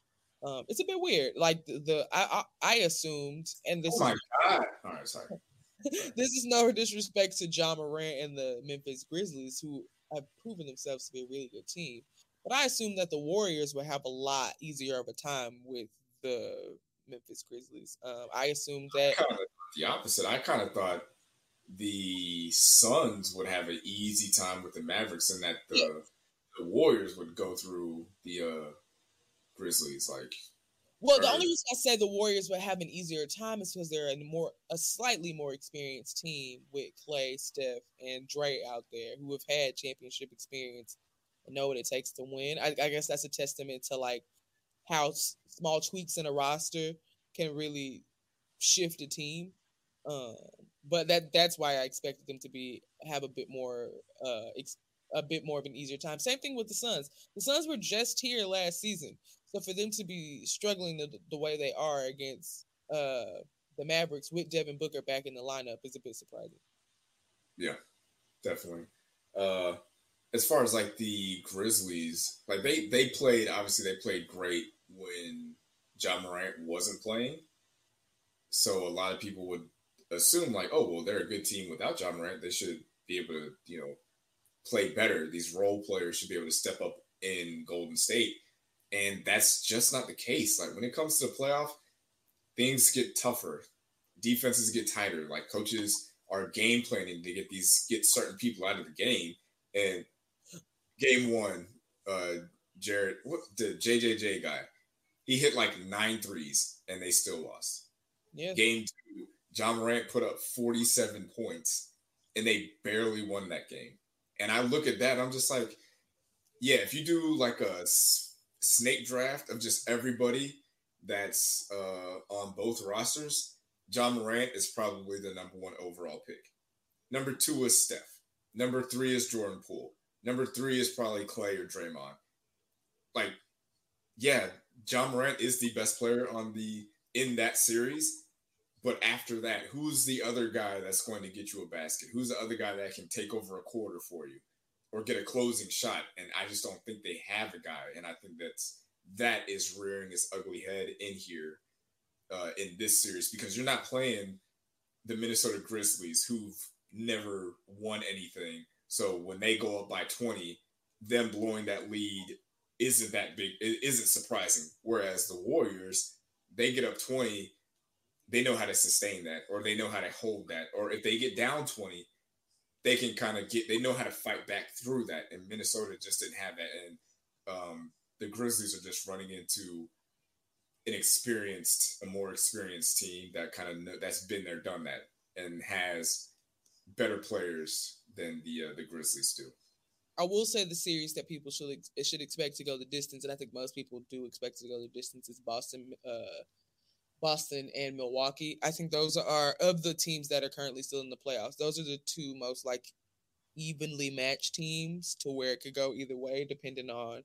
Um, it's a bit weird. Like the, the I, I, I assumed, and this. Oh my god! All right, sorry. this is no disrespect to Ja Morant and the Memphis Grizzlies, who have proven themselves to be a really good team. But I assumed that the Warriors would have a lot easier of a time with the Memphis Grizzlies. Um, I assumed that the opposite. I kind of thought the Suns would have an easy time with the Mavericks, and that the yeah. the Warriors would go through the uh, Grizzlies. Like, well, the only reason I say the Warriors would have an easier time is because they're a more a slightly more experienced team with Clay, Steph, and Dre out there who have had championship experience and know what it takes to win. I, I guess that's a testament to like how s- small tweaks in a roster can really shift a team. Um, but that that's why I expected them to be have a bit more uh ex- a bit more of an easier time. Same thing with the Suns. The Suns were just here last season, so for them to be struggling the, the way they are against uh the Mavericks with Devin Booker back in the lineup is a bit surprising. Yeah, definitely. Uh as far as like the Grizzlies, like they they played obviously they played great when Ja Morant wasn't playing. So a lot of people would assume like, oh well, they're a good team without Ja Morant. They should be able to, you know, play better. These role players should be able to step up in Golden State. And that's just not the case. Like when it comes to the playoff, things get tougher. Defenses get tighter. Like coaches are game planning to get these get certain people out of the game. And game one, uh Jared what the JJJ guy, he hit like nine threes and they still lost. Yeah. Game two, Ja Morant put up 47 points and they barely won that game. And I look at that, I'm just like, yeah, if you do like a snake draft of just everybody that's uh, on both rosters, Ja Morant is probably the number one overall pick. Number two is Steph. Number three is Jordan Poole. Number three is probably Clay or Draymond. Like, yeah, Ja Morant is the best player on the in that series, but after that, who's the other guy that's going to get you a basket? Who's the other guy that can take over a quarter for you or get a closing shot? And I just don't think they have a guy. And I think that's that is rearing its ugly head in here uh, in this series because you're not playing the Minnesota Grizzlies who've never won anything. So when they go up by 20, them blowing that lead isn't that big, it isn't surprising. Whereas the Warriors, they get up 20 they know how to sustain that or they know how to hold that. Or if they get down 20, they can kind of get, they know how to fight back through that. And Minnesota just didn't have that. And um, the Grizzlies are just running into an experienced, a more experienced team that kind of, that's been there, done that, and has better players than the uh, the Grizzlies do. I will say the series that people should should expect to go the distance, and I think most people do expect to go the distance is Boston, uh, Boston and Milwaukee. I think those are of the teams that are currently still in the playoffs. Those are the two most like evenly matched teams to where it could go either way, depending on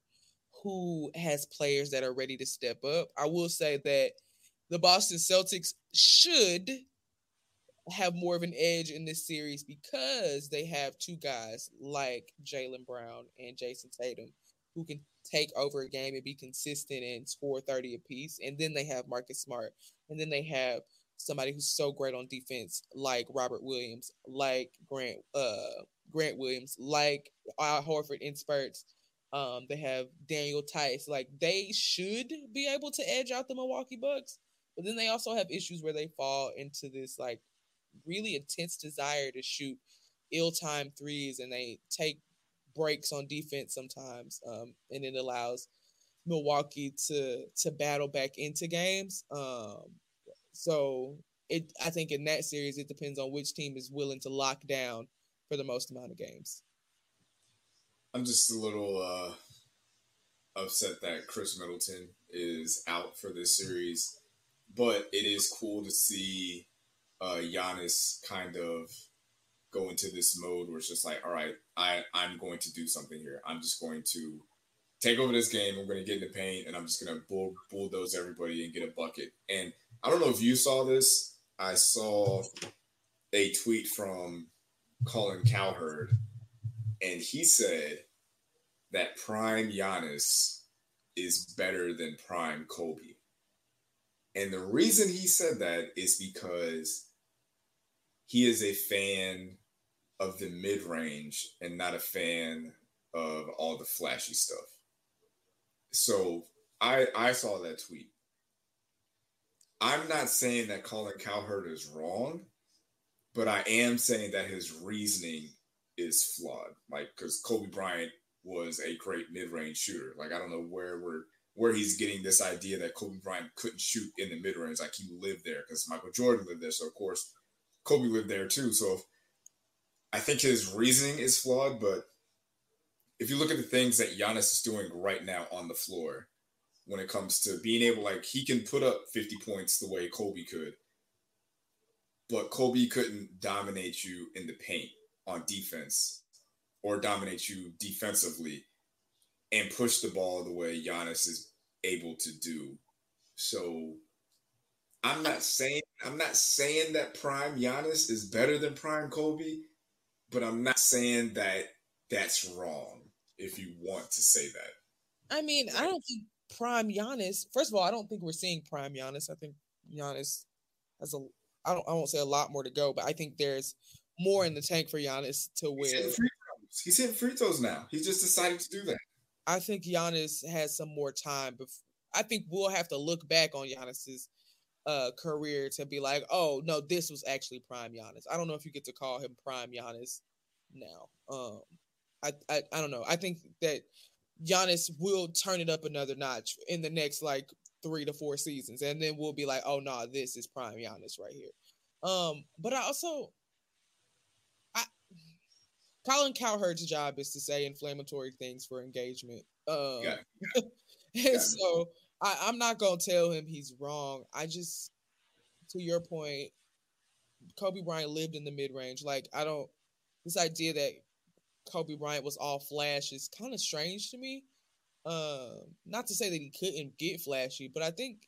who has players that are ready to step up. I will say that the Boston Celtics should have more of an edge in this series because they have two guys like Jaylen Brown and Jayson Tatum who can take over a game and be consistent and score 30 apiece. And then they have Marcus Smart. And then they have somebody who's so great on defense, like Robert Williams, like Grant uh Grant Williams, like Al Horford in spurts. Um, they have Daniel Theis. Like they should be able to edge out the Milwaukee Bucks, but then they also have issues where they fall into this like really intense desire to shoot ill-timed threes, and they take breaks on defense sometimes, um, and it allows Milwaukee to to battle back into games. Um, So it I think in that series it depends on which team is willing to lock down for the most amount of games. I'm just a little uh upset that Khris Middleton is out for this series, but it is cool to see uh Giannis kind of go into this mode where it's just like, all right, I I'm going to do something here. I'm just going to take over this game. I'm going to get in the paint and I'm just going to bull, bulldoze everybody and get a bucket. And I don't know if you saw this. I saw a tweet from Colin Cowherd, and he said that prime Giannis is better than prime Kobe. And the reason he said that is because he is a fan of the mid range and not a fan of all the flashy stuff. So I I saw that tweet. I'm not saying that Colin Cowherd is wrong, but I am saying that his reasoning is flawed. Like because Kobe Bryant was a great mid-range shooter. Like I don't know where we're where he's getting this idea that Kobe Bryant couldn't shoot in the mid-range. Like he lived there because Michael Jordan lived there. So of course Kobe lived there too. So I think his reasoning is flawed, but if you look at the things that Giannis is doing right now on the floor, when it comes to being able, like, he can put up 50 points the way Kobe could, but Kobe couldn't dominate you in the paint on defense or dominate you defensively and push the ball the way Giannis is able to do. So I'm not saying I'm not saying that prime Giannis is better than prime Kobe, but I'm not saying that that's wrong if you want to say that. I mean, I don't think prime Giannis. First of all, I don't think we're seeing prime Giannis. I think Giannis has a. I don't. I won't say a lot more to go, but I think there's more in the tank for Giannis to win. He's hitting free throws, He's hitting free throws now. He's just decided to do that. I think Giannis has some more time. Before, I think we'll have to look back on Giannis's uh, career to be like, oh no, this was actually prime Giannis. I don't know if you get to call him prime Giannis now. Um, I, I I don't know. I think that Giannis will turn it up another notch in the next like three to four seasons, and then we'll be like, oh no, nah, this is prime Giannis right here. Um, but I also, I Colin Cowherd's job is to say inflammatory things for engagement. Um, yeah. and so I, I'm not gonna tell him he's wrong. I just, to your point, Kobe Bryant lived in the mid range. Like I don't this idea that Kobe Bryant was all flash is kind of strange to me. Uh, not to say that he couldn't get flashy, but I think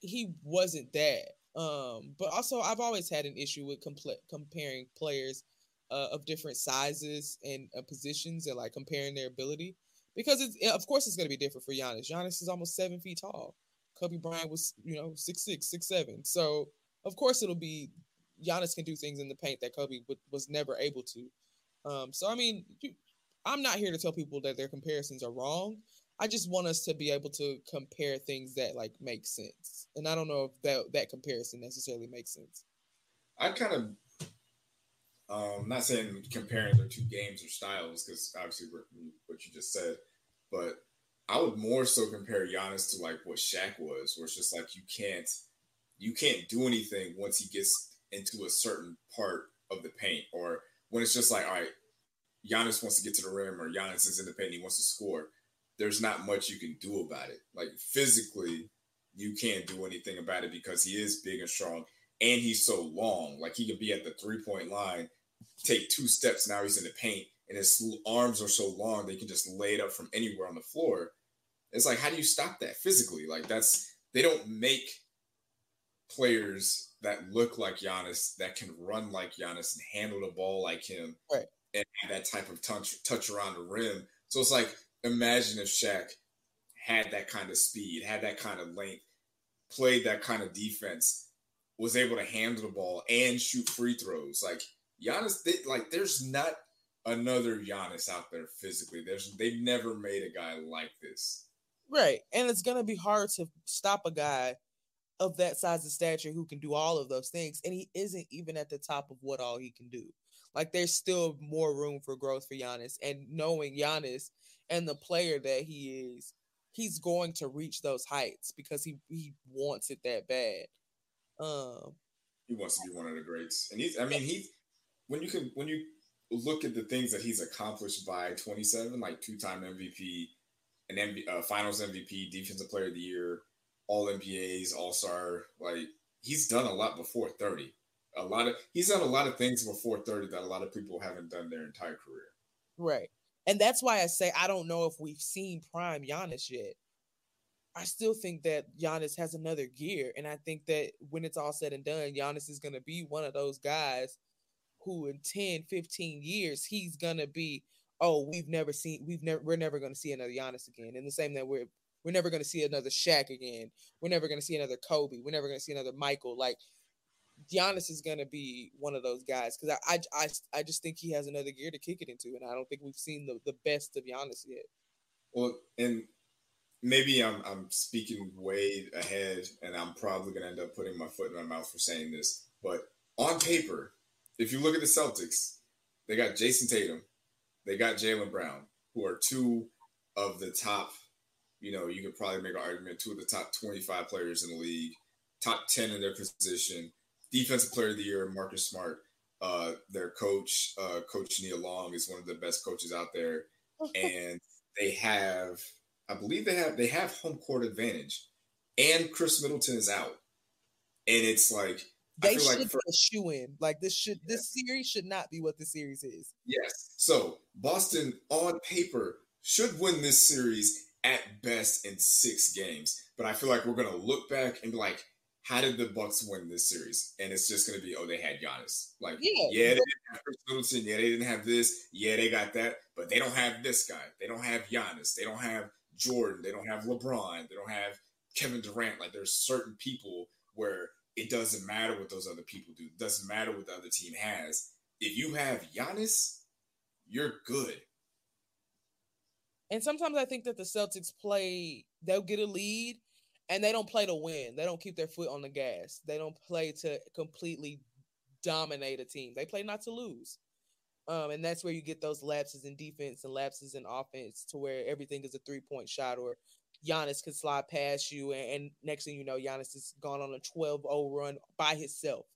he wasn't that. Um, but also, I've always had an issue with compl- comparing players uh, of different sizes and uh, positions and like comparing their ability because it's of course it's going to be different for Giannis. Giannis is almost seven feet tall. Kobe Bryant was you know six six six seven. So of course it'll be Giannis can do things in the paint that Kobe w- was never able to. Um, so I mean, I'm not here to tell people that their comparisons are wrong. I just want us to be able to compare things that like make sense, and I don't know if that that comparison necessarily makes sense. I kind of, um, not saying comparing their two games or styles because obviously what you just said, but I would more so compare Giannis to like what Shaq was, where it's just like you can't, you can't do anything once he gets into a certain part of the paint, or when it's just like, all right, Giannis wants to get to the rim or Giannis is in the paint, he wants to score. There's not much you can do about it. Like physically, you can't do anything about it because he is big and strong and he's so long. Like he can be at the three point line, take two steps, now he's in the paint, and his arms are so long they can just lay it up from anywhere on the floor. It's like, how do you stop that physically? Like that's they don't make players that look like Giannis, that can run like Giannis and handle the ball like him, right. and that type of touch touch around the rim. So it's like imagine if Shaq had that kind of speed, had that kind of length, played that kind of defense, was able to handle the ball and shoot free throws. Like Giannis, they, like there's not another Giannis out there physically. There's they've never made a guy like this. Right, and it's gonna be hard to stop a guy of that size and stature who can do all of those things. And he isn't even at the top of what all he can do. Like there's still more room for growth for Giannis. And knowing Giannis and the player that he is, he's going to reach those heights because he, he wants it that bad. Um, he wants to be one of the greats, and he's. I mean, he when you can when you look at the things that he's accomplished by 27, like two-time MVP, an MV, uh, Finals MVP, Defensive Player of the Year, All NBAs, All Star. Like he's done a lot before 30. A lot of he's done a lot of things before 30 that a lot of people haven't done their entire career. Right. And that's why I say I don't know if we've seen prime Giannis yet. I still think that Giannis has another gear. And I think that when it's all said and done, Giannis is going to be one of those guys who in 10, 15 years, he's to be, oh, we've never seen, we've never, we're never to see another Giannis again. In the same that we're, we're never to see another Shaq again. We're never to see another Kobe. We're never to see another Michael. Like Giannis is to be one of those guys because I, I, I, I just think he has another gear to kick it into, and I don't think we've seen the, the best of Giannis yet. Well, and maybe I'm I'm speaking way ahead, and I'm probably to end up putting my foot in my mouth for saying this, but on paper, if you look at the Celtics, they got Jayson Tatum, they got Jaylen Brown, who are two of the top. You know, you could probably make an argument two of the top 25 players in the league, top 10 in their position defensive player of the year, Marcus Smart. Uh, their coach, uh, Coach Nia Long, is one of the best coaches out there, and they have, I believe they have they have home court advantage, and Khris Middleton is out, and it's like they should like for, be a shoe in. Like this should yeah. this series should not be what the series is. Yes. So Boston on paper should win this series at best in six games, but I feel like we're gonna look back and be like, how did the Bucks win this series? And it's just gonna be, oh, they had Giannis. Like, yeah, yeah they didn't have Khris Middleton. Yeah, they didn't have this. Yeah, they got that, but they don't have this guy. They don't have Giannis. They don't have Jordan. They don't have LeBron. They don't have Kevin Durant. Like, there's certain people where it doesn't matter what those other people do. It doesn't matter what the other team has. If you have Giannis, you're good. And sometimes I think that the Celtics play, they'll get a lead and they don't play to win. They don't keep their foot on the gas. They don't play to completely dominate a team. They play not to lose. Um, and that's where you get those lapses in defense and lapses in offense to where everything is a three point shot or Giannis could slide past you. And, and next thing you know, Giannis has gone on a 12 0 run by himself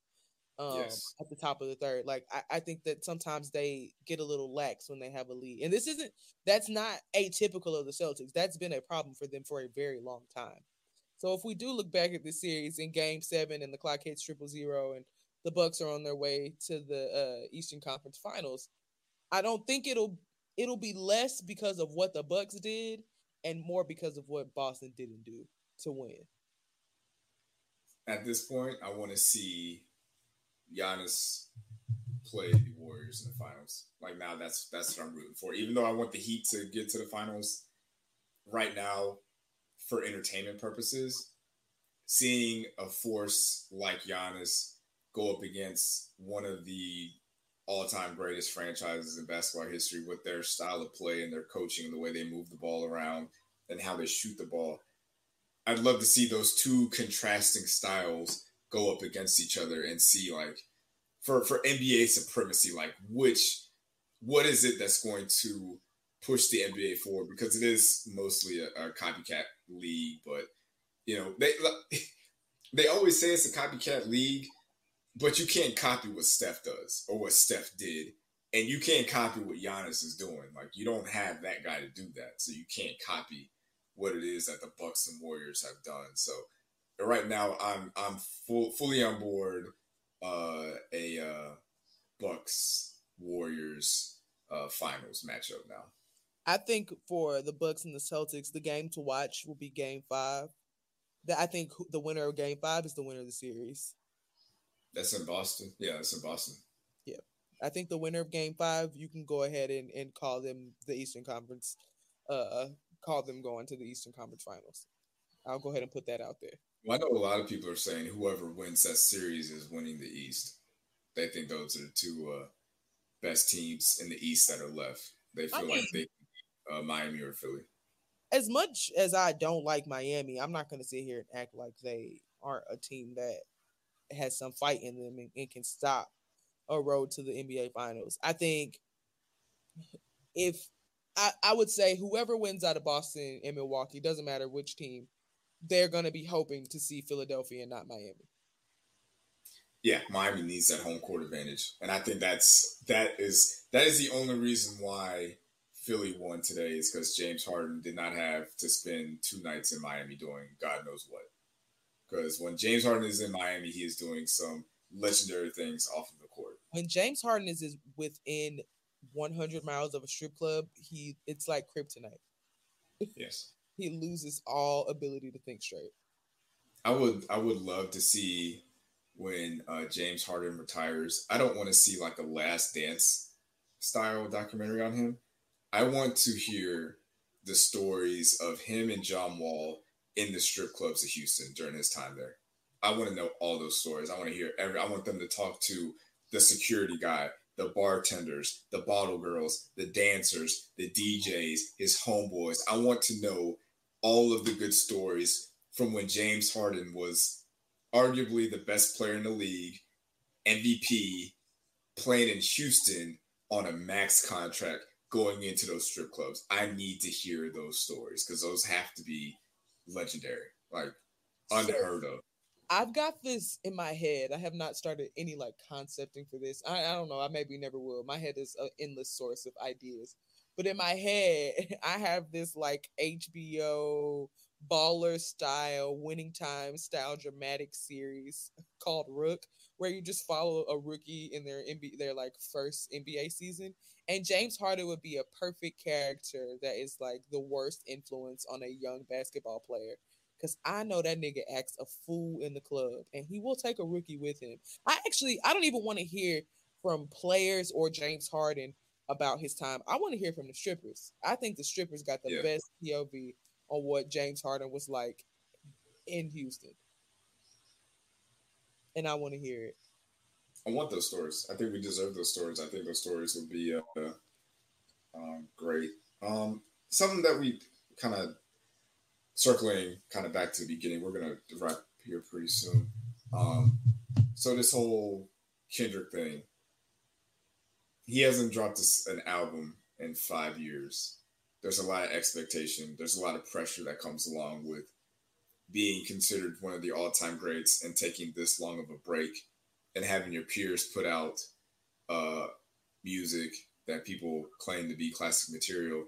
um, yes. at the top of the third. Like, I, I think that sometimes they get a little lax when they have a lead. And this isn't, that's not atypical of the Celtics. That's been a problem for them for a very long time. So if we do look back at this series in Game Seven and the clock hits triple zero and the Bucks are on their way to the uh, Eastern Conference Finals, I don't think it'll it'll be less because of what the Bucks did and more because of what Boston didn't do to win. At this point, I want to see Giannis play the Warriors in the finals. Like now, that's that's what I'm rooting for. Even though I want the Heat to get to the finals, right now for entertainment purposes, seeing a force like Giannis go up against one of the all-time greatest franchises in basketball history with their style of play and their coaching and the way they move the ball around and how they shoot the ball. I'd love to see those two contrasting styles go up against each other and see like for for NBA supremacy like which what is it that's going to push the NBA forward because it is mostly a, a copycat league. But you know, they they always say it's a copycat league, but you can't copy what Steph does or what Steph did, and you can't copy what Giannis is doing. Like you don't have that guy to do that, so you can't copy what it is that the Bucks and Warriors have done. So right now, I'm I'm full, fully on board uh, a uh, Bucks Warriors uh, finals matchup now. I think for the Bucks and the Celtics, the game to watch will be Game Five. That I think the winner of Game Five is the winner of the series. That's in Boston. Yeah, that's in Boston. Yeah, I think the winner of Game Five, you can go ahead and, and call them the Eastern Conference. Uh, call them going to the Eastern Conference Finals. I'll go ahead and put that out there. Well, I know a lot of people are saying whoever wins that series is winning the East. They think those are the two uh, best teams in the East that are left. They feel I mean, like they uh, Miami or Philly. As much as I don't like Miami, I'm not going to sit here and act like they aren't a team that has some fight in them and, and can stop a road to the NBA Finals. I think if I, I would say whoever wins out of Boston and Milwaukee, doesn't matter which team, they're going to be hoping to see Philadelphia and not Miami. Yeah, Miami needs that home court advantage, and I think that's that is that is the only reason why Philly won today is because James Harden did not have to spend two nights in Miami doing God knows what. Because when James Harden is in Miami, he is doing some legendary things off of the court. When James Harden is, is within 100 miles of a strip club, he it's like kryptonite. Yes. he loses all ability to think straight. I would I would love to see when uh, James Harden retires. I don't want to see like a last dance style documentary on him. I want to hear the stories of him and John Wall in the strip clubs of Houston during his time there. I want to know all those stories. I want to hear every I want them to talk to the security guy, the bartenders, the bottle girls, the dancers, the DJs, his homeboys. I want to know all of the good stories from when James Harden was arguably the best player in the league, MVP, playing in Houston on a max contract going into those strip clubs. I need to hear those stories because those have to be legendary, like unheard of. I've got this in my head. I have not started any like concepting for this. I, I don't know. I maybe never will. My head is an endless source of ideas. But in my head, I have this like HBO baller style, winning time style dramatic series called Rook, where you just follow a rookie in their NBA, their like first NBA season. And James Harden would be a perfect character that is like the worst influence on a young basketball player because I know that nigga acts a fool in the club and he will take a rookie with him. I actually, I don't even want to hear from players or James Harden about his time. I want to hear from the strippers. I think the strippers got the Yeah. best POV on what James Harden was like in Houston. And I want to hear it. I want those stories. I think we deserve those stories. I think those stories would be uh, um, great. Um, something that we kind of circling kind of back to the beginning. We're gonna wrap here pretty soon. Um, so this whole Kendrick thing, he hasn't dropped this, an album in five years. There's a lot of expectation. There's a lot of pressure that comes along with being considered one of the all-time greats and taking this long of a break and having your peers put out uh, music that people claim to be classic material,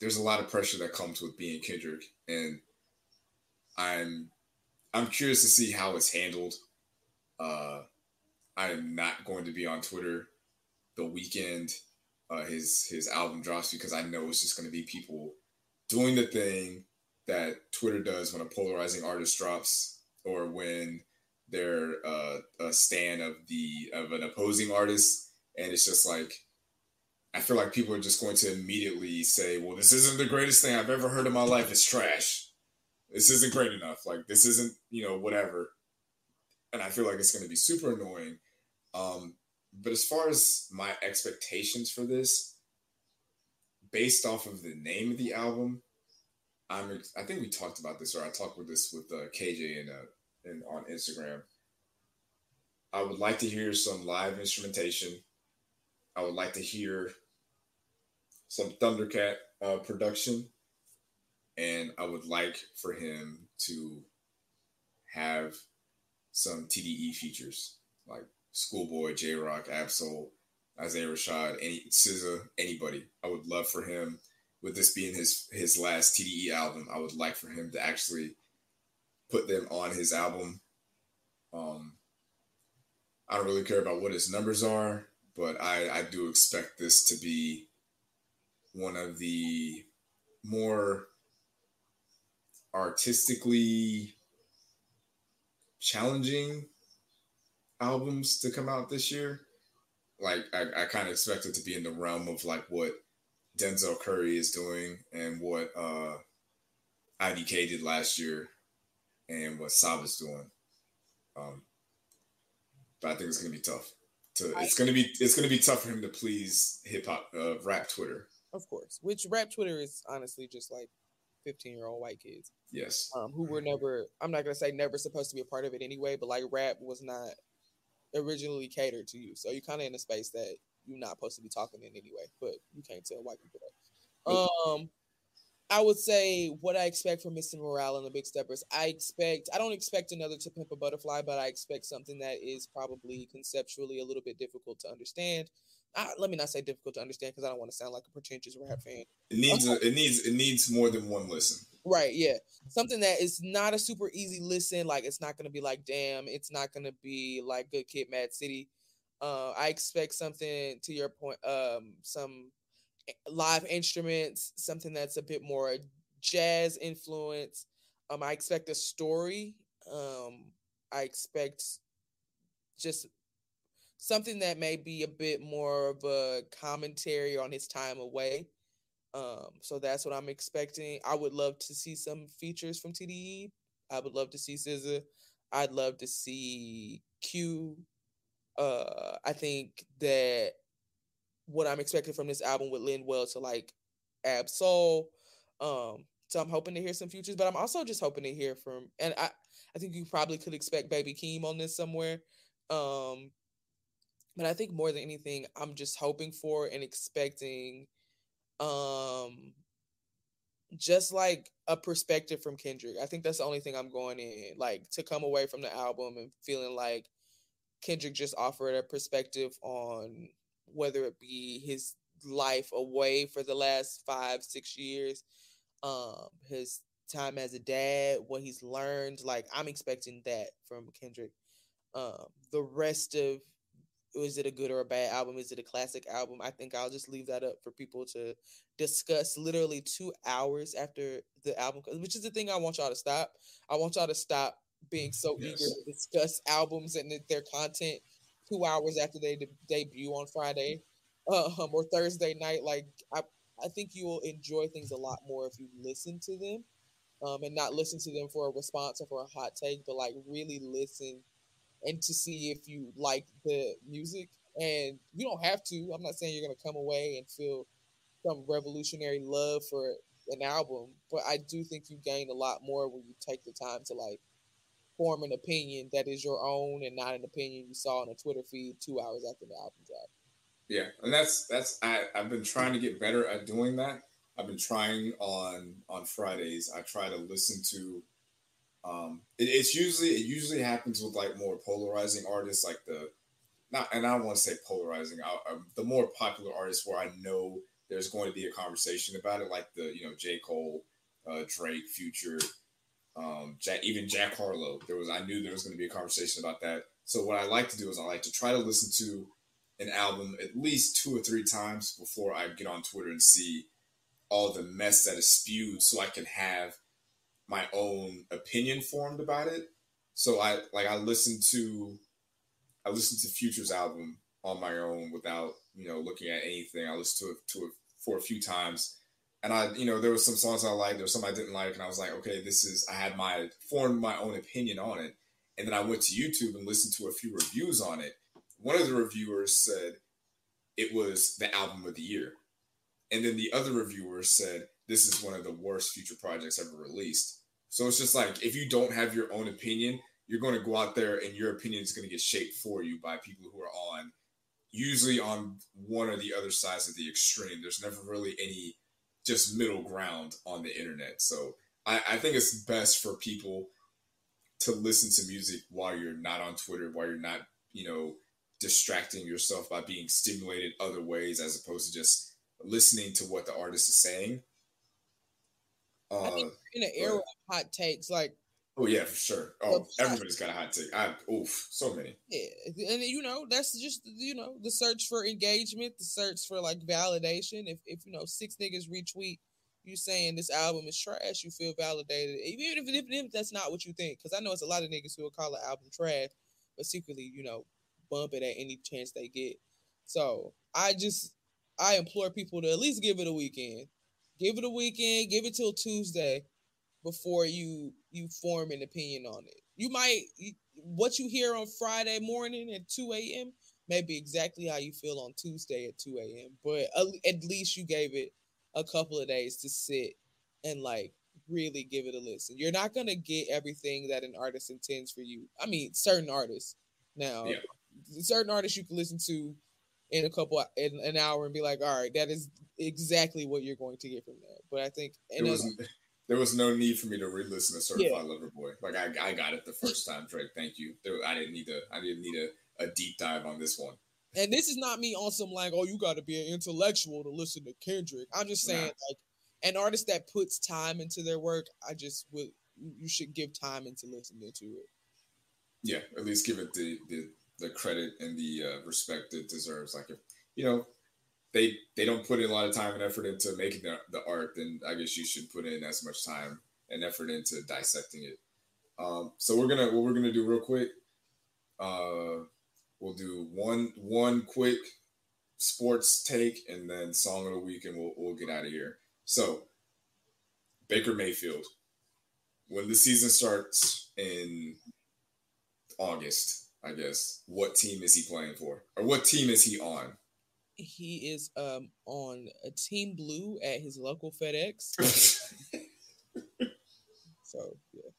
there's a lot of pressure that comes with being Kendrick, and I'm I'm curious to see how it's handled. Uh, I'm not going to be on Twitter the weekend uh, his his album drops because I know it's just going to be people doing the thing that Twitter does when a polarizing artist drops or when they're uh, a stan of the of an opposing artist, and it's just like I feel like people are just going to immediately say, "Well, this isn't the greatest thing I've ever heard in my life. It's trash. This isn't great enough. Like this isn't you know whatever." And I feel like it's going to be super annoying. Um, but as far as my expectations for this, based off of the name of the album, I'm I think we talked about this, or I talked with this with uh, KJ uh, in on Instagram. I would like to hear some live instrumentation. I would like to hear some Thundercat uh, production, and I would like for him to have some TDE features like Schoolboy, Jay Rock, Ab-Soul, Isaiah Rashad, any SZA, anybody. I would love for him, with this being his his last TDE album, I would like for him to actually put them on his album. Um, I don't really care about what his numbers are, but I, I do expect this to be one of the more artistically challenging albums to come out this year. Like I, I kind of expect it to be in the realm of like what Denzel Curry is doing and what uh IDK did last year and what Saba's doing. Um but I think it's gonna be tough. To it's gonna be it's gonna be tough for him to please hip hop uh, rap Twitter. Of course. Which rap Twitter is honestly just like 15 year old white kids. Yes. um, who were never i'm not going to say never supposed to be a part of it anyway but like rap was not originally catered to you so you're kind of in a space that you're not supposed to be talking in anyway but you can't tell white people that um I would say what I expect from Mr. Morale and the Big Steppers. I expect I don't expect another To Pimp a Butterfly, but I expect something that is probably conceptually a little bit difficult to understand. Uh, let me not say difficult to understand because I don't want to sound like a pretentious rap fan. It needs a, it needs it needs more than one listen. Right, yeah. Something that is not a super easy listen. Like it's not gonna be like damn, it's not gonna be like Good Kid Mad City. Uh, I expect something to your point, um, some live instruments, something that's a bit more jazz influence. Um, I expect a story. Um, I expect just something that may be a bit more of a commentary on his time away. Um, so that's what I'm expecting. I would love to see some features from TDE. I would love to see SZA. I'd love to see Q. Uh, I think that what I'm expecting from this album would lend well to like Ab Soul. Um, so I'm hoping to hear some futures, but I'm also just hoping to hear from and I I think you probably could expect Baby Keem on this somewhere. Um, but I think more than anything, I'm just hoping for and expecting um just like a perspective from Kendrick. I think that's the only thing I'm going in, like to come away from the album and feeling like Kendrick just offered a perspective on whether it be his life away for the last five, six years, um, his time as a dad, what he's learned. Like I'm expecting that from Kendrick. Um, the rest of is it a good or a bad album? Is it a classic album? I think I'll just leave that up for people to discuss literally two hours after the album, which is the thing I want y'all to stop. I want y'all to stop being so yes. eager to discuss albums and their content two hours after they de- debut on Friday um, or Thursday night. Like I, I think you will enjoy things a lot more if you listen to them, um, and not listen to them for a response or for a hot take, but like really listen and to see if you like the music. And you don't have to. I'm not saying you're gonna come away and feel some revolutionary love for an album, but I do think you gain a lot more when you take the time to like form an opinion that is your own and not an opinion you saw on a Twitter feed two hours after the album dropped. Yeah, and that's that's I, I've been trying to get better at doing that. I've been trying on on Fridays. I try to listen to. Um, it, it's usually it usually happens with like more polarizing artists, like the not, and I don't want to say polarizing. I, um, the more popular artists where I know there's going to be a conversation about it, like the you know J Cole, uh, Drake, Future, um, Jack, even Jack Harlow. There was I knew there was going to be a conversation about that. So what I like to do is I like to try to listen to an album at least two or three times before I get on Twitter and see all the mess that is spewed, so I can have my own opinion formed about it. So I like I listened to I listened to Future's album on my own without you know looking at anything. I listened to it to it for a few times and I, you know, there was some songs I liked, there was some I didn't like, and I was like, okay, this is. I had my formed my own opinion on it, and then I went to YouTube and listened to a few reviews on it. One of the reviewers said it was the album of the year, and then the other reviewer said this is one of the worst future projects ever released. So it's just like if you don't have your own opinion, you're going to go out there and your opinion is going to get shaped for you by people who are on, usually on one or the other sides of the extreme. There's never really any just middle ground on the internet. So I, I think it's best for people to listen to music while you're not on Twitter, while you're not, you know, distracting yourself by being stimulated other ways as opposed to just listening to what the artist is saying. Uh, in an era of hot takes, like Oh yeah, for sure. Oh, everybody's got a hot take. I oof, so many. Yeah, and you know that's just you know the search for engagement, the search for like validation. If if you know six niggas retweet you saying this album is trash, you feel validated, even if, if, if that's not what you think. Because I know it's a lot of niggas who will call an album trash, but secretly you know bump it at any chance they get. So I just I implore people to at least give it a weekend, give it a weekend, give it till Tuesday before you you form an opinion on it. You might what you hear on Friday morning at 2 a.m. may be exactly how you feel on Tuesday at 2 a.m. But at least you gave it a couple of days to sit and like really give it a listen. You're not gonna get everything that an artist intends for you. I mean, certain artists. Now, yeah. certain artists you can listen to in a couple in an hour and be like, all right, that is exactly what you're going to get from that. but I think there was, there was no need for me to re-listen to Certified yeah. Lover Boy. Like I, I got it the first time, Drake. Thank you. There, I didn't need a I didn't need a, a deep dive on this one. And this is not me on some like, oh, you got to be an intellectual to listen to Kendrick. I'm just saying, nah. like, an artist that puts time into their work, I just would you should give time into listening to it. Yeah, at least give it the the, the credit and the uh, respect it deserves. Like if you know they they don't put in a lot of time and effort into making the, the art, then I guess you should put in as much time and effort into dissecting it. Um, so we're gonna what we're gonna do real quick. Uh, we'll do one one quick sports take and then song of the week, and we'll we'll get out of here. So Baker Mayfield, when the season starts in August, I guess, what team is he playing for, or what team is he on? He is um on a team blue at his local FedEx. so yeah.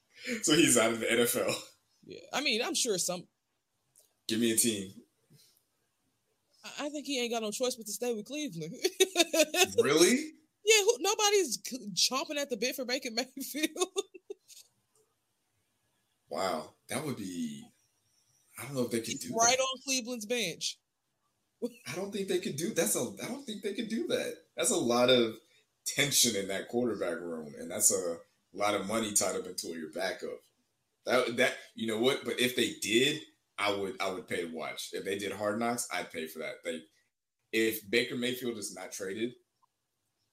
So he's out of the NFL. Yeah, I mean, I'm sure some. Give me a team. I think he ain't got no choice but to stay with Cleveland. really? Yeah, who, nobody's chomping at the bit for Baker Mayfield. wow, that would be. I don't know if they could do right that. on Cleveland's bench. I don't think they could do that's a. I don't think they could do that. That's a lot of tension in that quarterback room, and that's a lot of money tied up into your backup. That that you know what? But if they did, I would I would pay to watch. If they did Hard Knocks, I'd pay for that. They if Baker Mayfield is not traded,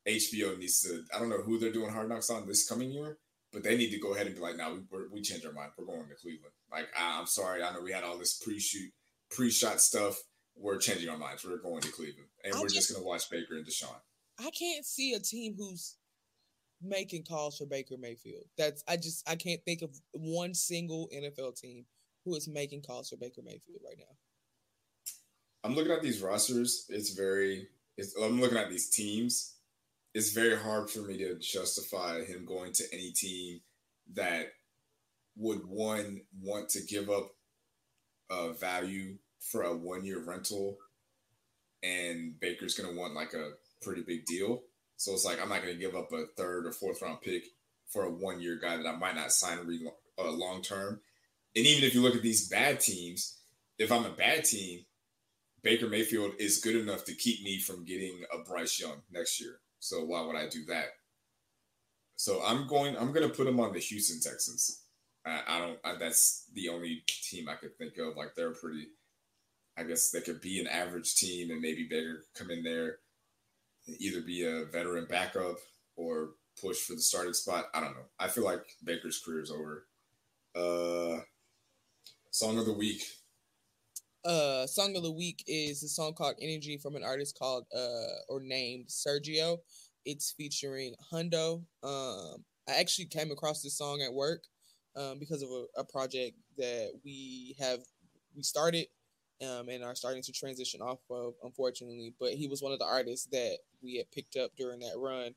HBO needs to. I don't know who they're doing Hard Knocks on this coming year, but they need to go ahead and be like, "Now we we changed our mind. We're going to Cleveland." Like, ah, I, am sorry, I know we had all this pre-shoot, pre-shot stuff. We're changing our minds. We're going to Cleveland, and I we're just going to watch Baker and Deshaun. I can't see a team who's making calls for Baker Mayfield. That's I just I can't think of one single NFL team who is making calls for Baker Mayfield right now. I'm looking at these rosters. It's very. It's, I'm looking at these teams it's very hard for me to justify him going to any team that would one want to give up a value for a one year rental and Baker's going to want like a pretty big deal. So it's like I'm not going to give up a third or fourth round pick for a one year guy that I might not sign re- uh, long term. And even if you look at these bad teams, if I'm a bad team, Baker Mayfield is good enough to keep me from getting a Bryce Young next year. So why would I do that? So I'm going. I'm going to put him on the Houston Texans. I, I don't. I, that's the only team I could think of. Like they're pretty. I guess they could be an average team and maybe Baker come in there, either be a veteran backup or push for the starting spot. I don't know. I feel like Baker's career is over. Uh, song of the week uh song of the week is a song called energy from an artist called uh or named sergio it's featuring hundo um i actually came across this song at work um because of a, a project that we have we started um and are starting to transition off of unfortunately but he was one of the artists that we had picked up during that run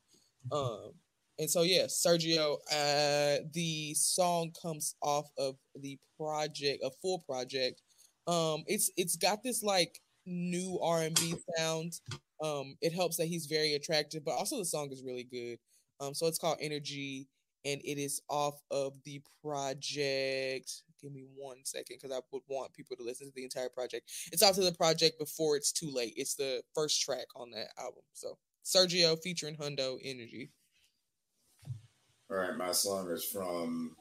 um and so yeah sergio uh the song comes off of the project a full project um, it's it's got this like new R and B sound. Um, it helps that he's very attractive, but also the song is really good. Um, so it's called Energy, and it is off of the project. Give me one second because I would want people to listen to the entire project. It's off to the project before it's too late. It's the first track on that album. So Sergio featuring Hundo Energy. All right, my song is from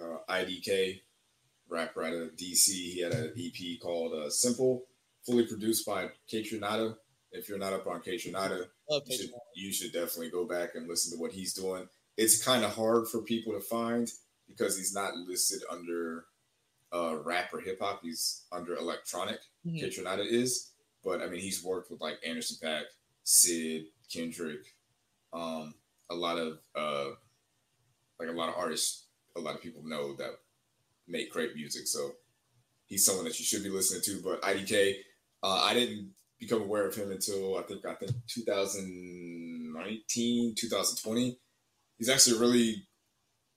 uh, IDK rapper out of DC. He had an EP called uh, Simple, fully produced by Kaytranada. If you're not up on Kaytranada, you should, you should definitely go back and listen to what he's doing. It's kind of hard for people to find because he's not listed under uh, rap or hip hop. He's under electronic. mm hmm is, but I mean, he's worked with like Anderson .Paak, Syd, Kendrick, um, a lot of uh, like a lot of artists. A lot of people know that make great music. So he's someone that you should be listening to. But IDK, uh, I didn't become aware of him until I think I think 2019, 2020. He's actually a really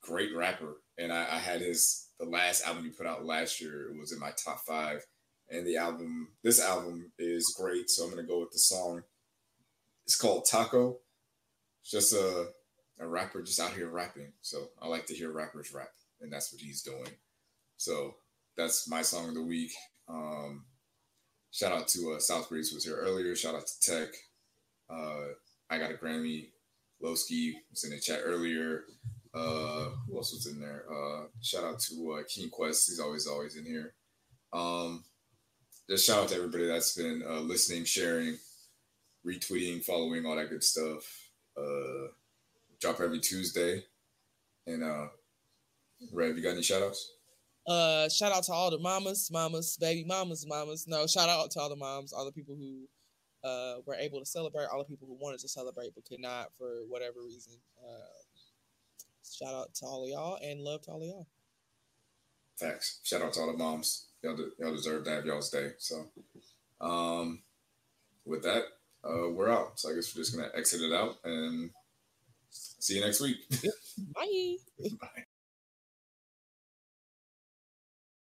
great rapper, and I, I had his the last album he put out last year. Was in my top five, and the album this album is great. So I'm gonna go with the song. It's called Taco. It's just a a rapper just out here rapping. So I like to hear rappers rap, and that's what he's doing. So that's my song of the week. Um, shout out to uh, Southbreeze was here earlier. Shout out to Tech. Uh, I got a Grammy. Lowski was in the chat earlier. Uh, who else was in there? Uh, shout out to uh, King Quest. He's always always in here. Um, just shout out to everybody that's been uh, listening, sharing, retweeting, following, all that good stuff. Uh, drop every Tuesday. And uh, Rev, you got any shout outs? Uh, shout out to all the mamas, mamas, baby mamas, mamas. No, shout out to all the moms, all the people who uh, were able to celebrate, all the people who wanted to celebrate but could not for whatever reason. Uh, shout out to all of y'all and love to all of y'all. Facts. Shout out to all the moms. Y'all, de- y'all deserve to have y'all's day. So, um, with that, uh, we're out. So I guess we're just gonna exit it out and see you next week. Bye. Bye.